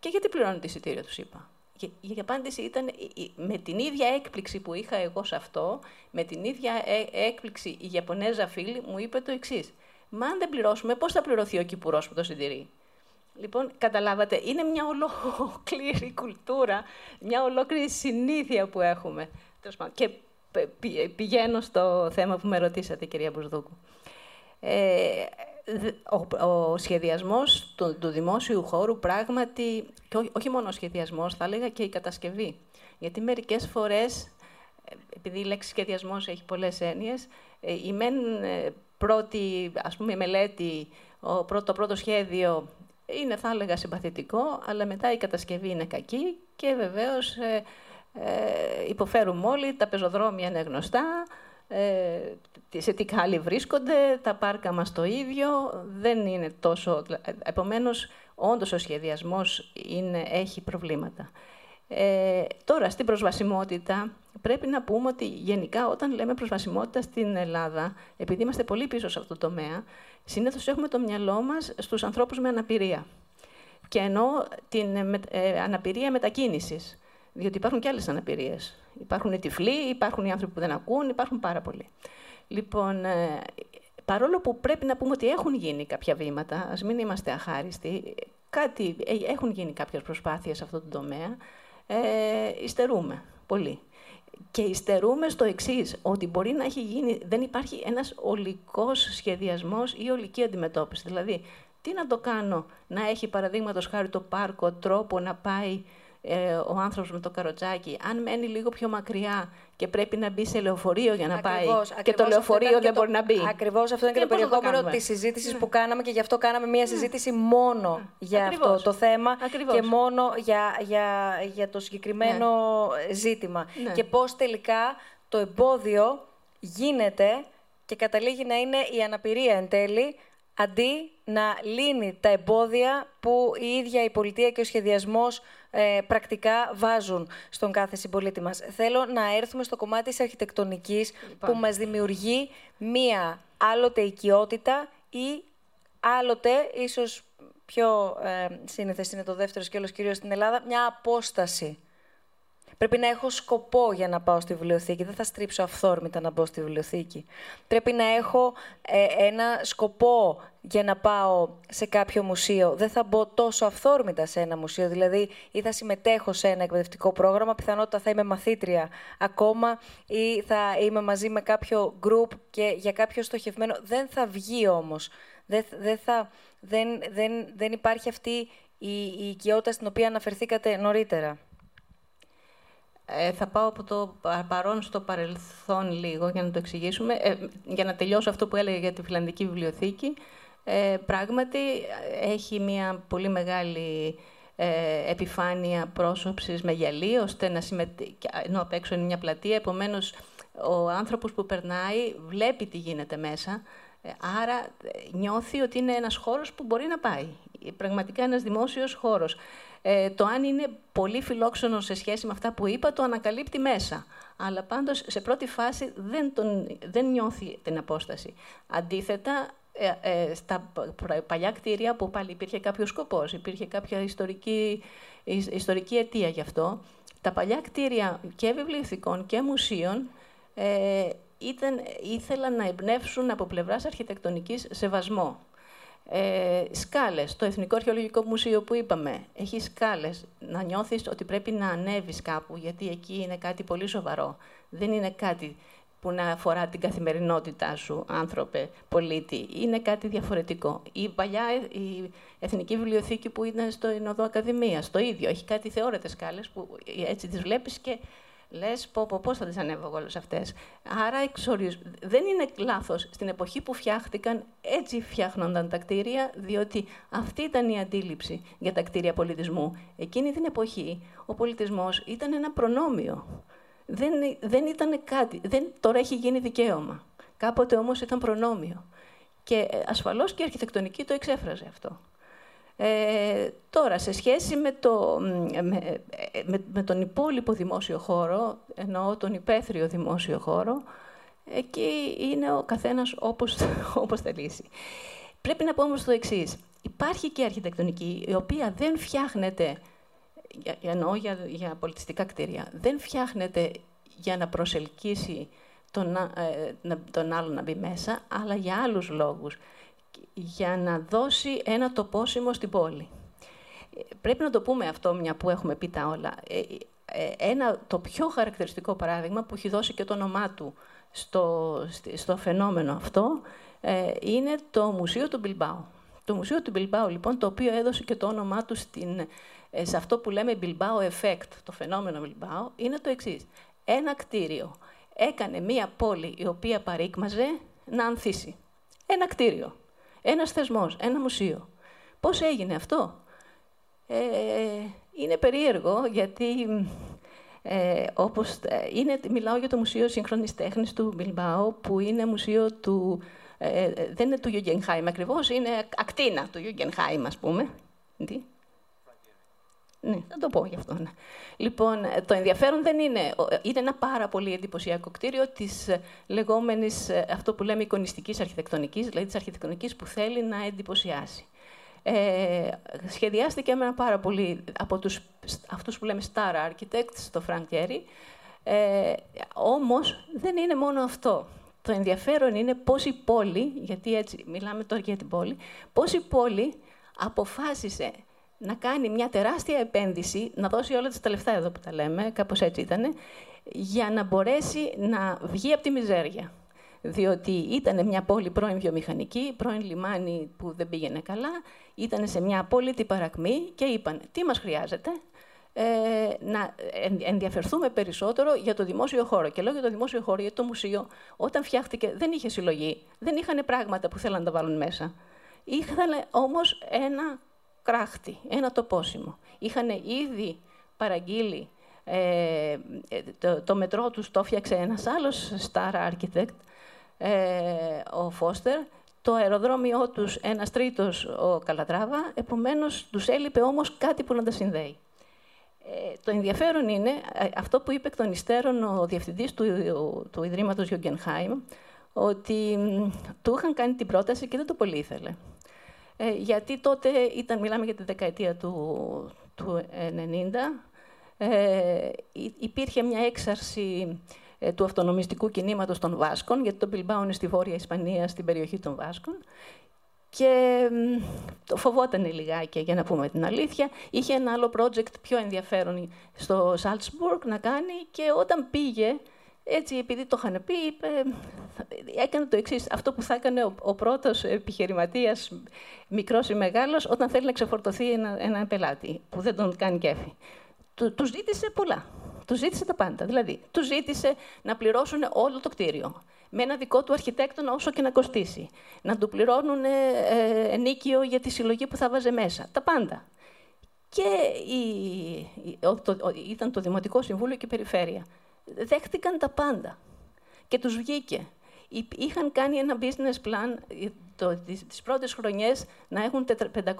Και γιατί πληρώνετε εισιτήριο, τους είπα. Και η απάντηση ήταν με την ίδια έκπληξη που είχα εγώ σε αυτό, με την ίδια ε, έκπληξη η Ιαπωνέζα φίλη μου είπε το εξής. Μα αν δεν πληρώσουμε, πώς θα πληρωθεί ο κυπουρός που το συντηρεί; Λοιπόν, καταλάβατε, είναι μια ολόκληρη κουλτούρα, μια ολόκληρη συνήθεια που έχουμε. Και πηγαίνω στο θέμα που με ρωτήσατε, κυρία Μπουρδούκου. Ε, ο, ο σχεδιασμός του, του δημόσιου χώρου πράγματι, και όχι, όχι μόνο ο σχεδιασμός, θα έλεγα και η κατασκευή. Γιατί μερικές φορές, επειδή η λέξη σχεδιασμός έχει πολλές έννοιες, ε, η μεν ε, πρώτη, ας πούμε, μελέτη, ο πρώτο, το πρώτο σχέδιο είναι θα έλεγα συμπαθητικό, αλλά μετά η κατασκευή είναι κακή και βεβαίως ε, ε, υποφέρουμε όλοι, τα πεζοδρόμια είναι γνωστά, ε, σε τι κάλλη βρίσκονται, τα πάρκα μας το ίδιο, δεν είναι τόσο... Επομένως, όντως ο σχεδιασμός είναι, έχει προβλήματα. Ε, τώρα, στην προσβασιμότητα, πρέπει να πούμε ότι γενικά όταν λέμε προσβασιμότητα στην Ελλάδα, επειδή είμαστε πολύ πίσω σε αυτό το τομέα, συνήθως έχουμε το μυαλό μας στους ανθρώπους με αναπηρία. Και ενώ την ε, αναπηρία μετακίνησης, διότι υπάρχουν και άλλες αναπηρίες. Υπάρχουν οι τυφλοί, υπάρχουν οι άνθρωποι που δεν ακούν, υπάρχουν πάρα πολλοί. Λοιπόν, ε, παρόλο που πρέπει να πούμε ότι έχουν γίνει κάποια βήματα, ας μην είμαστε αχάριστοι, κάτι, ε, έχουν γίνει κάποιες προσπάθειες σε αυτό το τομέα, ε, υστερούμε πολύ. Και υστερούμε στο εξής, ότι μπορεί να έχει γίνει, δεν υπάρχει ένας ολικός σχεδιασμός ή ολική αντιμετώπιση. Δηλαδή, τι να το κάνω να έχει παραδείγματος χάρη το πάρκο τρόπο να πάει ε, ο άνθρωπος με το καροτσάκι, αν μένει λίγο πιο μακριά και πρέπει να μπει σε λεωφορείο για να ακριβώς, πάει και το λεωφορείο δεν μπορεί να μπει. Ακριβώς αυτό είναι και, το περιεχόμενο της συζήτησης ναι. που κάναμε και γι' αυτό κάναμε μια ναι. συζήτηση μόνο ναι. για αυτό το θέμα και μόνο για, για, για το συγκεκριμένο ζήτημα. Και πώς τελικά το εμπόδιο γίνεται και καταλήγει να είναι η αναπηρία εν τέλει αντί να λύνει τα εμπόδια που η ίδια η πολιτεία και ο σχεδιασμός ε, πρακτικά βάζουν στον κάθε συμπολίτη μας. Θέλω να έρθουμε στο κομμάτι της αρχιτεκτονικής που μας δημιουργεί μία άλλοτε οικειότητα ή άλλοτε ίσως πιο ε, σύνηθες είναι το δεύτερο σκέλος, κυρίως στην Ελλάδα, μια απόσταση Πρέπει να έχω σκοπό για να πάω στη βιβλιοθήκη. Δεν θα στρίψω αυθόρμητα να μπω στη βιβλιοθήκη. Πρέπει να έχω ε, ένα σκοπό για να πάω σε κάποιο μουσείο. Δεν θα μπω τόσο αυθόρμητα σε ένα μουσείο. Δηλαδή, ή θα συμμετέχω σε ένα εκπαιδευτικό πρόγραμμα, πιθανότητα θα είμαι μαθήτρια ακόμα, ή θα είμαι μαζί με κάποιο group και για κάποιο στοχευμένο. Δεν θα βγει όμως. Δεν, δεν, θα, δεν, δεν, δεν υπάρχει αυτή η, η οικειότητα στην οποία αναφερθήκατε νωρίτερα. Ε, θα πάω από το παρόν στο παρελθόν λίγο για να το εξηγήσουμε. Ε, για να τελειώσω αυτό που έλεγε για τη Φιλανδική Βιβλιοθήκη. Ε, πράγματι, έχει μια πολύ μεγάλη ε, επιφάνεια πρόσωψης με γυαλί, ώστε να συμμετέχει, ενώ απ' έξω είναι μια πλατεία, επομένως ο άνθρωπος που περνάει βλέπει τι γίνεται μέσα, ε, άρα νιώθει ότι είναι ένας χώρος που μπορεί να πάει. Πραγματικά ένας δημόσιος χώρος. Ε, το αν είναι πολύ φιλόξενο σε σχέση με αυτά που είπα, το ανακαλύπτει μέσα. Αλλά πάντως σε πρώτη φάση δεν, τον, δεν νιώθει την απόσταση. Αντίθετα, ε, ε, στα παλιά κτίρια που πάλι υπήρχε κάποιος σκοπός, υπήρχε κάποια ιστορική, ιστορική αιτία γι' αυτό, τα παλιά κτίρια και βιβλιοθηκών και μουσείων ε, ήταν, ήθελαν να εμπνεύσουν από πλευράς αρχιτεκτονικής σεβασμό. Ε, σκάλες. Το Εθνικό Αρχαιολογικό Μουσείο που είπαμε έχει σκάλες. Να νιώθεις ότι πρέπει να ανέβεις κάπου, γιατί εκεί είναι κάτι πολύ σοβαρό. Δεν είναι κάτι που να αφορά την καθημερινότητά σου, άνθρωπε, πολίτη. Είναι κάτι διαφορετικό. Η παλιά η Εθνική Βιβλιοθήκη που είναι στο Ινωδό Ακαδημίας, το ίδιο. Έχει κάτι θεώρητες σκάλες που έτσι τις βλέπεις και Λες, πω, πω, πώς θα τις ανέβω όλες αυτές. Άρα εξοριζ... δεν είναι λάθος. Στην εποχή που φτιάχτηκαν, έτσι φτιάχνονταν τα κτίρια, διότι αυτή ήταν η αντίληψη για τα κτίρια πολιτισμού. Εκείνη την εποχή ο πολιτισμός ήταν ένα προνόμιο. Δεν, δεν ήταν κάτι. Δεν, τώρα έχει γίνει δικαίωμα. Κάποτε όμως ήταν προνόμιο. Και ε, ασφαλώς και η αρχιτεκτονική το εξέφραζε αυτό. Ε, τώρα, σε σχέση με, το, με, με, τον υπόλοιπο δημόσιο χώρο, εννοώ τον υπαίθριο δημόσιο χώρο, εκεί είναι ο καθένας όπως, όπως θελήσει. Πρέπει να πω όμως το εξής. Υπάρχει και αρχιτεκτονική, η οποία δεν φτιάχνεται, εννοώ για, για πολιτιστικά κτίρια, δεν φτιάχνεται για να προσελκύσει τον, ε, τον άλλο να μπει μέσα, αλλά για άλλους λόγους για να δώσει ένα τοπόσιμο στην πόλη. Πρέπει να το πούμε αυτό, μια που έχουμε πει τα όλα. Ε, ε, ένα, το πιο χαρακτηριστικό παράδειγμα που έχει δώσει και το όνομά του στο, στο φαινόμενο αυτό ε, είναι το Μουσείο του Μπιλμπάου. Το Μουσείο του Μπιλμπάου, λοιπόν, το οποίο έδωσε και το όνομά του στην, σε αυτό που λέμε Bilbao Effect, το φαινόμενο Bilbao, είναι το εξής. Ένα κτίριο έκανε μία πόλη η οποία παρήκμαζε να ανθίσει. Ένα κτίριο. Ένας θεσμός, ένα μουσείο. Πώς έγινε αυτό; Ε, είναι περίεργο, γιατί ε, όπως, ε, είναι, μιλάω για το Μουσείο Σύγχρονης Τέχνης του Μπιλμπάου, που είναι μουσείο του... Ε, ε δεν είναι του Γκούγκενχαϊμ ακριβώς, είναι ακτίνα του Γκούγκενχαϊμ, ας πούμε. Τι; Ναι, θα το πω γι' αυτό. Ναι. Λοιπόν, το ενδιαφέρον δεν είναι. Είναι ένα πάρα πολύ εντυπωσιακό κτίριο της ε, λεγόμενης, ε, αυτό που λέμε, εικονιστικής αρχιτεκτονικής, δηλαδή της αρχιτεκτονικής που θέλει να εντυπωσιάσει. Ε, σχεδιάστηκε με ένα πάρα πολύ από τους, αυτούς που λέμε star architects, το Frank Gehry. Ε, όμως δεν είναι μόνο αυτό. Το ενδιαφέρον είναι πώς η πόλη, γιατί έτσι μιλάμε τώρα για την πόλη, πώς η πόλη αποφάσισε να κάνει μια τεράστια επένδυση, να δώσει όλα τα λεφτά εδώ που τα λέμε, κάπως έτσι ήταν, για να μπορέσει να βγει από τη μιζέρια. Διότι ήταν μια πόλη πρώην βιομηχανική, πρώην λιμάνι που δεν πήγαινε καλά, ήταν σε μια απόλυτη παρακμή και είπαν τι μας χρειάζεται, ε, να ενδιαφερθούμε περισσότερο για το δημόσιο χώρο. Και λέω για το δημόσιο χώρο, γιατί το μουσείο, όταν φτιάχτηκε, δεν είχε συλλογή, δεν είχαν πράγματα που θέλαν να τα βάλουν μέσα. Είχαν όμως ένα κράχτη, ένα τοπόσιμο. Είχαν ήδη παραγγείλει ε, το, το μετρό τους το έφτιαξε ένας άλλος star architect, ε, ο Φώστερ, το αεροδρόμιό τους ένας τρίτος ο Καλατράβα, επομένως τους έλειπε όμως κάτι που να τα συνδέει. Ε, το ενδιαφέρον είναι ε, αυτό που είπε εκ των υστέρων ο διευθυντής του, του Ιδρύματος Γιογκενχάιμ, ότι του είχαν κάνει την πρόταση και δεν το πολύ ήθελε. Ε, γιατί τότε ήταν, μιλάμε για τη δεκαετία του, του 90, ε, υπήρχε μια έξαρση ε, του αυτονομιστικού κινήματος των Βάσκων, γιατί το Μπιλμπάου είναι στη Βόρεια Ισπανία, στην περιοχή των Βάσκων. Και το φοβόταν λιγάκι, για να πούμε την αλήθεια. Είχε ένα άλλο project πιο ενδιαφέρον στο Σάλτσμπουργκ να κάνει και όταν πήγε, έτσι επειδή το είχαν πει, είπε, έκανε το εξής. Αυτό που θα έκανε ο, ο πρώτος επιχειρηματίας, μικρός ή μεγάλος, όταν θέλει να ξεφορτωθεί ένα, ένα πελάτη που δεν τον κάνει κέφι. Του, του ζήτησε πολλά. Του ζήτησε τα πάντα. Δηλαδή, του ζήτησε να πληρώσουν όλο το κτίριο. Με ένα δικό του αρχιτέκτονα, όσο και να κοστίσει. Να του πληρώνουν ε, ενίκιο για τη συλλογή που θα βάζε μέσα. Τα πάντα. Και η, το, ήταν το Δημοτικό Συμβούλιο και η Περιφέρεια. Δέχτηκαν τα πάντα. Και τους βγήκε. Είχαν κάνει ένα business plan ε, το, τις, τις πρώτες χρονιές να έχουν 500.000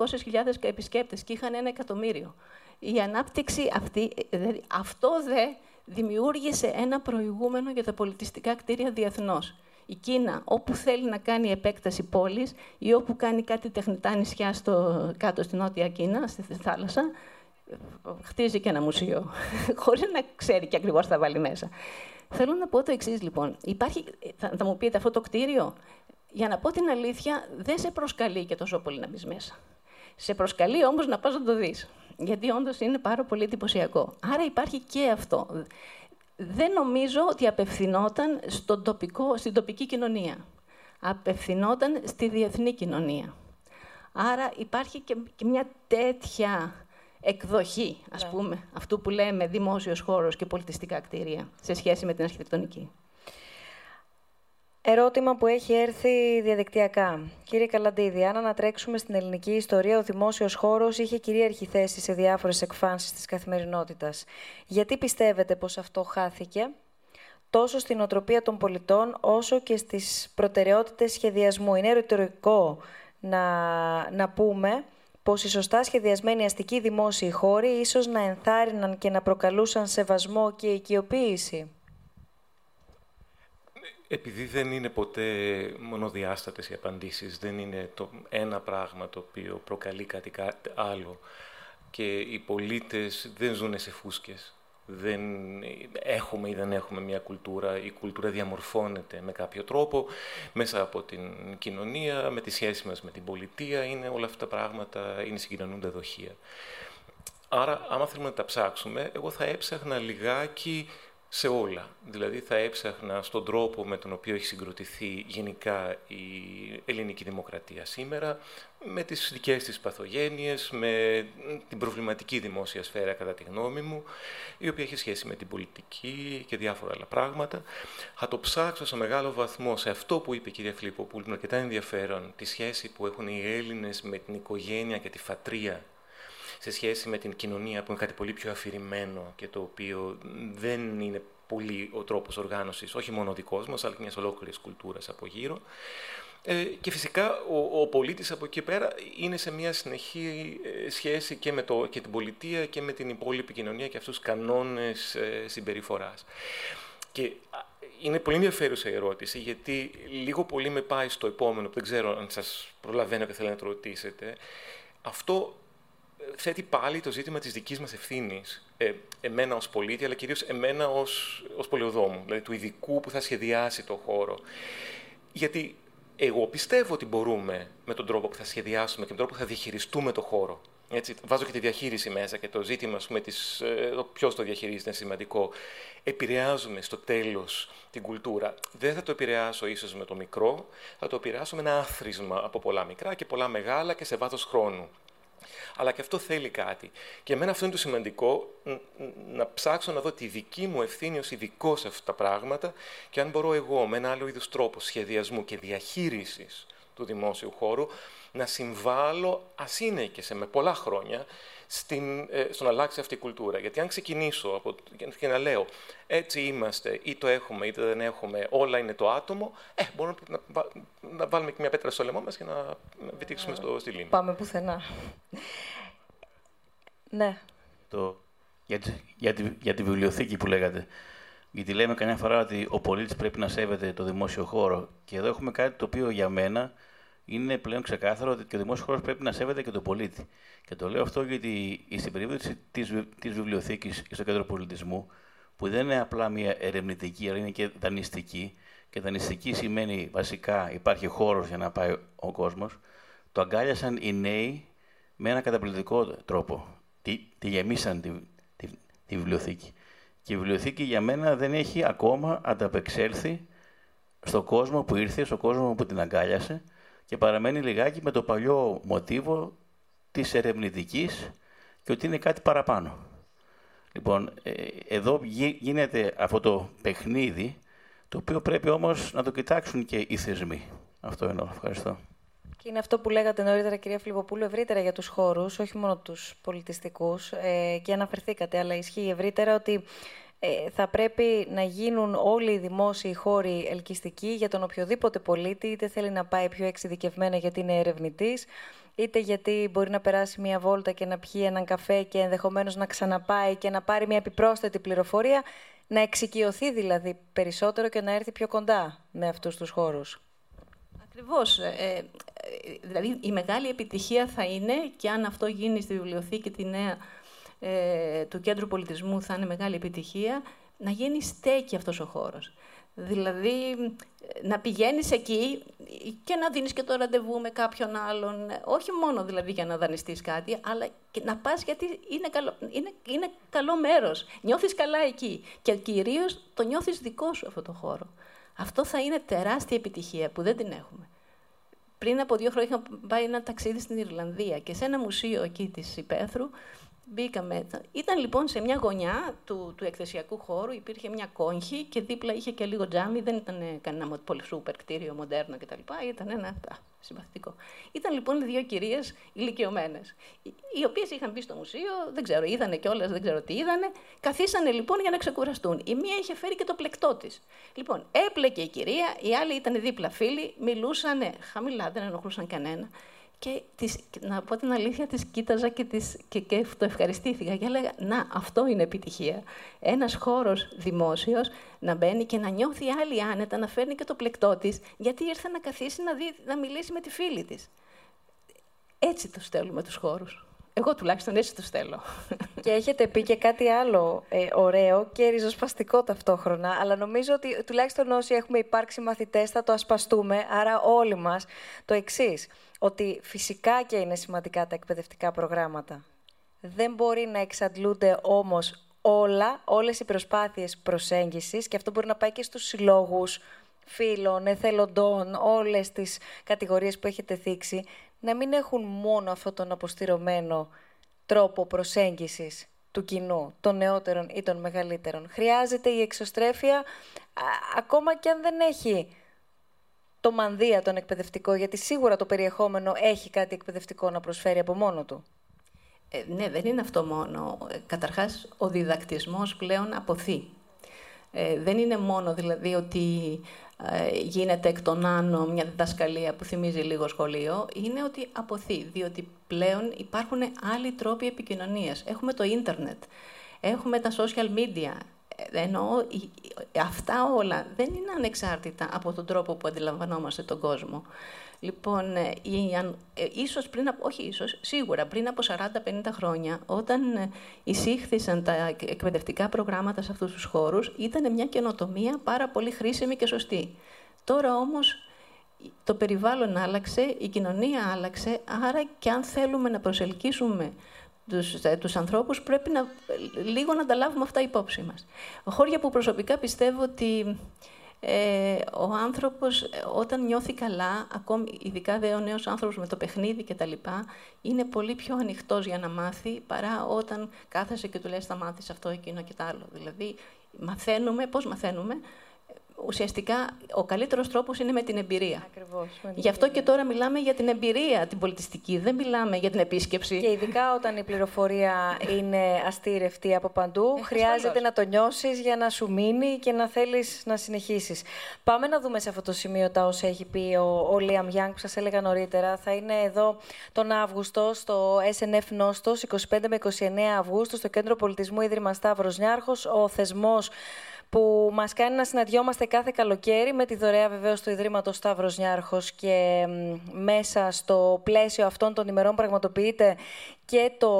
επισκέπτες και είχαν ένα εκατομμύριο η ανάπτυξη αυτή, δηλαδή αυτό δε δημιούργησε ένα προηγούμενο για τα πολιτιστικά κτίρια διεθνώς. Η Κίνα, όπου θέλει να κάνει επέκταση πόλης ή όπου κάνει κάτι τεχνητά νησιά στο, κάτω στην Νότια Κίνα, στη θάλασσα, χτίζει και ένα μουσείο, χωρίς να ξέρει και ακριβώς θα βάλει μέσα. Θέλω να πω το εξής λοιπόν. Υπάρχει, θα, θα μου πείτε αυτό το κτίριο, για να πω την αλήθεια, δεν σε προσκαλεί και τόσο πολύ να μπεις μέσα. Σε προσκαλεί όμως να πας να το δεις γιατί όντως είναι πάρα πολύ εντυπωσιακό. Άρα υπάρχει και αυτό. Δεν νομίζω ότι απευθυνόταν στον τοπικό, στην τοπική κοινωνία. Απευθυνόταν στη διεθνή κοινωνία. Άρα υπάρχει και, μια τέτοια εκδοχή, ας ναι. πούμε, αυτού που λέμε δημόσιος χώρος και πολιτιστικά κτίρια, σε σχέση με την αρχιτεκτονική. Ερώτημα που έχει έρθει διαδικτυακά. Κύριε Καλαντίδη, αν ανατρέξουμε στην ελληνική ιστορία, ο δημόσιος χώρος είχε κυρίαρχη θέση σε διάφορες εκφάνσεις της καθημερινότητας. Γιατί πιστεύετε πως αυτό χάθηκε, τόσο στην οτροπία των πολιτών, όσο και στις προτεραιότητες σχεδιασμού; Είναι ρητορικό να, να πούμε πως οι σωστά σχεδιασμένοι αστικοί δημόσιοι χώροι ίσως να ενθάρρυναν και να προκαλούσαν σεβασμό και οικειοποίηση. Επειδή δεν είναι ποτέ μονοδιάστατες οι απαντήσεις, δεν είναι το ένα πράγμα το οποίο προκαλεί κάτι άλλο και οι πολίτες δεν ζουν σε φούσκες. Δεν έχουμε ή δεν έχουμε μια κουλτούρα. Η κουλτούρα διαμορφώνεται με κάποιο τρόπο μέσα από την κοινωνία, με τη σχέση μας με την πολιτεία. Είναι όλα αυτά τα πράγματα, είναι συγκοινωνούντα δοχεία. Άρα, άμα θέλουμε να τα ψάξουμε, εγώ θα έψαχνα λιγάκι σε όλα. Δηλαδή θα έψαχνα στον τρόπο με τον οποίο έχει συγκροτηθεί γενικά η ελληνική δημοκρατία σήμερα, με τις δικές της παθογένειες, με την προβληματική δημόσια σφαίρα κατά τη γνώμη μου, η οποία έχει σχέση με την πολιτική και διάφορα άλλα πράγματα. Θα το ψάξω σε μεγάλο βαθμό σε αυτό που είπε η κυρία Φιλίππο, που είναι αρκετά ενδιαφέρον, τη σχέση που έχουν οι Έλληνες με την οικογένεια και τη φατρία σε σχέση με την κοινωνία που είναι κάτι πολύ πιο αφηρημένο και το οποίο δεν είναι πολύ ο τρόπος οργάνωσης, όχι μόνο ο δικός μας, αλλά και μιας ολόκληρης κουλτούρας από γύρω. Ε, και φυσικά ο, ο πολίτης από εκεί πέρα είναι σε μια συνεχή ε, σχέση και με το, και την πολιτεία και με την υπόλοιπη κοινωνία και αυτούς τους κανόνες ε, συμπεριφοράς. Και είναι πολύ ενδιαφέρουσα η ερώτηση, γιατί λίγο πολύ με πάει στο επόμενο, που δεν ξέρω αν σας προλαβαίνω και θέλω να το ρωτήσετε. Αυτό θέτει πάλι το ζήτημα της δικής μας ευθύνης, ε, εμένα ως πολίτη, αλλά κυρίως εμένα ως, ως πολιοδόμου, δηλαδή του ειδικού που θα σχεδιάσει το χώρο. Γιατί εγώ πιστεύω ότι μπορούμε με τον τρόπο που θα σχεδιάσουμε και με τον τρόπο που θα διαχειριστούμε το χώρο. Έτσι, βάζω και τη διαχείριση μέσα και το ζήτημα πούμε, της, ε, ποιος το διαχειρίζεται είναι σημαντικό. Επηρεάζουμε στο τέλος την κουλτούρα. Δεν θα το επηρεάσω ίσως με το μικρό, θα το επηρεάσω με ένα άθροισμα από πολλά μικρά και πολλά μεγάλα και σε βάθος χρόνου. Αλλά και αυτό θέλει κάτι. Και εμένα αυτό είναι το σημαντικό, να ψάξω να δω τη δική μου ευθύνη ως ειδικό σε αυτά τα πράγματα και αν μπορώ εγώ με ένα άλλο είδους τρόπο σχεδιασμού και διαχείρισης του δημόσιου χώρου να συμβάλλω, ας είναι και σε με πολλά χρόνια, στην, ε, στο να αλλάξει αυτή η κουλτούρα. Γιατί αν ξεκινήσω από, και να λέω έτσι είμαστε, ή το έχουμε είτε δεν έχουμε, όλα είναι το άτομο, ε, μπορούμε να, να βάλουμε και μια πέτρα στο λαιμό μας και να βυτίξουμε στο, στη λίμνη. Πάμε πουθενά. ναι. Το, για, τη, για, τη, για τη βιβλιοθήκη που λέγατε. Γιατί λέμε καμιά φορά ότι ο πολίτης πρέπει να σέβεται το δημόσιο χώρο. Και εδώ έχουμε κάτι το οποίο για μένα είναι πλέον ξεκάθαρο ότι και ο δημόσιος χώρος πρέπει να σέβεται και τον πολίτη. Και το λέω αυτό γιατί στην περίπτωση της βιβλιοθήκης στο κέντρο πολιτισμού, που δεν είναι απλά μια ερευνητική, αλλά είναι και δανειστική, και δανειστική σημαίνει βασικά υπάρχει χώρος για να πάει ο κόσμος, το αγκάλιασαν οι νέοι με ένα καταπληκτικό τρόπο. Τη, τη γεμίσαν τη, τη, τη βιβλιοθήκη. Και η βιβλιοθήκη για μένα δεν έχει ακόμα ανταπεξέλθει στον κόσμο που ήρθε, στον κόσμο που την αγκάλιασε και παραμένει λιγάκι με το παλιό μοτίβο της ερευνητικής και ότι είναι κάτι παραπάνω. Λοιπόν, ε, εδώ γίνεται αυτό το παιχνίδι, το οποίο πρέπει όμως να το κοιτάξουν και οι θεσμοί. Αυτό εννοώ. Ευχαριστώ. Και είναι αυτό που λέγατε νωρίτερα, κυρία Φιλιπποπούλου, ευρύτερα για τους χώρους, όχι μόνο τους πολιτιστικούς, ε, και αναφερθήκατε, αλλά ισχύει ευρύτερα ότι ε, θα πρέπει να γίνουν όλοι οι δημόσιοι χώροι ελκυστικοί για τον οποιοδήποτε πολίτη, είτε θέλει να πάει πιο εξειδικευμένα γιατί είναι ερευνητής, είτε γιατί μπορεί να περάσει μία βόλτα και να πιει έναν καφέ και ενδεχομένως να ξαναπάει και να πάρει μία επιπρόσθετη πληροφορία, να εξοικειωθεί δηλαδή περισσότερο και να έρθει πιο κοντά με αυτούς τους χώρους. Ακριβώς. Ε, ε δηλαδή η μεγάλη επιτυχία θα είναι και αν αυτό γίνει στη βιβλιοθήκη τη νέα ε, του Κέντρου Πολιτισμού θα είναι μεγάλη επιτυχία, να γίνει στέκει αυτός ο χώρος. Δηλαδή, να πηγαίνεις εκεί και να δίνεις και το ραντεβού με κάποιον άλλον, όχι μόνο δηλαδή για να δανειστείς κάτι, αλλά και να πας γιατί είναι καλό, είναι, είναι καλό μέρος, νιώθεις καλά εκεί και κυρίως το νιώθεις δικό σου αυτό το χώρο. Αυτό θα είναι τεράστια επιτυχία που δεν την έχουμε. Πριν από δύο χρόνια είχα πάει ένα ταξίδι στην Ιρλανδία και σε ένα μουσείο εκεί της Υπέθρου Μπήκαμε. Ήταν λοιπόν σε μια γωνιά του, του εκθεσιακού χώρου, υπήρχε μια κόγχη και δίπλα είχε και λίγο τζάμι. Δεν ήταν κανένα πολύ σούπερ κτίριο, μοντέρνο κτλ. Ήταν ένα α, συμπαθητικό. Ήταν λοιπόν δύο κυρίες ηλικιωμένες, οι οποίες είχαν μπει στο μουσείο, δεν ξέρω, είδανε κιόλας, δεν ξέρω τι είδανε. Καθίσανε λοιπόν για να ξεκουραστούν. Η μία είχε φέρει και το πλεκτό της. Λοιπόν, έπλεκε η κυρία, οι άλλοι ήταν δίπλα φίλοι, μιλούσαν χαμηλά, δεν ενοχλούσαν κανένα. Και τις, να πω την αλήθεια, τις κοίταζα και, τις, και, και το ευχαριστήθηκα. Και έλεγα, να, αυτό είναι επιτυχία. Ένας χώρος δημόσιος να μπαίνει και να νιώθει άλλη άνετα, να φέρνει και το πλεκτό της, γιατί ήρθε να καθίσει να, δει, να μιλήσει με τη φίλη της. Έτσι τους στέλνουμε τους χώρους. Εγώ τουλάχιστον έτσι το στέλνω. Και έχετε πει και κάτι άλλο ε, ωραίο και ριζοσπαστικό ταυτόχρονα, αλλά νομίζω ότι τουλάχιστον όσοι έχουμε υπάρξει μαθητές θα το ασπαστούμε, άρα όλοι μας, το εξής ότι φυσικά και είναι σημαντικά τα εκπαιδευτικά προγράμματα. Δεν μπορεί να εξαντλούνται όμως όλα, όλες οι προσπάθειες προσέγγισης και αυτό μπορεί να πάει και στους συλλόγους φίλων, εθελοντών, όλες τις κατηγορίες που έχετε θίξει, να μην έχουν μόνο αυτόν τον αποστηρωμένο τρόπο προσέγγισης του κοινού, των νεότερων ή των μεγαλύτερων. Χρειάζεται η εξωστρέφεια, ακόμα και αν δεν έχει το μανδύα τον εκπαιδευτικό, γιατί σίγουρα το περιεχόμενο έχει κάτι εκπαιδευτικό να προσφέρει από μόνο του. Ε, ναι, δεν είναι αυτό μόνο. Ε, καταρχάς, ο διδακτισμός πλέον αποθεί. Ε, δεν είναι μόνο δηλαδή ότι ε, γίνεται εκ των άνω μια διδασκαλία που θυμίζει λίγο σχολείο, είναι ότι αποθεί, διότι πλέον υπάρχουν άλλοι τρόποι επικοινωνίας. Έχουμε το ίντερνετ, έχουμε τα social media, εννοώ αυτά όλα δεν είναι ανεξάρτητα από τον τρόπο που αντιλαμβανόμαστε τον κόσμο. Λοιπόν, ε, ε, ίσως πριν από, όχι ίσως, σίγουρα πριν από 40-50 χρόνια, όταν ε, εισήχθησαν τα εκπαιδευτικά προγράμματα σε αυτούς τους χώρους, ήταν μια καινοτομία πάρα πολύ χρήσιμη και σωστή. Τώρα όμως το περιβάλλον άλλαξε, η κοινωνία άλλαξε, άρα και αν θέλουμε να προσελκύσουμε τους, ε, τους ανθρώπους πρέπει να, λίγο να τα λάβουμε αυτά υπόψη μας. Χώρια που προσωπικά πιστεύω ότι ε, ο άνθρωπος ε, όταν νιώθει καλά, ακόμη ειδικά δε ο νέος άνθρωπος με το παιχνίδι και τα λοιπά, είναι πολύ πιο ανοιχτός για να μάθει παρά όταν κάθεσαι και του λες θα μάθεις αυτό, εκείνο και τα άλλο. Δηλαδή μαθαίνουμε, πώς μαθαίνουμε, ουσιαστικά ο καλύτερος τρόπος είναι με την εμπειρία. Ακριβώς. Γι' αυτό και τώρα μιλάμε για την εμπειρία την πολιτιστική, δεν μιλάμε για την επίσκεψη. Και ειδικά όταν η πληροφορία είναι αστήρευτη από παντού, ε, χρειάζεται να το νιώσεις για να σου μείνει και να θέλεις να συνεχίσεις. Πάμε να δούμε σε αυτό το σημείο τα όσα έχει πει ο, ο Λίαμ Γιάνγκ που σας έλεγα νωρίτερα. Θα είναι εδώ τον Αύγουστο στο SNF Νόστος, 25 με 29 Αυγούστου, στο Κέντρο Πολιτισμού Ίδρυμα Σταύρος Νιάρχος. Ο θεσμός που μας κάνει να συναντιόμαστε κάθε καλοκαίρι με τη δωρεά βεβαίως του Ιδρύματος Σταύρος Νιάρχος και μέσα στο πλαίσιο αυτών των ημερών πραγματοποιείται και το,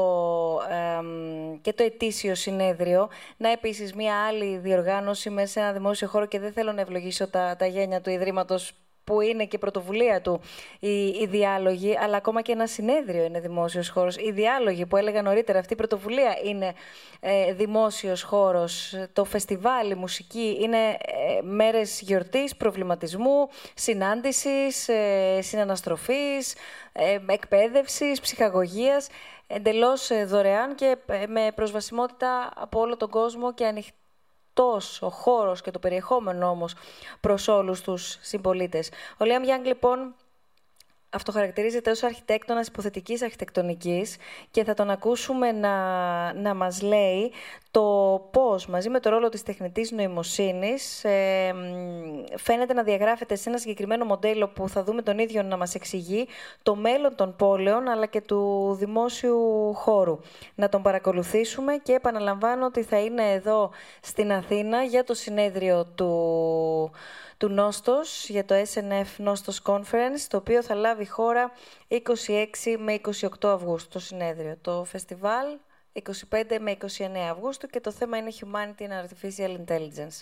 και το ετήσιο συνέδριο. Να επίσης μία άλλη διοργάνωση μέσα σε ένα δημόσιο χώρο και δεν θέλω να ευλογήσω τα, τα γένια του Ιδρύματος που είναι και πρωτοβουλία του οι, οι διάλογοι, αλλά ακόμα και ένα συνέδριο είναι δημόσιος χώρος. Οι διάλογοι που έλεγα νωρίτερα, αυτή η πρωτοβουλία είναι ε, δημόσιος χώρος. Το φεστιβάλ, η μουσική είναι ε, μέρες γιορτής, προβληματισμού, συνάντησης, ε, συναναστροφής, ε, εκπαίδευσης, ψυχαγωγίας, εντελώς ε, δωρεάν και ε, με προσβασιμότητα από όλο τον κόσμο και ανοιχτή ο χώρος και το περιεχόμενο όμως προς όλους τους συμπολίτες. Ο Λίαμ Γιάνγκ λοιπόν αυτοχαρακτηρίζεται ως αρχιτέκτονας υποθετικής αρχιτεκτονικής και θα τον ακούσουμε να, να μας λέει το πώς μαζί με το ρόλο της τεχνητής νοημοσύνης ε, φαίνεται να διαγράφεται σε ένα συγκεκριμένο μοντέλο που θα δούμε τον ίδιο να μας εξηγεί το μέλλον των πόλεων αλλά και του δημόσιου χώρου. Να τον παρακολουθήσουμε και επαναλαμβάνω ότι θα είναι εδώ στην Αθήνα για το συνέδριο του του Νόστος για το SNF Νόστος Conference, το οποίο θα λάβει χώρα 26 με 28 Αυγούστου, το συνέδριο. Το φεστιβάλ 25 με 29 Αυγούστου και το θέμα είναι Humanity and Artificial Intelligence.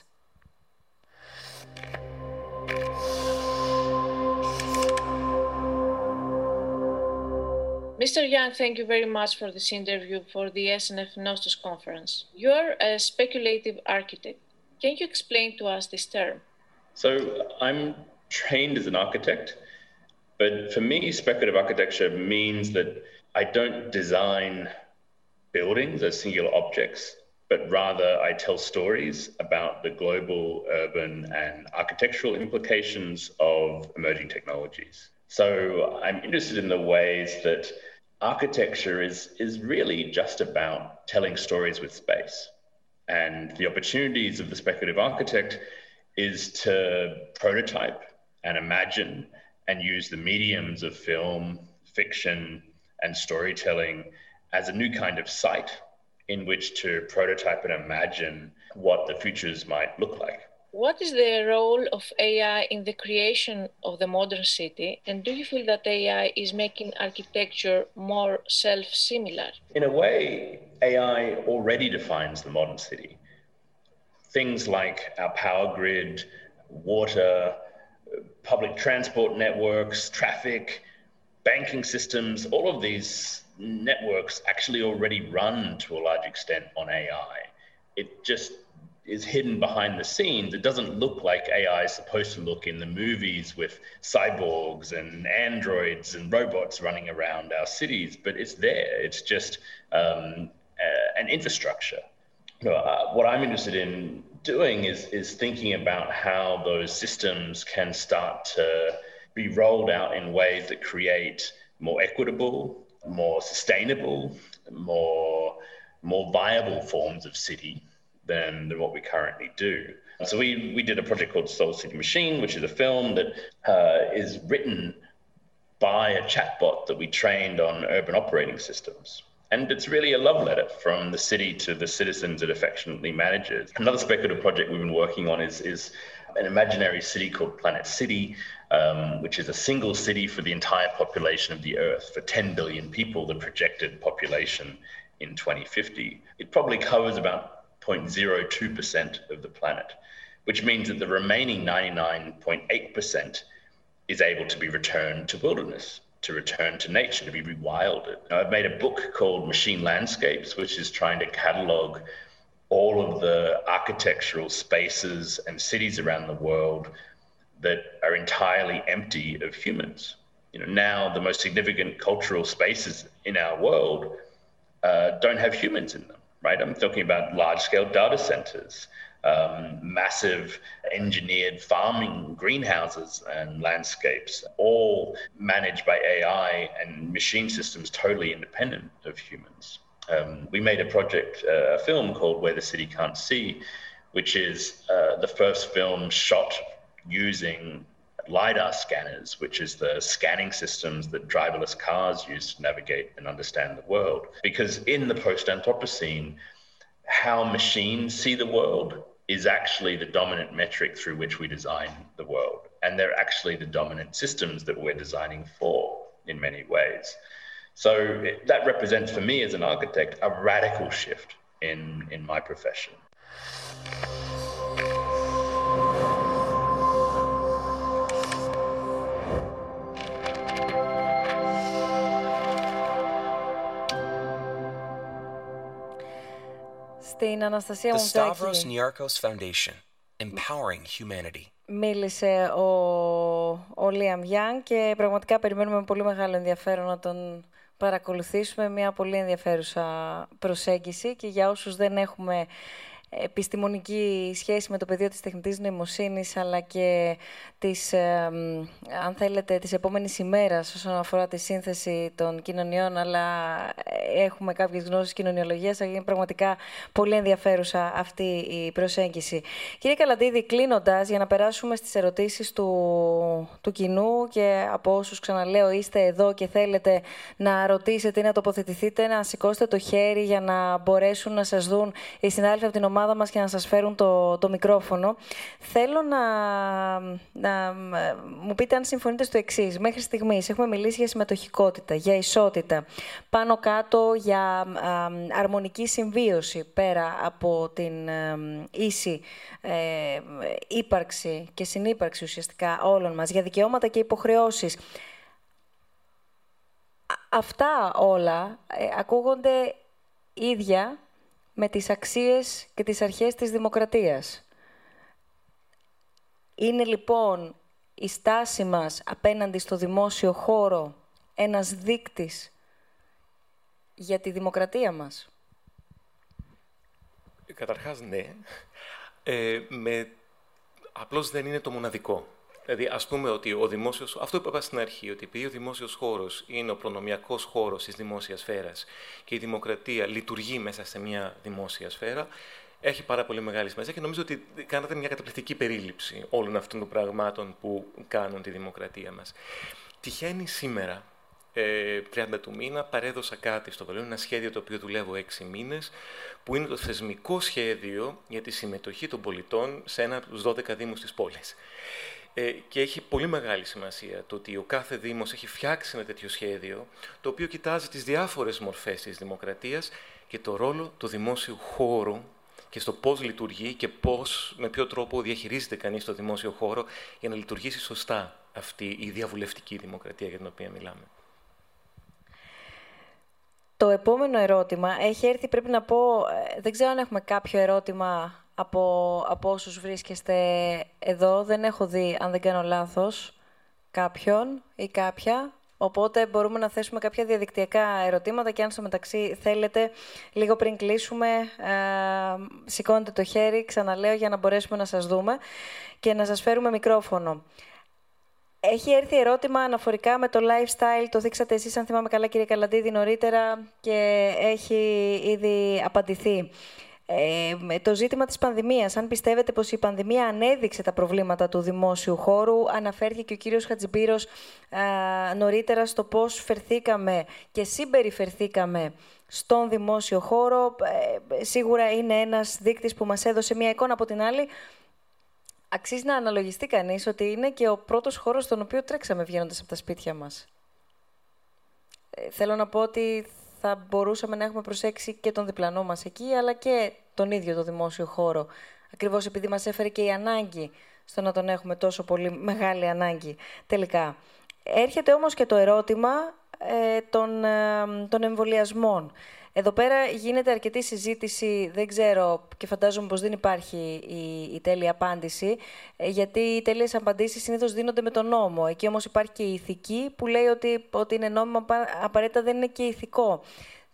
Mr. Young, thank you very much for this interview for the SNF Nostos conference. You are a speculative architect. Can you explain to us this term? So I'm trained as an architect, but for me, speculative architecture means that I don't design buildings as singular objects, but rather I tell stories about the global, urban, and architectural implications of emerging technologies. So I'm interested in the ways that architecture is, is really just about telling stories with space. And the opportunities of the speculative architect is to prototype and imagine and use the mediums of film, fiction, and storytelling as a new kind of site in which to prototype and imagine what the futures might look like. What is the role of AI in the creation of the modern city? And do you feel that AI is making architecture more self similar? In a way, AI already defines the modern city things like our power grid, water, public transport networks, traffic, banking systems, all of these networks actually already run to a large extent on AI. It just is hidden behind the scenes. It doesn't look like AI is supposed to look in the movies with cyborgs and androids and robots running around our cities, but it's there. It's just um, an infrastructure uh, what I'm interested in doing is is thinking about how those systems can start to be rolled out in ways that create more equitable, more sustainable, more more viable forms of city than, than what we currently do. So we we did a project called Soul City Machine, which is a film that uh, is written by a chatbot that we trained on urban operating systems. And it's really a love letter from the city to the citizens it affectionately manages. Another speculative project we've been working on is, is an imaginary city called Planet City, um, which is a single city for the entire population of the Earth, for 10 billion people, the projected population in 2050. It probably covers about 0.02% of the planet, which means that the remaining 99.8% is able to be returned to wilderness to return to nature, to be rewilded. I've made a book called Machine Landscapes, which is trying to catalog all of the architectural spaces and cities around the world that are entirely empty of humans. You know, now the most significant cultural spaces in our world uh, don't have humans in them, right? I'm talking about large scale data centers, um, massive engineered farming greenhouses and landscapes, all managed by AI and machine systems totally independent of humans. Um, we made a project, uh, a film called Where the City Can't See, which is uh, the first film shot using LiDAR scanners, which is the scanning systems that driverless cars use to navigate and understand the world. Because in the post Anthropocene, how machines see the world is actually the dominant metric through which we design the world. And they're actually the dominant systems that we're designing for in many ways. So that represents for me as an architect a radical shift in, in my profession. Στην Αναστασία The Μουτζάκη Stavros Niarchos Foundation, empowering humanity. μίλησε ο, ο Λίαμ Γιάνг και πραγματικά περιμένουμε με πολύ μεγάλο ενδιαφέρον να τον παρακολουθήσουμε. Μια πολύ ενδιαφέρουσα προσέγγιση και για όσους δεν έχουμε επιστημονική σχέση με το πεδίο της τεχνητής νοημοσύνης αλλά και της, αν θέλετε, της επόμενης ημέρας όσον αφορά τη σύνθεση των κοινωνιών αλλά έχουμε κάποιες γνώσεις κοινωνιολογίας είναι πραγματικά πολύ ενδιαφέρουσα αυτή η προσέγγιση. Κύριε Καλαντίδη, κλείνοντας για να περάσουμε στις ερωτήσεις του, του κοινού και από όσους ξαναλέω είστε εδώ και θέλετε να ρωτήσετε ή να τοποθετηθείτε να σηκώσετε το χέρι για να μπορέσουν να σας δουν οι συνάδελφοι από την ομάδα ομάδα μας και να σας φέρουν το, το μικρόφωνο. Θέλω να, να μου πείτε αν συμφωνείτε στο εξής. Μέχρι στιγμής έχουμε μιλήσει για συμμετοχικότητα, για ισότητα, πάνω κάτω για αρμονική συμβίωση πέρα από την ίση ε, ύπαρξη και συνύπαρξη ουσιαστικά όλων μας, για δικαιώματα και υποχρεώσεις. Αυτά όλα ε, ακούγονται ίδια με τις αξίες και τις αρχές της δημοκρατίας. Είναι λοιπόν η στάση μας απέναντι στο δημόσιο χώρο ένας δείκτης για τη δημοκρατία μας; Καταρχάς, ναι. Ε, με... Απλώς δεν είναι το μοναδικό. Δηλαδή, ας πούμε ότι ο δημόσιος. Αυτό που είπα στην αρχή, ότι επειδή ο δημόσιος χώρος είναι ο προνομιακός χώρος της δημόσιας σφαίρας και η δημοκρατία λειτουργεί μέσα σε μια δημόσια σφαίρα, έχει πάρα πολύ μεγάλη σημασία και νομίζω ότι κάνατε μια καταπληκτική περίληψη όλων αυτών των πραγμάτων που κάνουν τη δημοκρατία μας. Τυχαίνει σήμερα, 30 ε, του μήνα, παρέδωσα κάτι στο Βερολίνο, ένα σχέδιο το οποίο δουλεύω 6 μήνες, που είναι το θεσμικό σχέδιο για τη συμμετοχή των πολιτών σε ένα από τους 12 Δήμους της πόλης. Ε, και έχει πολύ μεγάλη σημασία το ότι ο κάθε Δήμος έχει φτιάξει ένα τέτοιο σχέδιο, το οποίο κοιτάζει τις διάφορες μορφές της δημοκρατίας και το ρόλο του δημόσιου χώρου και στο πώς λειτουργεί και πώς, με ποιο τρόπο διαχειρίζεται κανείς το δημόσιο χώρο για να λειτουργήσει σωστά αυτή η διαβουλευτική δημοκρατία για την οποία μιλάμε. Το επόμενο ερώτημα έχει έρθει, πρέπει να πω, ε, δεν ξέρω αν έχουμε κάποιο ερώτημα από, από όσους βρίσκεστε εδώ. Δεν έχω δει, αν δεν κάνω λάθος, κάποιον ή κάποια. Οπότε μπορούμε να θέσουμε κάποια διαδικτυακά ερωτήματα και αν στο μεταξύ θέλετε, λίγο πριν κλείσουμε, ε, σηκώνετε το χέρι, ξαναλέω, για να μπορέσουμε να σας δούμε και να σας φέρουμε μικρόφωνο. Έχει έρθει ερώτημα αναφορικά με το lifestyle, το δείξατε εσείς, αν θυμάμαι καλά, κύριε Καλαντίδη, νωρίτερα και έχει ήδη απαντηθεί. Ε, το ζήτημα της πανδημίας, αν πιστεύετε πως η πανδημία ανέδειξε τα προβλήματα του δημόσιου χώρου, αναφέρθηκε και ο κύριος Χατζιμπύρος ε, νωρίτερα στο πώς φερθήκαμε και συμπεριφερθήκαμε στον δημόσιο χώρο. Ε, σίγουρα είναι ένας δείκτης που μας έδωσε μια εικόνα από την άλλη. Αξίζει να αναλογιστεί κανείς ότι είναι και ο πρώτος χώρος στον οποίο τρέξαμε βγαίνοντας από τα σπίτια μας. Ε, θέλω να πω ότι θα μπορούσαμε να έχουμε προσέξει και τον διπλανό μας εκεί, αλλά και τον ίδιο το δημόσιο χώρο. Ακριβώς επειδή μας έφερε και η ανάγκη στο να τον έχουμε τόσο πολύ μεγάλη ανάγκη τελικά. Έρχεται όμως και το ερώτημα ε, των, ε, των εμβολιασμών. Εδώ πέρα γίνεται αρκετή συζήτηση, δεν ξέρω και φαντάζομαι πως δεν υπάρχει η, η τέλεια απάντηση, ε, γιατί οι τέλειες απαντήσεις συνήθως δίνονται με τον νόμο. Εκεί όμως υπάρχει και η ηθική που λέει ότι, ότι είναι νόμιμο, απαραίτητα δεν είναι και ηθικό.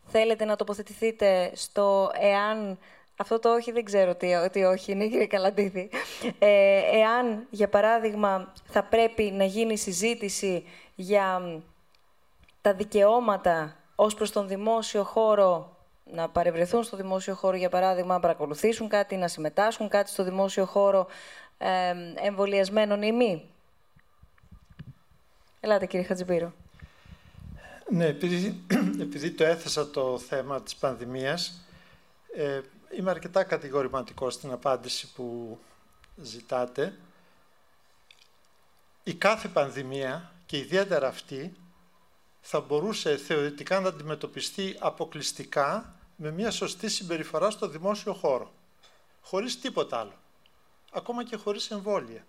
Θέλετε να τοποθετηθείτε στο εάν αυτό το όχι δεν ξέρω τι, ότι όχι είναι, κύριε Καλαντίδη. Ε, εάν, για παράδειγμα, θα πρέπει να γίνει συζήτηση για τα δικαιώματα ως προς τον δημόσιο χώρο να παρευρεθούν στο δημόσιο χώρο, για παράδειγμα, να παρακολουθήσουν κάτι, να συμμετάσχουν κάτι στο δημόσιο χώρο ε, εμβολιασμένων ή μη. Ελάτε, κύριε Χατζημπύρο. Ναι, επειδή, επειδή το έθεσα το θέμα της πανδημίας, ε, είμαι αρκετά κατηγορηματικός στην απάντηση που ζητάτε. Η κάθε πανδημία και ιδιαίτερα αυτή θα μπορούσε θεωρητικά να αντιμετωπιστεί αποκλειστικά με μια σωστή συμπεριφορά στο δημόσιο χώρο. Χωρίς τίποτα άλλο. Ακόμα και χωρίς εμβόλια.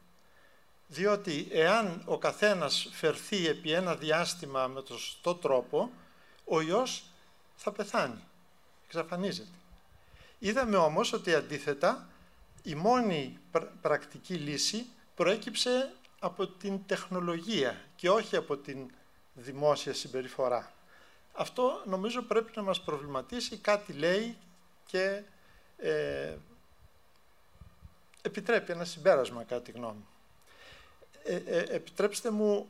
Διότι εάν ο καθένας φερθεί επί ένα διάστημα με το σωστό τρόπο, ο ιός θα πεθάνει. Εξαφανίζεται. Είδαμε όμως ότι αντίθετα η μόνη πρακτική λύση προέκυψε από την τεχνολογία και όχι από την δημόσια συμπεριφορά. Αυτό νομίζω πρέπει να μας προβληματίσει, κάτι λέει και ε, επιτρέπει ένα συμπέρασμα κάτι γνώμη. Ε, ε, επιτρέψτε μου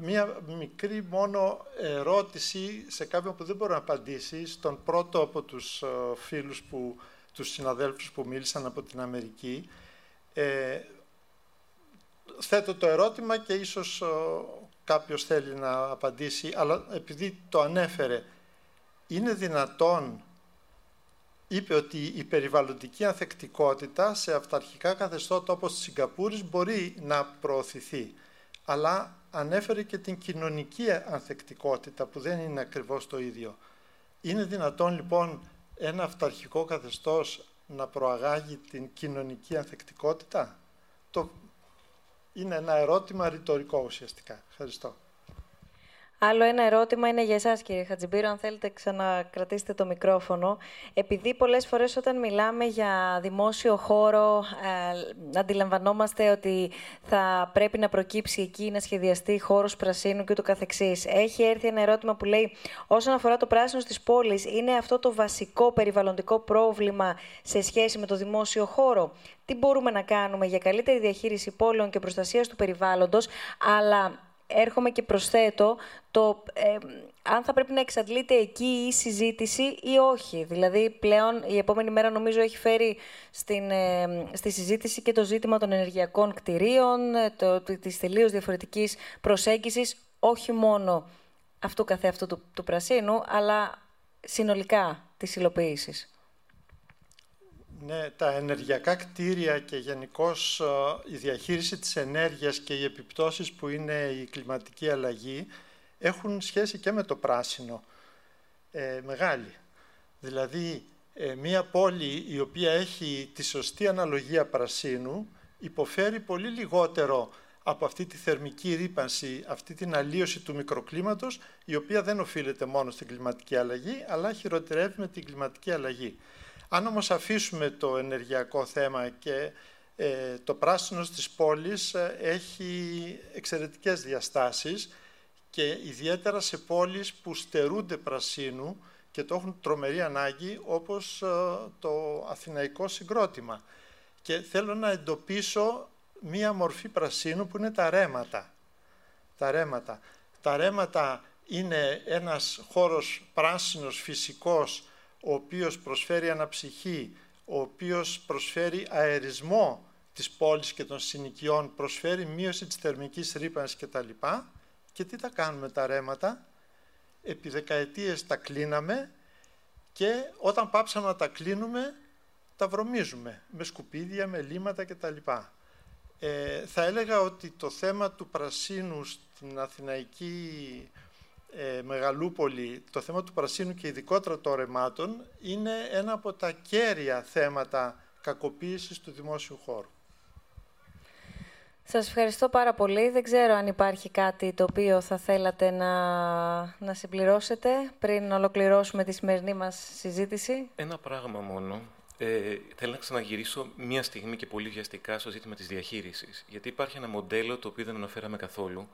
μία μικρή μόνο ερώτηση σε κάποιον που δεν μπορεί να απαντήσει, στον πρώτο από τους ε, φίλους που, τους συναδέλφους που μίλησαν από την Αμερική. Ε, θέτω το ερώτημα και ίσως κάποιος θέλει να απαντήσει, αλλά επειδή το ανέφερε, είναι δυνατόν, είπε ότι η περιβαλλοντική ανθεκτικότητα σε αυταρχικά καθεστώτα όπως της Σιγκαπούρης μπορεί να προωθηθεί, αλλά ανέφερε και την κοινωνική ανθεκτικότητα που δεν είναι ακριβώς το ίδιο. Είναι δυνατόν λοιπόν ένα αυταρχικό καθεστώς να προαγάγει την κοινωνική ανθεκτικότητα; Το είναι ένα ερώτημα ρητορικό ουσιαστικά. Ευχαριστώ. Άλλο ένα ερώτημα είναι για εσάς κύριε Χατζιμπύρο, αν θέλετε ξανακρατήσετε το μικρόφωνο. Επειδή πολλές φορές όταν μιλάμε για δημόσιο χώρο, ε, αντιλαμβανόμαστε ότι θα πρέπει να προκύψει εκεί να σχεδιαστεί χώρος πρασίνου και ούτω καθεξής. Έχει έρθει ένα ερώτημα που λέει, όσον αφορά το πράσινο στις πόλεις, είναι αυτό το βασικό περιβαλλοντικό πρόβλημα σε σχέση με το δημόσιο χώρο; Τι μπορούμε να κάνουμε για καλύτερη διαχείριση πόλεων και προστασίας του περιβάλλοντος, αλλά έρχομαι και προσθέτω το ε, αν θα πρέπει να εξαντλείται εκεί η συζήτηση ή όχι. Δηλαδή, πλέον η επόμενη μέρα νομίζω έχει φέρει στην, ε, στη συζήτηση και το ζήτημα των ενεργειακών κτηρίων, ε, το, της τελείως διαφορετικής προσέγγισης, όχι μόνο αυτού καθεαυτού του, του πρασίνου, αλλά συνολικά της υλοποίησης. Ναι, τα ενεργειακά κτίρια και γενικώς ε, η διαχείριση της ενέργειας και οι επιπτώσεις που είναι η κλιματική αλλαγή έχουν σχέση και με το πράσινο. Ε, μεγάλη. Δηλαδή, ε, μία πόλη η οποία έχει τη σωστή αναλογία πρασίνου υποφέρει πολύ λιγότερο από αυτή τη θερμική ρήπανση, αυτή την αλλίωση του μικροκλίματος, η οποία δεν οφείλεται μόνο στην κλιματική αλλαγή, αλλά χειροτερεύει με την κλιματική αλλαγή. Αν όμως αφήσουμε το ενεργειακό θέμα και ε, το πράσινο στις πόλεις ε, έχει εξαιρετικές διαστάσεις και ιδιαίτερα σε πόλεις που στερούνται πρασίνου και το έχουν τρομερή ανάγκη όπως ε, το αθηναϊκό συγκρότημα. Και θέλω να εντοπίσω μία μορφή πρασίνου που είναι τα ρέματα. Τα ρέματα. Τα ρέματα είναι ένας χώρος πράσινος φυσικός ο οποίος προσφέρει αναψυχή, ο οποίος προσφέρει αερισμό της πόλης και των συνοικιών, προσφέρει μείωση της θερμικής ρήπανσης κτλ. Και τι τα κάνουμε τα ρέματα, επί δεκαετίες τα κλείναμε και όταν πάψαμε να τα κλείνουμε, τα βρωμίζουμε με σκουπίδια, με λίματα κτλ. Ε, θα έλεγα ότι το θέμα του πρασίνου στην Αθηναϊκή ε, Μεγαλούπολη, το θέμα του πρασίνου και ειδικότερα των ρεμάτων είναι ένα από τα κέρια θέματα κακοποίησης του δημόσιου χώρου. Σας ευχαριστώ πάρα πολύ. Δεν ξέρω αν υπάρχει κάτι το οποίο θα θέλατε να, να συμπληρώσετε πριν ολοκληρώσουμε τη σημερινή μας συζήτηση. Ένα πράγμα μόνο. Ε, θέλω να ξαναγυρίσω μία στιγμή και πολύ βιαστικά στο ζήτημα της διαχείρισης. Γιατί υπάρχει ένα μοντέλο το οποίο δεν αναφέραμε καθόλου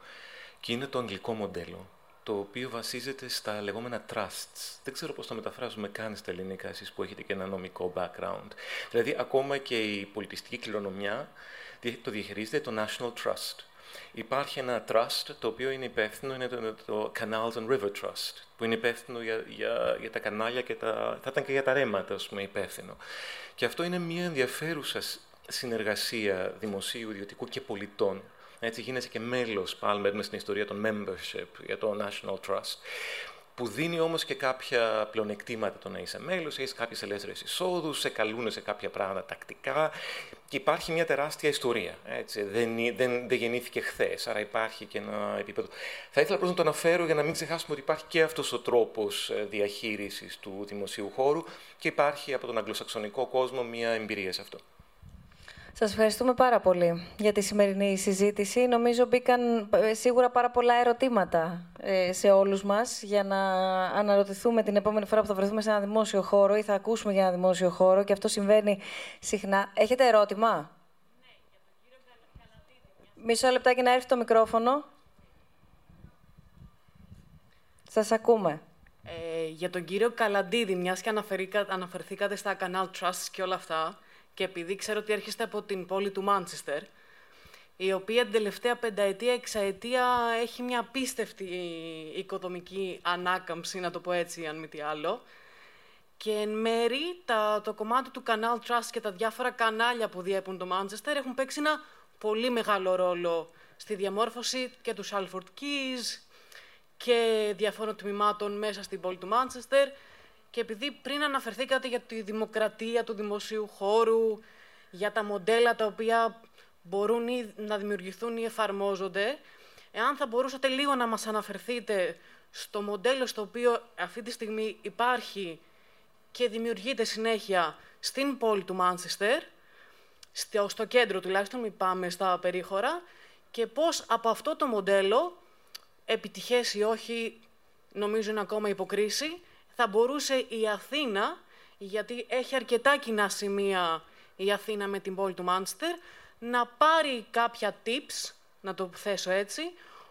και είναι το αγγλικό μοντέλο το οποίο βασίζεται στα λεγόμενα trusts. Δεν ξέρω πώς το μεταφράζουμε καν στα ελληνικά, εσείς που έχετε και ένα νομικό background. Δηλαδή, ακόμα και η πολιτιστική κληρονομιά το διαχειρίζεται το National Trust. Υπάρχει ένα trust το οποίο είναι υπεύθυνο, είναι το, το Canals and River Trust, που είναι υπεύθυνο για, για, για τα κανάλια και τα, θα ήταν και για τα ρέματα, ας πούμε, υπεύθυνο. Και αυτό είναι μια ενδιαφέρουσα συνεργασία δημοσίου, ιδιωτικού και πολιτών, έτσι γίνεσαι και μέλος, πάλι στην ιστορία των membership για το National Trust. που δίνει όμως και κάποια πλεονεκτήματα το να είσαι μέλος, έχεις κάποιες ελεύθερες εισόδους, σε καλούν σε κάποια πράγματα τακτικά και υπάρχει μια τεράστια ιστορία. Έτσι. Δεν, δεν, δεν γεννήθηκε χθες, άρα υπάρχει και ένα επίπεδο. Θα ήθελα απλώς να το αναφέρω για να μην ξεχάσουμε ότι υπάρχει και αυτός ο τρόπος ε, διαχείρισης του δημοσίου χώρου και υπάρχει από τον αγγλοσαξονικό κόσμο μια εμπειρία σε αυτό. Σας ευχαριστούμε πάρα πολύ για τη σημερινή συζήτηση. Νομίζω μπήκαν ε, σίγουρα πάρα πολλά ερωτήματα ε, σε όλους μας για να αναρωτηθούμε την επόμενη φορά που θα βρεθούμε σε ένα δημόσιο χώρο ή θα ακούσουμε για ένα δημόσιο χώρο και αυτό συμβαίνει συχνά. Έχετε ερώτημα; Ναι, για τον κύριο Καλατίδη. Μισό λεπτάκι να έρθει το μικρόφωνο. Σας ακούμε. Ε, για τον κύριο Καλαντίδη, μιας και αναφερθήκατε στα Canal Trusts και όλα αυτά, και επειδή ξέρω ότι έρχεστε από την πόλη του Μάντσεστερ, η οποία την τελευταία πενταετία, εξαετία έχει μια απίστευτη οικοδομική ανάκαμψη, να το πω έτσι, αν μη τι άλλο. Και εν μέρη τα, το κομμάτι του Canal Trust και τα διάφορα κανάλια που διέπουν το Μάντσεστερ έχουν παίξει ένα πολύ μεγάλο ρόλο στη διαμόρφωση και του Salford Keys και διαφόρων τμήματων μέσα στην πόλη του Μάντσεστερ και επειδή πριν αναφερθήκατε για τη δημοκρατία του δημοσίου χώρου, για τα μοντέλα τα οποία μπορούν να δημιουργηθούν ή εφαρμόζονται, εάν θα μπορούσατε λίγο να μας αναφερθείτε στο μοντέλο στο οποίο αυτή τη στιγμή υπάρχει και δημιουργείται συνέχεια στην πόλη του Μάντσεστερ, στο κέντρο τουλάχιστον, μην πάμε στα περίχωρα, και πώς από αυτό το μοντέλο, επιτυχές ή όχι, νομίζω είναι ακόμα υποκρίση, θα μπορούσε η Αθήνα, γιατί έχει αρκετά κοινά σημεία η Αθήνα με την πόλη του Μάντσεστερ, να πάρει κάποια tips, να το θέσω έτσι,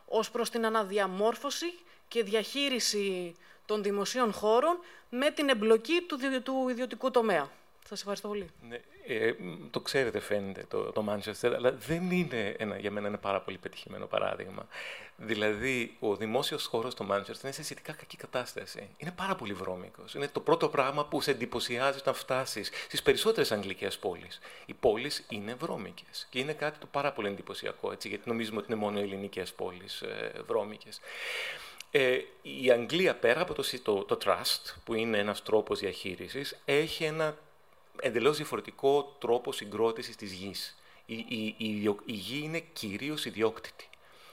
ως προς την αναδιαμόρφωση και διαχείριση των δημοσίων χώρων με την εμπλοκή του, του ιδιωτικού τομέα. Σας ευχαριστώ πολύ. Ναι, ε, το ξέρετε φαίνεται το, το Manchester, αλλά δεν είναι ένα, για μένα ένα πάρα πολύ πετυχημένο παράδειγμα. Δηλαδή, ο δημόσιος χώρος στο Manchester είναι σε σχετικά κακή κατάσταση. Είναι πάρα πολύ βρώμικος. Είναι το πρώτο πράγμα που σε εντυπωσιάζει όταν φτάσεις στις περισσότερες αγγλικές πόλεις. Οι πόλεις είναι βρώμικες. Και είναι κάτι το πάρα πολύ εντυπωσιακό, έτσι, γιατί νομίζουμε ότι είναι μόνο οι ελληνικές πόλεις ε, βρώμικες. Ε, η Αγγλία, πέρα από το, το, το trust, που είναι ένας τρόπος διαχείρισης, έχει ένα εντελώς διαφορετικό τρόπο συγκρότησης της γης. Η, η, η, η γη είναι κυρίως ιδιόκτητη.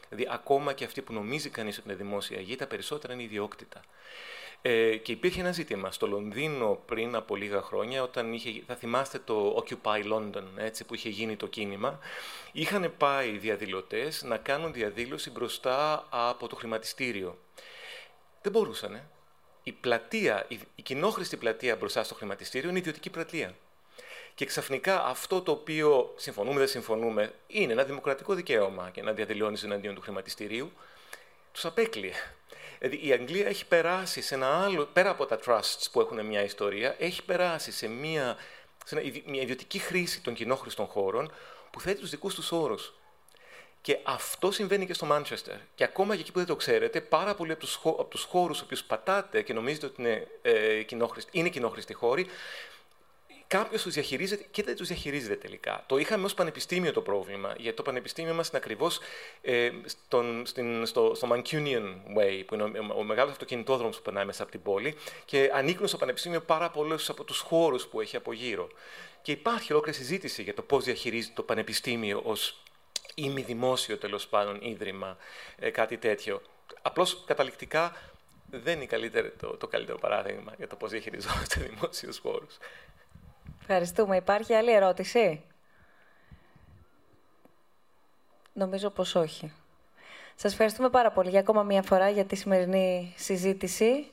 Δηλαδή, ακόμα και αυτή που νομίζει κανείς ότι είναι δημόσια γη, τα περισσότερα είναι ιδιόκτητα. Ε, και υπήρχε ένα ζήτημα στο Λονδίνο πριν από λίγα χρόνια, όταν είχε, θα θυμάστε το Occupy London, έτσι, που είχε γίνει το κίνημα, είχαν πάει διαδηλωτές να κάνουν διαδήλωση μπροστά από το χρηματιστήριο. Δεν μπορούσαν η πλατεία, η, η κοινόχρηστη πλατεία μπροστά στο χρηματιστήριο είναι ιδιωτική πλατεία. Και ξαφνικά αυτό το οποίο συμφωνούμε, δεν συμφωνούμε, είναι ένα δημοκρατικό δικαίωμα και να διαδηλώνεις εναντίον του χρηματιστηρίου, τους απέκλειε. Δηλαδή η Αγγλία έχει περάσει σε ένα άλλο, πέρα από τα trusts που έχουν μια ιστορία, έχει περάσει σε μια, σε μια ιδιωτική χρήση των κοινόχρηστων χώρων που θέτει τους δικούς τους όρους. Και αυτό συμβαίνει και στο Μάντσεστερ. Και ακόμα και εκεί που δεν το ξέρετε, πάρα πολλοί από τους από τους χώρους που πατάτε και νομίζετε ότι είναι, ε, κοινόχρηστοι, είναι κοινόχρηστοι χώροι, κάποιος τους διαχειρίζεται και δεν τους διαχειρίζεται τελικά. Το είχαμε ως πανεπιστήμιο το πρόβλημα, γιατί το πανεπιστήμιο μας είναι ακριβώς ε, στο, στο Mancunian Way, που είναι ο, ο μεγάλος αυτοκινητόδρομος που περνάει μέσα από την πόλη, και ανήκουν στο πανεπιστήμιο πάρα πολλούς από τους χώρους που έχει από γύρω. Και υπάρχει ολόκληρη συζήτηση για το πώς διαχειρίζεται το πανεπιστήμιο ως ημιδημόσιο τέλος πάντων ίδρυμα, ε, κάτι τέτοιο. Απλώς καταληκτικά δεν είναι το, το καλύτερο παράδειγμα για το πώς διαχειριζόμαστε δημόσιους χώρους. Ευχαριστούμε. Υπάρχει άλλη ερώτηση; Νομίζω πως όχι. Σας ευχαριστούμε πάρα πολύ για ακόμα μία φορά για τη σημερινή συζήτηση.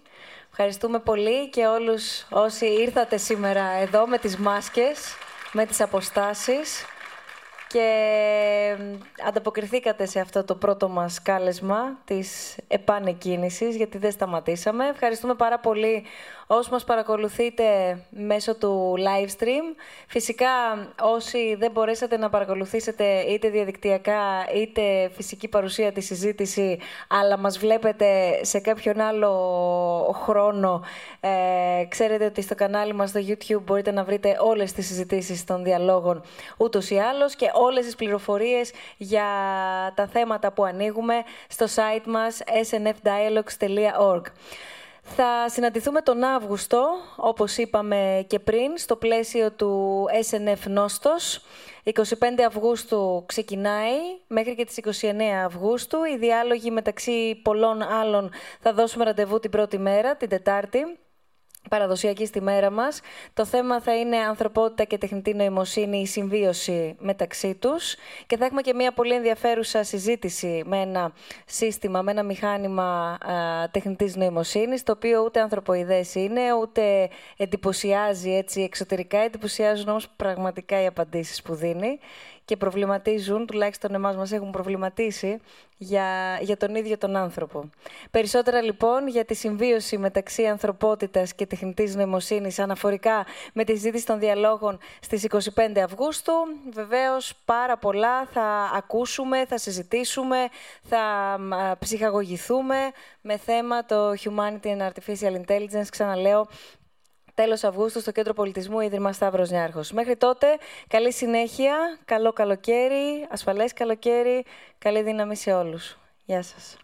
Ευχαριστούμε πολύ και όλους όσοι ήρθατε σήμερα εδώ με τις μάσκες, με τις αποστάσεις και ανταποκριθήκατε σε αυτό το πρώτο μας κάλεσμα της επανεκκίνησης, γιατί δεν σταματήσαμε. Ευχαριστούμε πάρα πολύ όσοι μας παρακολουθείτε μέσω του live stream. Φυσικά, όσοι δεν μπορέσατε να παρακολουθήσετε είτε διαδικτυακά, είτε φυσική παρουσία τη συζήτηση, αλλά μας βλέπετε σε κάποιον άλλο χρόνο, ε, ξέρετε ότι στο κανάλι μας στο YouTube μπορείτε να βρείτε όλες τις συζητήσεις των διαλόγων ούτως ή άλλως και όλες τις πληροφορίες για τα θέματα που ανοίγουμε στο site μας snfdialogues.org. Θα συναντηθούμε τον Αύγουστο, όπως είπαμε και πριν, στο πλαίσιο του SNF Νόστος. 25 Αυγούστου ξεκινάει, μέχρι και τις 29 Αυγούστου. Οι διάλογοι μεταξύ πολλών άλλων θα δώσουμε ραντεβού την πρώτη μέρα, την Τετάρτη παραδοσιακή στη μέρα μας. Το θέμα θα είναι ανθρωπότητα και τεχνητή νοημοσύνη, η συμβίωση μεταξύ τους. Και θα έχουμε και μια πολύ ενδιαφέρουσα συζήτηση με ένα σύστημα, με ένα μηχάνημα α, τεχνητής νοημοσύνης, το οποίο ούτε ανθρωποειδές είναι, ούτε εντυπωσιάζει έτσι εξωτερικά, εντυπωσιάζουν όμως πραγματικά οι απαντήσεις που δίνει και προβληματίζουν, τουλάχιστον εμάς μας έχουν προβληματίσει, για, για τον ίδιο τον άνθρωπο. Περισσότερα λοιπόν για τη συμβίωση μεταξύ ανθρωπότητας και τεχνητής νοημοσύνης αναφορικά με τη συζήτηση των διαλόγων στις 25 Αυγούστου. Βεβαίως πάρα πολλά θα ακούσουμε, θα συζητήσουμε, θα ψυχαγωγηθούμε με θέμα το Humanity and Artificial Intelligence, ξαναλέω, τέλος Αυγούστου στο Κέντρο Πολιτισμού Ίδρυμα Σταύρος Νιάρχος. Μέχρι τότε, καλή συνέχεια, καλό καλοκαίρι, ασφαλές καλοκαίρι, καλή δύναμη σε όλους. Γεια σας.